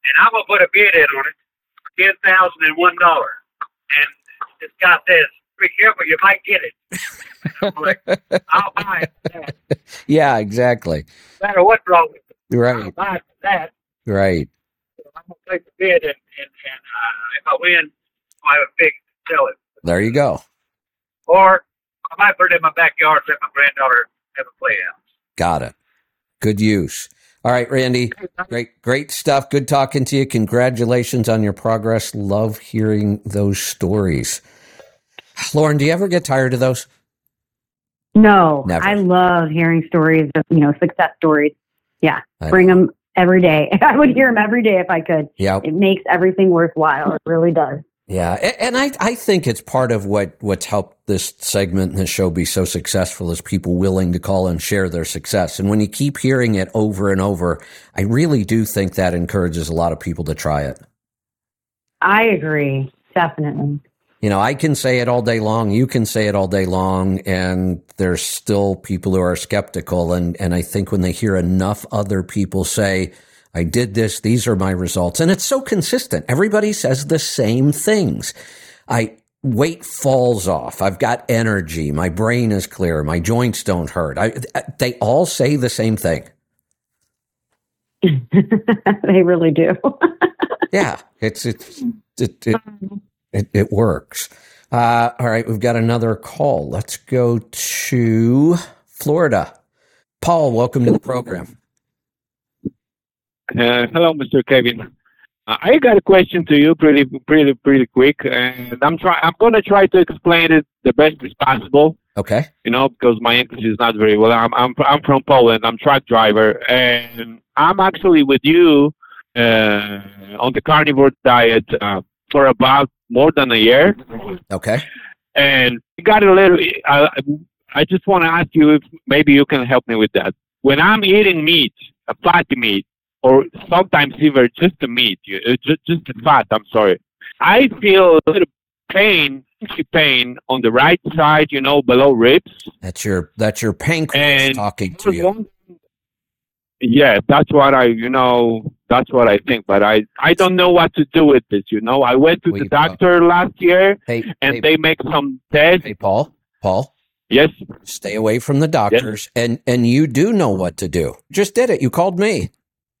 And I'm gonna put a bid in on it for ten thousand and dollar. got this "Be careful, you might get it." Like, "I'll buy it that. Yeah, exactly. No matter what's wrong with it, I'll Right. buy it for that." Right. So I'm gonna take the bid, and and, and uh, if I win, I'll have a and sell it. There you go. Or I might put it in my backyard, let my granddaughter have a play out. Got it. Good use. All right, Randy. Great, great stuff. Good talking to you. Congratulations on your progress. Love hearing those stories. Lauren, do you ever get tired of those? No, Never. I love hearing stories of, you know, success stories. Yeah. I Bring know. them every day. I would hear them every day if I could. Yeah, It makes everything worthwhile. It really does. Yeah, and I, I think it's part of what what's helped this segment and this show be so successful is people willing to call and share their success. And when you keep hearing it over and over, I really do think that encourages a lot of people to try it. I agree. Definitely. You know, I can say it all day long. You can say it all day long, and there's still people who are skeptical. And and I think when they hear enough other people say, "I did this. These are my results," and it's so consistent. Everybody says the same things. I weight falls off. I've got energy. My brain is clear. My joints don't hurt. I, they all say the same thing. they really do. Yeah, it's it's it it it, it works. Uh, all right, we've got another call. Let's go to Florida. Paul, welcome to the program. Uh, hello, Mr. Kevin. Uh, I got a question to you, pretty, pretty, pretty quick, and I'm try. I'm gonna try to explain it the best as possible. Okay. You know, because my English is not very well. I'm, I'm, I'm from Poland. I'm truck driver, and I'm actually with you uh, on the carnivore diet uh, for about more than a year, Okay. and I got a little. I, I just want to ask you if maybe you can help me with that. When I'm eating meat, a fatty meat, or sometimes even just the meat, you- uh, just just the fat. I'm sorry. I feel a little pain, pain on the right side, you know, below ribs. That's your that's your pancreas And talking to you. Yeah, that's what I, you know, that's what I think. But I, I don't know what to do with this. You know, I went to Well, the doctor last year, Hey, and hey, they make some tests. hey, Paul. Paul, Yes, stay away from the doctors, and and you do know what to do. Just did it. You called me.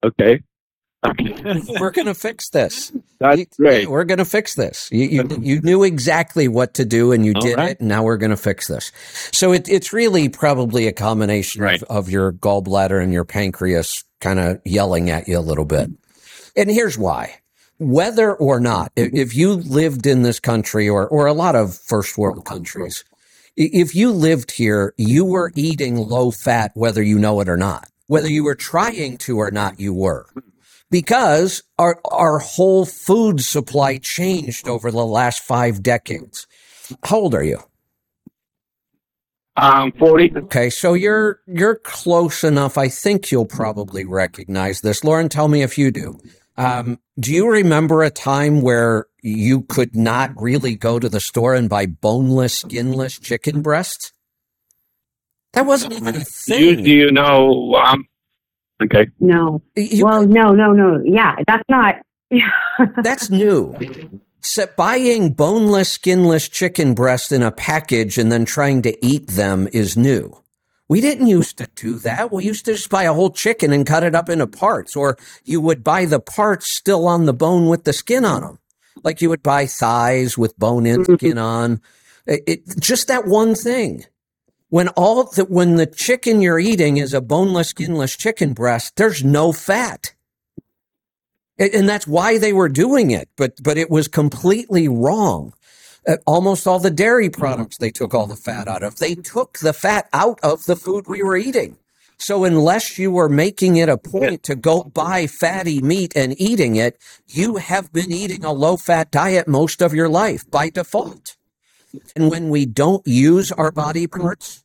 Okay, We're going to fix this. That's You- great. We're going to fix this. You, you, you knew exactly what to do and you All did right. it. Now we're going to fix this. So it, it's really probably a combination Right. of, of your gallbladder and your pancreas kind of yelling at you a little bit. And here's why. Whether or not, if, if you lived in this country or, or a lot of first world countries, if you lived here, you were eating low fat, whether you know it or not. Whether you were trying to or not, you were because our our whole food supply changed over the last five decades. How old are you? Um, 40. Okay, so you're you're close enough. I think you'll probably recognize this. Lauren, tell me if you do. Um, do you remember a time where you could not really go to the store and buy boneless, skinless chicken breasts? That wasn't even a You, do you know? Um, okay. No. You- Well, no, no, no. Yeah, that's not. That's new. So buying boneless, skinless chicken breast in a package and then trying to eat them is new. We didn't used to do that. We used to just buy a whole chicken and cut it up into parts, or you would buy the parts still on the bone with the skin on them. Like you would buy thighs with bone and skin on. It, it- just that one thing. When all the, when the chicken you're eating is a boneless, skinless chicken breast, there's no fat. And that's why they were doing it, but but it was completely wrong. Uh, almost all the dairy products they took all the fat out of. They took the fat out of the food we were eating. So unless you were making it a point to go buy fatty meat and eating it, you have been eating a low fat diet most of your life by default. And when we don't use our body parts,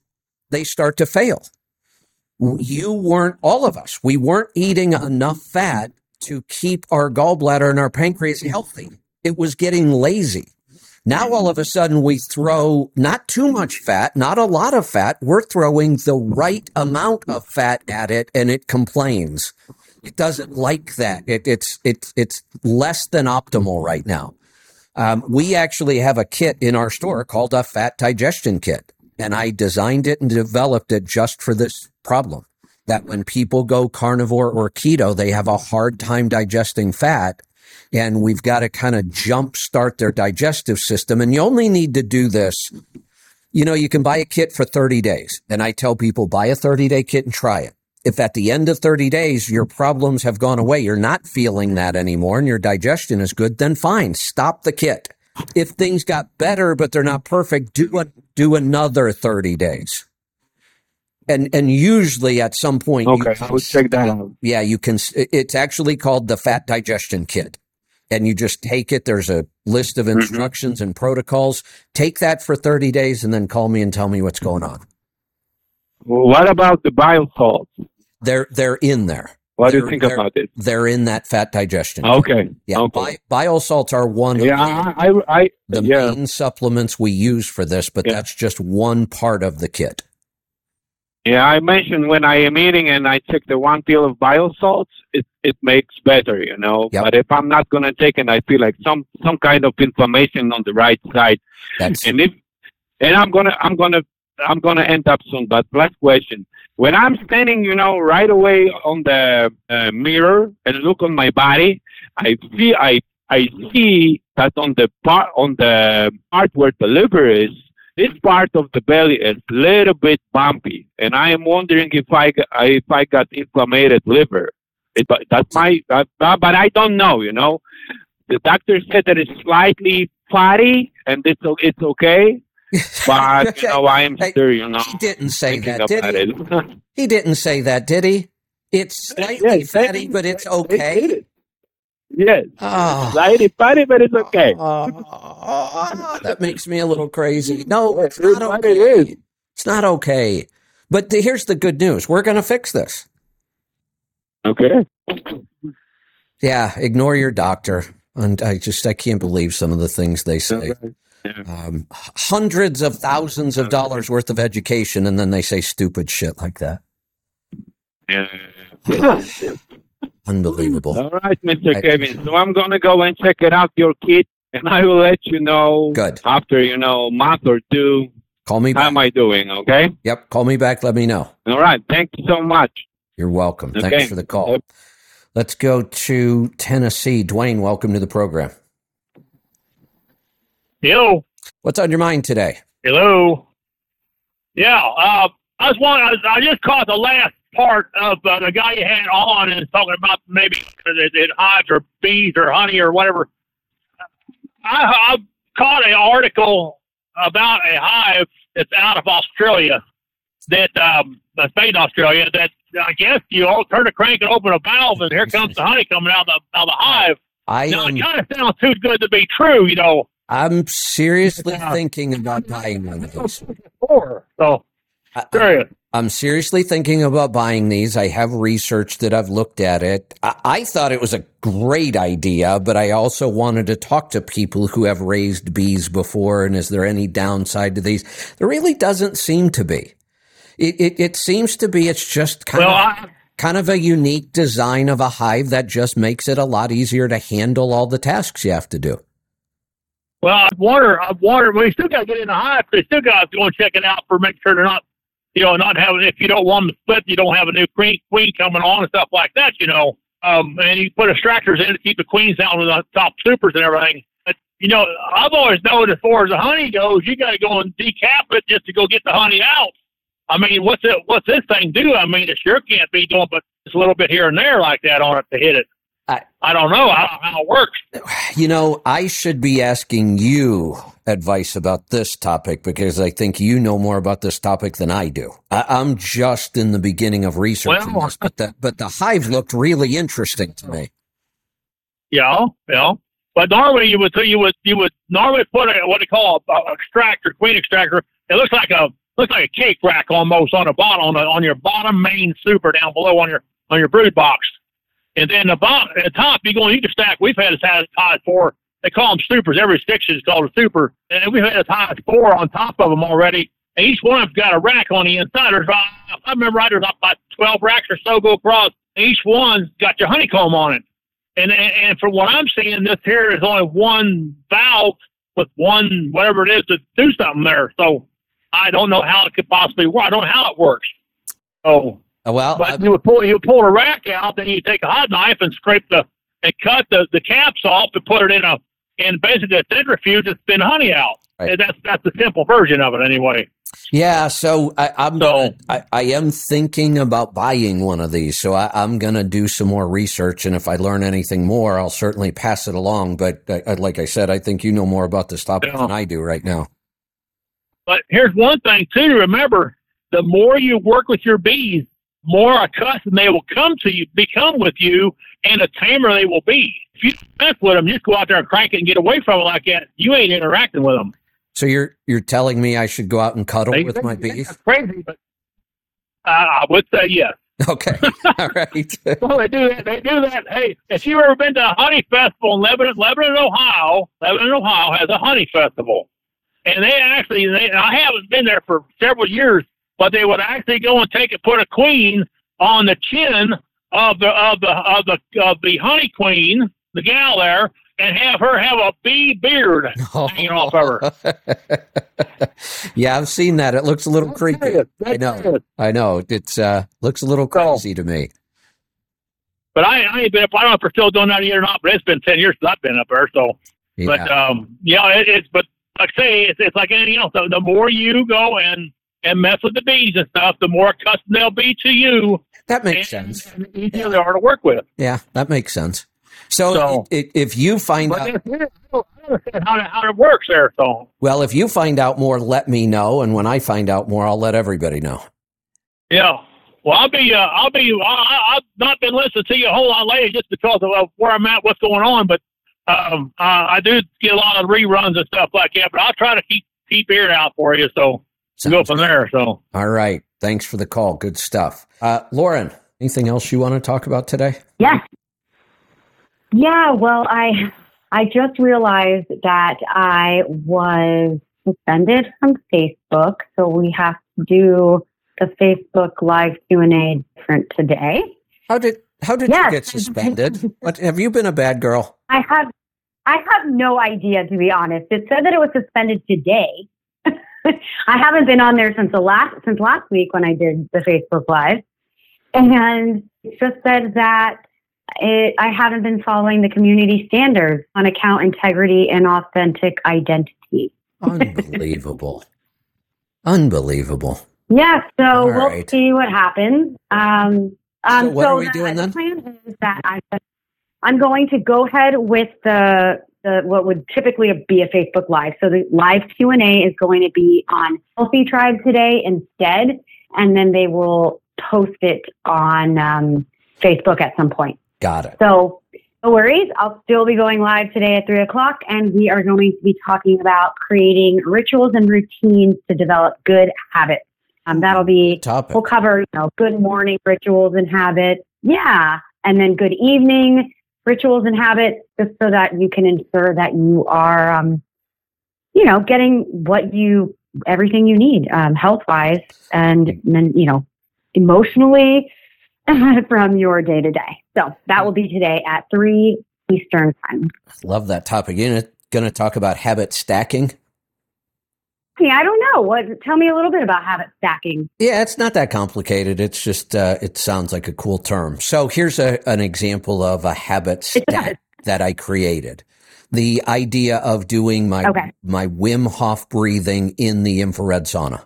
they start to fail. You weren't, all of us, we weren't eating enough fat to keep our gallbladder and our pancreas healthy. It was getting lazy. Now all of a sudden we throw not too much fat, not a lot of fat. We're throwing the right amount of fat at it and it complains. It doesn't like that. It, it's, it's, it's less than optimal right now. Um, we actually have a kit in our store called a fat digestion kit. And I designed it and developed it just for this problem that when people go carnivore or keto, they have a hard time digesting fat. And we've got to kind of jumpstart their digestive system. And you only need to do this. You know, you can buy a kit for 30 days. And I tell people buy a 30 day kit and try it. If at the end of 30 days your problems have gone away, you're not feeling that anymore and your digestion is good, then fine, stop the kit. If things got better but they're not perfect, do a, do another 30 days. And and usually at some point, you Okay. can- I will check that out. yeah, you can. It's actually called the Fat Digestion Kit, and you just take it. There's a list of Mm-hmm. instructions and protocols. Take that for 30 days, and then call me and tell me what's going on. What about the bile salts? They're they're in there. What do you think about it? They're in that fat digestion. Okay. Yeah, okay. bi- salts are one Yeah, of I, I, the yeah. main supplements we use for this, but Yeah. that's just one part of the kit. Yeah, I mentioned when I am eating and I take the one pill of bile salts, it it makes better, you know. Yep. But if I'm not gonna take it, I feel like some some kind of inflammation on the right side. That's And if and I'm gonna I'm gonna I'm gonna end up soon. But last question: When I'm standing, you know, right away on the uh, mirror and look on my body, I see I I see that on the part on the part where the liver is, this part of the belly is a little bit bumpy, and I am wondering if I if I got inflamed liver. It, that's my uh, but I don't know. You know, the doctor said that it's slightly fatty and it's it's okay. But you know, I am still you know he didn't say that, did he? it. He didn't say that, did he? It's slightly Yes, fatty, but it's okay. Yes, Oh. slightly fatty, but it's okay. Oh, that makes me a little crazy. No, it's not okay. is. It's not okay. But the, here's the good news: we're going to fix this. Okay. Yeah, ignore your doctor. And I just I can't believe some of the things they say. Yeah. Um, hundreds of thousands of dollars worth of education, and then they say stupid shit like that. Yeah. Unbelievable. All right, Mr. I- Kevin. So I'm gonna go and check it out, your kit, and I will let you know Good. after you know month or two Call me how back. am I doing. Okay. Yep, call me back. Let me know. All right. Thank you so much. You're welcome. Okay. Thanks for the call. Yep. Let's go to Tennessee. Dwayne, welcome to the program. Hello. What's on your mind today? Hello. Yeah. Uh, I was one. I, I just caught the last part of uh, the guy you had on and talking about maybe it, it hives or bees or honey or whatever. I, I caught an article about a hive that's out of Australia that um, that's made in Australia that I guess you all turn a crank and open a valve and here comes the honey coming out of the, out of the hive. I Now, am, it kind of sounds too good to be true, you know. I'm seriously Yeah. thinking about buying one of these. Before. So, I- serious. I'm seriously thinking about buying these. I have researched it. I've looked at it. I, I thought it was a great idea, but I also wanted to talk to people who have raised bees before. And is there any downside to these? There really doesn't seem to be. It, it, it seems to be it's just kind Well, of I, kind of a unique design of a hive that just makes it a lot easier to handle all the tasks you have to do. Well, I wonder. I wonder. Well, you still got to get in the hive. They still got to go and check it out for make sure they're not, you know, not having. If you don't want them to split, you don't have a new queen queen coming on and stuff like that. You know, um, and you put extractors in to keep the queens down with the top supers and everything. But you know, I've always known as far as the honey goes, you got to go and decap it just to go get the honey out. I mean, what's it? What's this thing do? I mean, it sure can't be doing but just a little bit here and there like that on it to hit it. I- I don't know how, how it works. You know, I should be asking you advice about this topic because I think you know more about this topic than I do. I, I'm just in the beginning of researching Well- this, but the but the hive looked really interesting to me. Yeah, yeah. But normally you would you would you would normally put a what they call a, a extractor, queen extractor. It looks like a looks like a cake rack almost on the bottom on, the, on your bottom main super down below on your on your brood box. And then the bottom at the top you go and you can stack. We've had as high four. They call them supers. Every section is called a super, and we've had high as four on top of them already. And each one of them's got a rack on the inside. There's about, if I remember right, there's about twelve racks or so go across. Each one's got your honeycomb on it. And, and and from what I'm seeing, this here is only one valve with one whatever it is to do something there. So I don't know how it could possibly work. I don't know how it works. So, Uh, Well, but I- you would pull you would pull the rack out, then you take a hot knife and scrape the and cut the, the caps off and put it in a in basically a centrifuge to spin honey out. Right. And that's that's the simple version of it anyway. yeah. So I, I'm So I, I am thinking about buying one of these. So I, I'm going to do some more research, and if I learn anything more, I'll certainly pass it along. But uh, like I said, I think you know more about this topic Yeah. than I do right now. But here's one thing too. Remember, the more you work with your bees, more accustomed they will come to you, become with you, and a tamer they will be. If you mess with them, just go out there and crank it and get away from it like that. You ain't interacting with them. So you're you're telling me I should go out and cuddle They- with they- my? That's crazy, but uh, I would say yes. Okay, all right. Well, they do that. They do that. Hey, if you've ever been to a honey festival in Lebanon, Lebanon, Ohio, Lebanon, Ohio has a honey festival, and they actually, they, I haven't been there for several years, but they would actually go and take and put a queen on the chin of the of the of the of the honey queen, the gal there, and have her have a bee beard hanging off of her. yeah, I've seen that. It looks a little creepy. Serious. I know. serious. I know. It's uh looks a little So- crazy to me. But I, I ain't been up. I don't know if they're still doing that yet or not. But it's been ten years since I've been up there. So. But Yeah. um, yeah, it, it's but like I say, it's, it's like anything else. The, the more you go and and mess with the bees and stuff, the more accustomed they'll be to you, That makes and, sense. and the easier they are to work with. Yeah, that makes sense. So, So- i- i- if you find out, that's it. I don't understand how it, how it works there. So well, if you find out more, let me know, and when I find out more, I'll let everybody know. yeah. Well, I'll be, uh, I'll be, I, I, I've not been listening to you a whole lot lately just because of uh, where I'm at, what's going on. But um, uh, I do get a lot of reruns and stuff like that. But I'll try to keep keep ear out for you. So go Sounds from there. So. All right. Thanks for the call. Good stuff. Uh, Lauren, anything else you want to talk about today? Yes. Yeah, well, I I just realized that I was suspended from Facebook, so we have to do the Facebook live Q&A different today. How did how did Yes. you get suspended? what have you been a bad girl? I have I have no idea to be honest. It said that it was suspended today. I haven't been on there since the last since last week when I did the Facebook live. And it just said that it, I haven't been following the community standards on account integrity and authentic identity. Unbelievable. Unbelievable. Yeah, so All we'll right. see what happens. Um, um, So what are we the, doing the then? plan is that I, I'm going to go ahead with the the what would typically be a Facebook Live. So the live Q and A is going to be on Healthy Tribe today instead, and then they will post it on um, Facebook at some point. Got it. So no worries. I'll still be going live today at three o'clock, and we are going to be talking about creating rituals and routines to develop good habits. Um, that'll be Topic. we'll cover you know good morning rituals and habits, yeah, and then good evening rituals and habits, just so that you can ensure that you are, um, you know, getting what you everything you need um, health wise, and then you know emotionally from your day to day. So that will be today at three Eastern time. Love that topic. You're going to talk about habit stacking. I don't know. What? Tell me a little bit about habit stacking. Yeah, it's not that complicated. It's just, uh, it sounds like a cool term. So here's a, an example of a habit stack that I created. The idea of doing my, Okay. my Wim Hof breathing in the infrared sauna.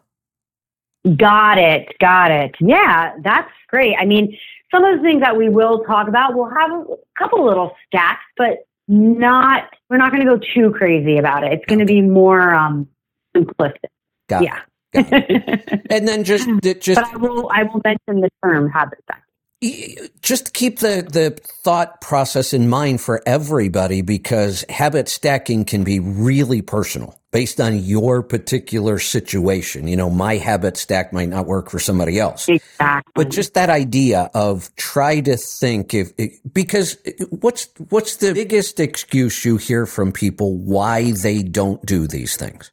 Got it. Got it. Yeah, that's great. I mean, some of the things that we will talk about, we'll have a couple little stacks, but not, we're not going to go too crazy about it. It's going to be more um, simplistic. Got it. yeah. And then just, just but I will, I will mention the term habit stacking. just keep the, the thought process in mind for everybody because habit stacking can be really personal based on your particular situation. You know, my habit stack might not work for somebody else. Exactly. But just that idea of try to think if because what's what's the biggest excuse you hear from people why they don't do these things?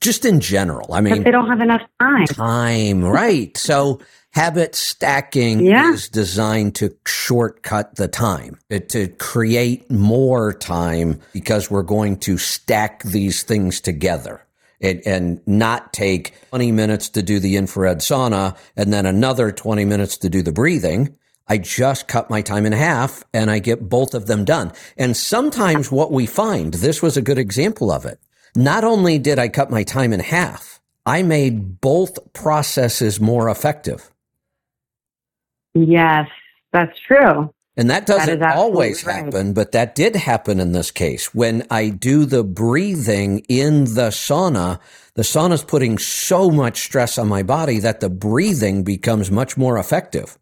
Just in general. I mean, they don't have enough time. time, right? So habit stacking Yeah. is designed to shortcut the time, it, to create more time because we're going to stack these things together. And, and not take 20 minutes to do the infrared sauna and then another 20 minutes to do the breathing. I just cut my time in half and I get both of them done. And sometimes what we find, this was a good example of it. Not only did I cut my time in half, I made both processes more effective. Yes, that's true. And that That doesn't is absolutely always right. happen, but that did happen in this case. When I do the breathing in the sauna, the sauna's putting so much stress on my body that the breathing becomes much more effective.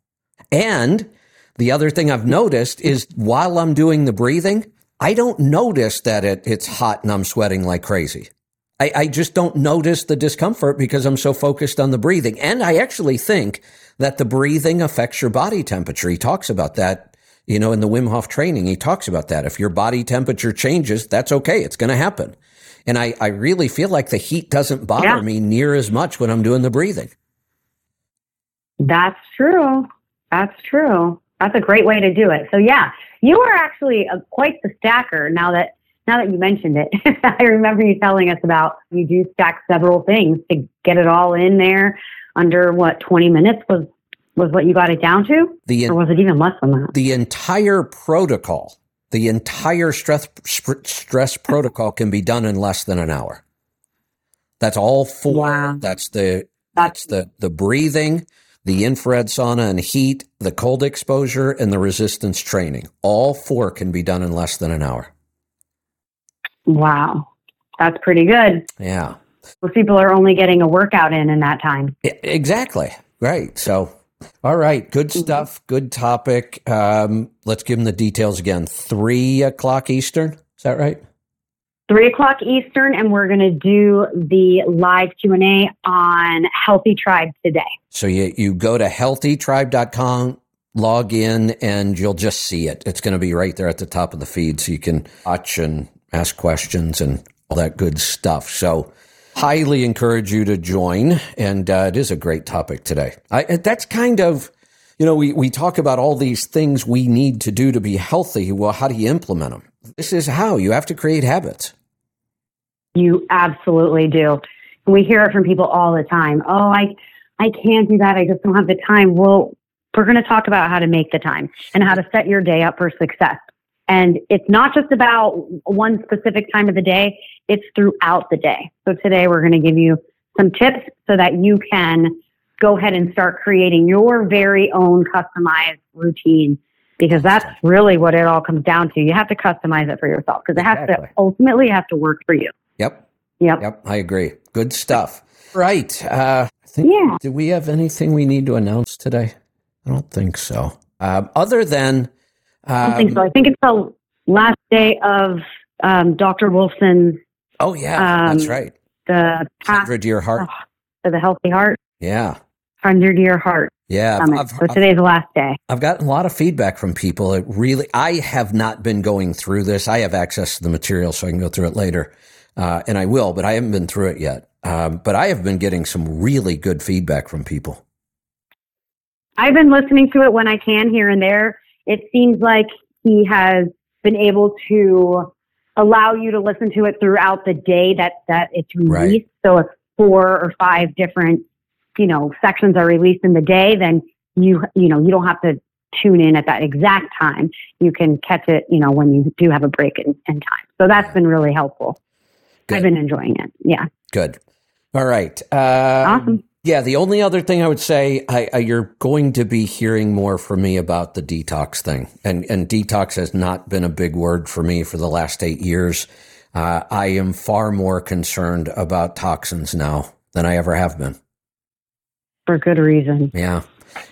And the other thing I've noticed is while I'm doing the breathing, I don't notice that it, it's hot and I'm sweating like crazy. I, I just don't notice the discomfort because I'm so focused on the breathing. And I actually think that the breathing affects your body temperature. He talks about that, you know, in the Wim Hof training. He talks about that. If your body temperature changes, that's okay. It's going to happen. And I, I really feel like the heat doesn't bother Yeah. me near as much when I'm doing the breathing. That's true. That's true. That's a great way to do it. So yeah, you are actually a, quite the stacker. Now that now that you mentioned it, I remember you telling us about you do stack several things to get it all in there under what twenty minutes was was what you got it down to, The or was it even less than that? the entire protocol, the entire stress sp- stress protocol can be done in less than an hour. That's all four. Wow. That's the that's the the breathing, the infrared sauna and heat, the cold exposure, and the resistance training. All four can be done in less than an hour. Wow, that's pretty good. Yeah, Most people are only getting a workout in in that time. Exactly. Right. So, all right, good stuff. Good topic. Um, let's give them the details again. Three o'clock Eastern. Is that right? Three o'clock Eastern, and we're going to do the live Q and A on Healthy Tribe today. So you, you go to healthytribe.com, log in, and you'll just see it. It's going to be right there at the top of the feed so you can watch and ask questions and all that good stuff. So highly encourage you to join. And uh, it is a great topic today. I, that's kind of, you know, we, we talk about all these things we need to do to be healthy. Well, how do you implement them? This is how you have to create habits. You absolutely do. And we hear it from people all the time. Oh, I, I can't do that. I just don't have the time. Well, we're going to talk about how to make the time and how to set your day up for success. And it's not just about one specific time of the day, it's throughout the day. So today we're going to give you some tips so that you can go ahead and start creating your very own customized routine because that's really what it all comes down to. You have to customize it for yourself because it has Exactly. to ultimately have to work for you. Yep. Yep. Yep. I agree. Good stuff. Right. Uh, I think, Yeah. Do we have anything we need to announce today? I don't think so. Um, other than. I think um, so. I think it's the last day of um, Dr. Wolfson's Oh, yeah. Um, that's right. the path 100 year heart. to the healthy heart, Yeah. hundred year heart Yeah. I've, so I've- today's the last day. I've gotten a lot of feedback from people. It really, I have not been going through this. I have access to the material, so I can go through it later, uh, and I will. But I haven't been through it yet. Um, but I have been getting some really good feedback from people. I've been listening to it when I can here and there. It seems like he has been able to allow you to listen to it throughout the day that, that it's released. Right. So if four or five different, you know, sections are released in the day, then you, you know, you don't have to tune in at that exact time. You can catch it, you know, when you do have a break in, in time. So that's been really helpful. Good. I've been enjoying it. Yeah. Good. All right. Uh, Awesome. Yeah, the only other thing I would say, I, I, you're going to be hearing more from me about the detox thing, and and detox has not been a big word for me for the last eight years. Uh, I am far more concerned about toxins now than I ever have been. For good reason. Yeah.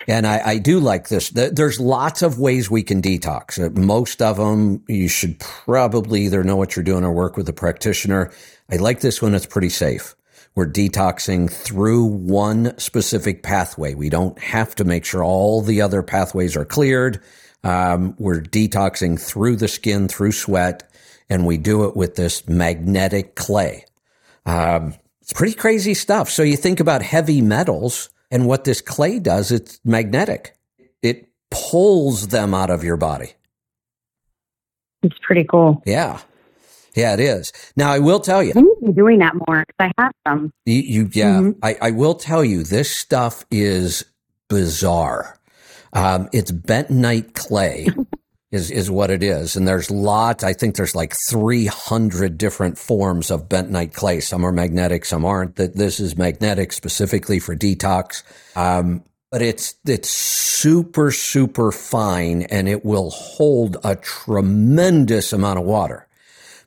And I, I do like this. There's lots of ways we can detox. Uh, Most of them, you should probably either know what you're doing or work with a practitioner. I like this one. It's pretty safe. We're detoxing through one specific pathway. We don't have to make sure all the other pathways are cleared. Um, we're detoxing through the skin, through sweat, and we do it with this magnetic clay. Um, it's pretty crazy stuff. So you think about heavy metals and what this clay does, it's magnetic. It pulls them out of your body. It's pretty cool. Yeah. Yeah, it is. Now I will tell you, I need to be doing that more because I have some. you, you yeah, Mhm. I, I will tell you, this stuff is bizarre. Um, it's bentonite clay is, is what it is. And there's lots, I think there's like 300 different forms of bentonite clay. Some are magnetic, some aren't. That This is magnetic specifically for detox. Um, but it's, it's super, super fine and it will hold a tremendous amount of water.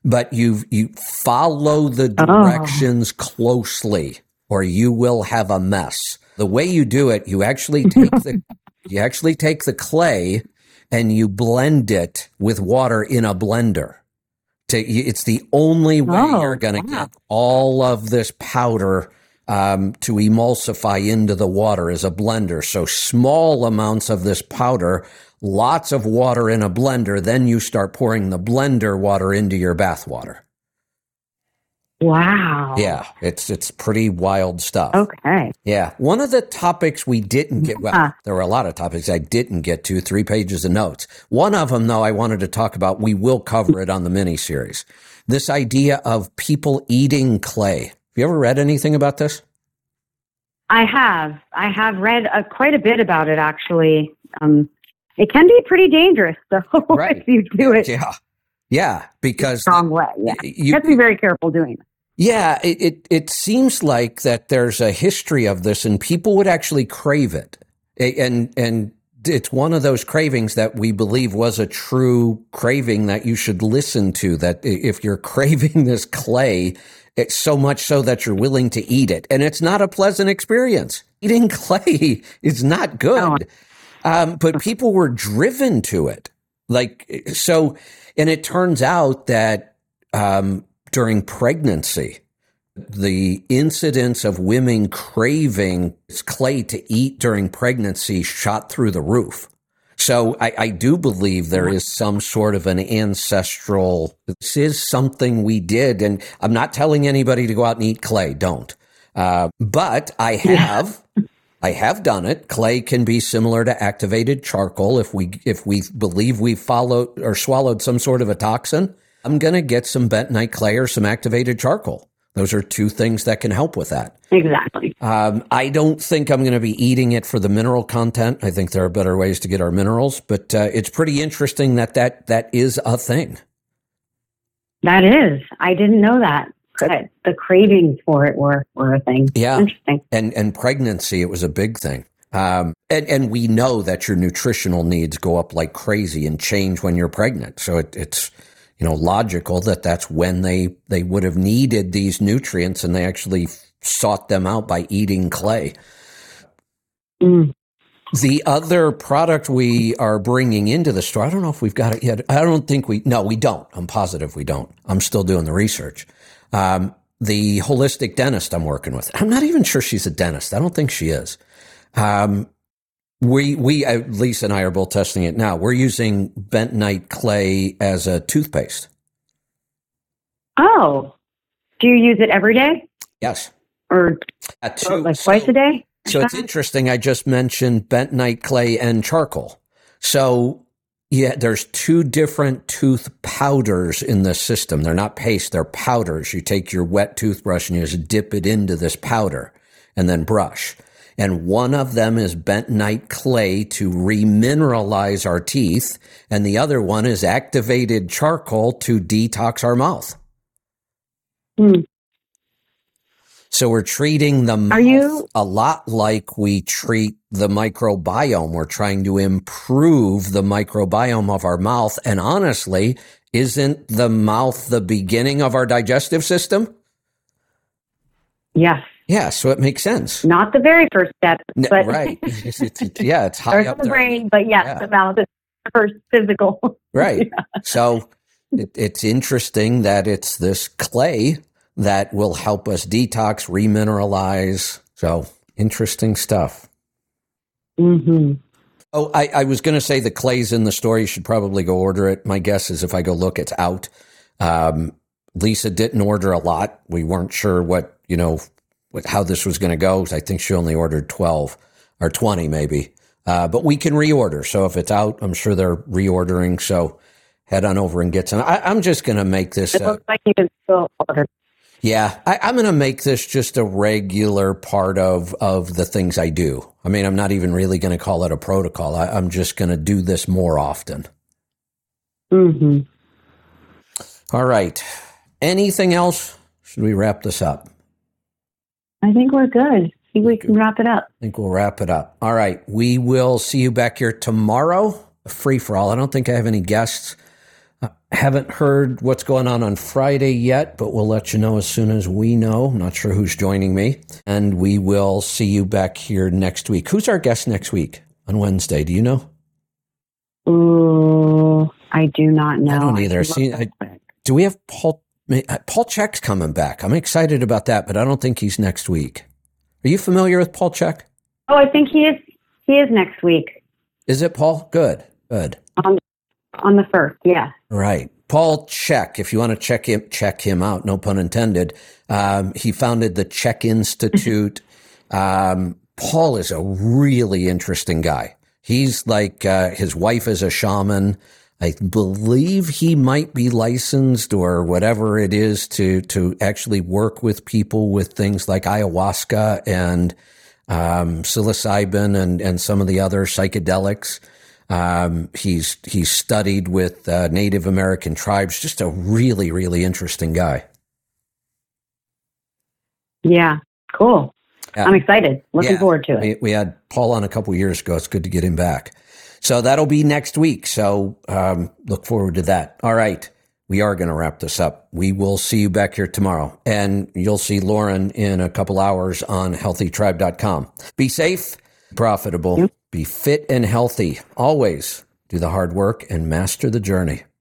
But you, you follow the Oh. directions closely or you will have a mess. The way you do it, you actually take the, you actually take the clay and you blend it with water in a blender. To, it's the only way Oh, you're going to wow. get all of this powder um, to emulsify into the water is a blender. So small amounts of this powder, lots of water in a blender. Then you start pouring the blender water into your bath water. Wow. Yeah, it's it's pretty wild stuff. Okay. Yeah. One of the topics we didn't get, well, there were a lot of topics I didn't get to, three pages of notes. One of them, though, I wanted to talk about, we will cover it on the mini series. This idea of people eating clay. Have you ever read anything about this? I have. I have read uh, quite a bit about it actually. Um, it can be pretty dangerous though Right. if you do it Yeah. Yeah. Because wrong way. Yeah. You you, have to be very careful doing it. Yeah, it, it it seems like that there's a history of this, and people would actually crave it, and and it's one of those cravings that we believe was a true craving that you should listen to. That if you're craving this clay, it's so much so that you're willing to eat it, and it's not a pleasant experience. Eating clay is not good, um, but people were driven to it, like so, and it turns out that. Um, during pregnancy, the incidence of women craving clay to eat during pregnancy shot through the roof. So I, I do believe there is some sort of an ancestral, this is something we did. And I'm not telling anybody to go out and eat clay. Don't. Uh, but I have. I have done it. Clay can be similar to activated charcoal. If we if we believe we followed or swallowed some sort of a toxin, I'm going to get some bentonite clay or some activated charcoal. Those are two things that can help with that. Exactly. Um, I don't think I'm going to be eating it for the mineral content. I think there are better ways to get our minerals, but uh, it's pretty interesting that, that that is a thing. That is. I didn't know that. That the cravings for it were, were a thing. Yeah. Interesting. And and pregnancy, it was a big thing. Um, and, and we know that your nutritional needs go up like crazy and change when you're pregnant. So it, it's, you know, logical that that's when they, they would have needed these nutrients and they actually sought them out by eating clay. Mm. The other product we are bringing into the store, I don't know if we've got it yet. I don't think we, no, we don't. I'm positive we don't. I'm still doing the research. Um, the holistic dentist I'm working with, I'm not even sure she's a dentist. I don't think she is. Um, we, we, uh, Lisa and I are both testing it now. We're using bentonite clay as a toothpaste. Oh, do you use it every day Yes. or, Uh, or like so- twice a day? So it's interesting. I just mentioned bentonite clay and charcoal. So yeah, there's two different tooth powders in the system. They're not paste, they're powders. You take your wet toothbrush and you just dip it into this powder and then brush. And one of them is bentonite clay to remineralize our teeth. And the other one is activated charcoal to detox our mouth. Hmm. So we're treating the mouth you- a lot like we treat the microbiome. We're trying to improve the microbiome of our mouth. And honestly, isn't the mouth the beginning of our digestive system? Yes. Yeah, so it makes sense. Not the very first step, N- but right. It's- it's- yeah, it's high up the there. brain, but yes, Yeah. the mouth is the first physical. Right. So it, it's interesting that it's this clay that will help us detox, remineralize. So interesting stuff. hmm Oh, I, I was going to say the clay's in the store. You should probably go order it. My guess is if I go look, it's out. Um, Lisa didn't order a lot. We weren't sure what, you know, how this was going to go. I think she only ordered 12 or 20 maybe. Uh, but we can reorder. So if it's out, I'm sure they're reordering. So head on over and get some. I, I'm just going to make this. It Uh, looks like you can still order. yeah, I, I'm going to make this just a regular part of of the things I do. I mean, I'm not even really going to call it a protocol. I, I'm just going to do this more often. hmm All right. Anything else? Should we wrap this up? I think we're good. I think we can wrap it up. I think we'll wrap it up. All right. We will see you back here tomorrow. Free for all. I don't think I have any guests. I haven't heard what's going on on Friday yet, but we'll let you know as soon as we know. I'm not sure who's joining me. And we will see you back here next week. Who's our guest next week on Wednesday? Do you know? Ooh, I do not know. I don't either. can See, I- Do we have Paul? Uh, Paul Chek's coming back. I'm excited about that, but I don't think he's next week. Are you familiar with Paul Chek? oh, I think he is. He is next week Is it Paul? Good. Good. on the first. Yeah. Right. Paul Chek, if you want to check him, check him out, no pun intended. Um, he founded the CHEK Institute. um, Paul is a really interesting guy. He's like, uh, his wife is a shaman. I believe he might be licensed or whatever it is to, to actually work with people with things like ayahuasca and, um, psilocybin and, and some of the other psychedelics. Um, he's he's studied with uh, Native American tribes. Just a really really interesting guy. Yeah. Cool. I'm excited. Looking Yeah. forward to it. We, we had Paul on a couple years ago. It's good to get him back. So that'll be next week. So um, look forward to that. All right. We are going to wrap this up. We will see you back here tomorrow. And you'll see Lauren in a couple hours on healthytribe.com. Be safe, profitable, be fit and healthy. Always do the hard work and master the journey.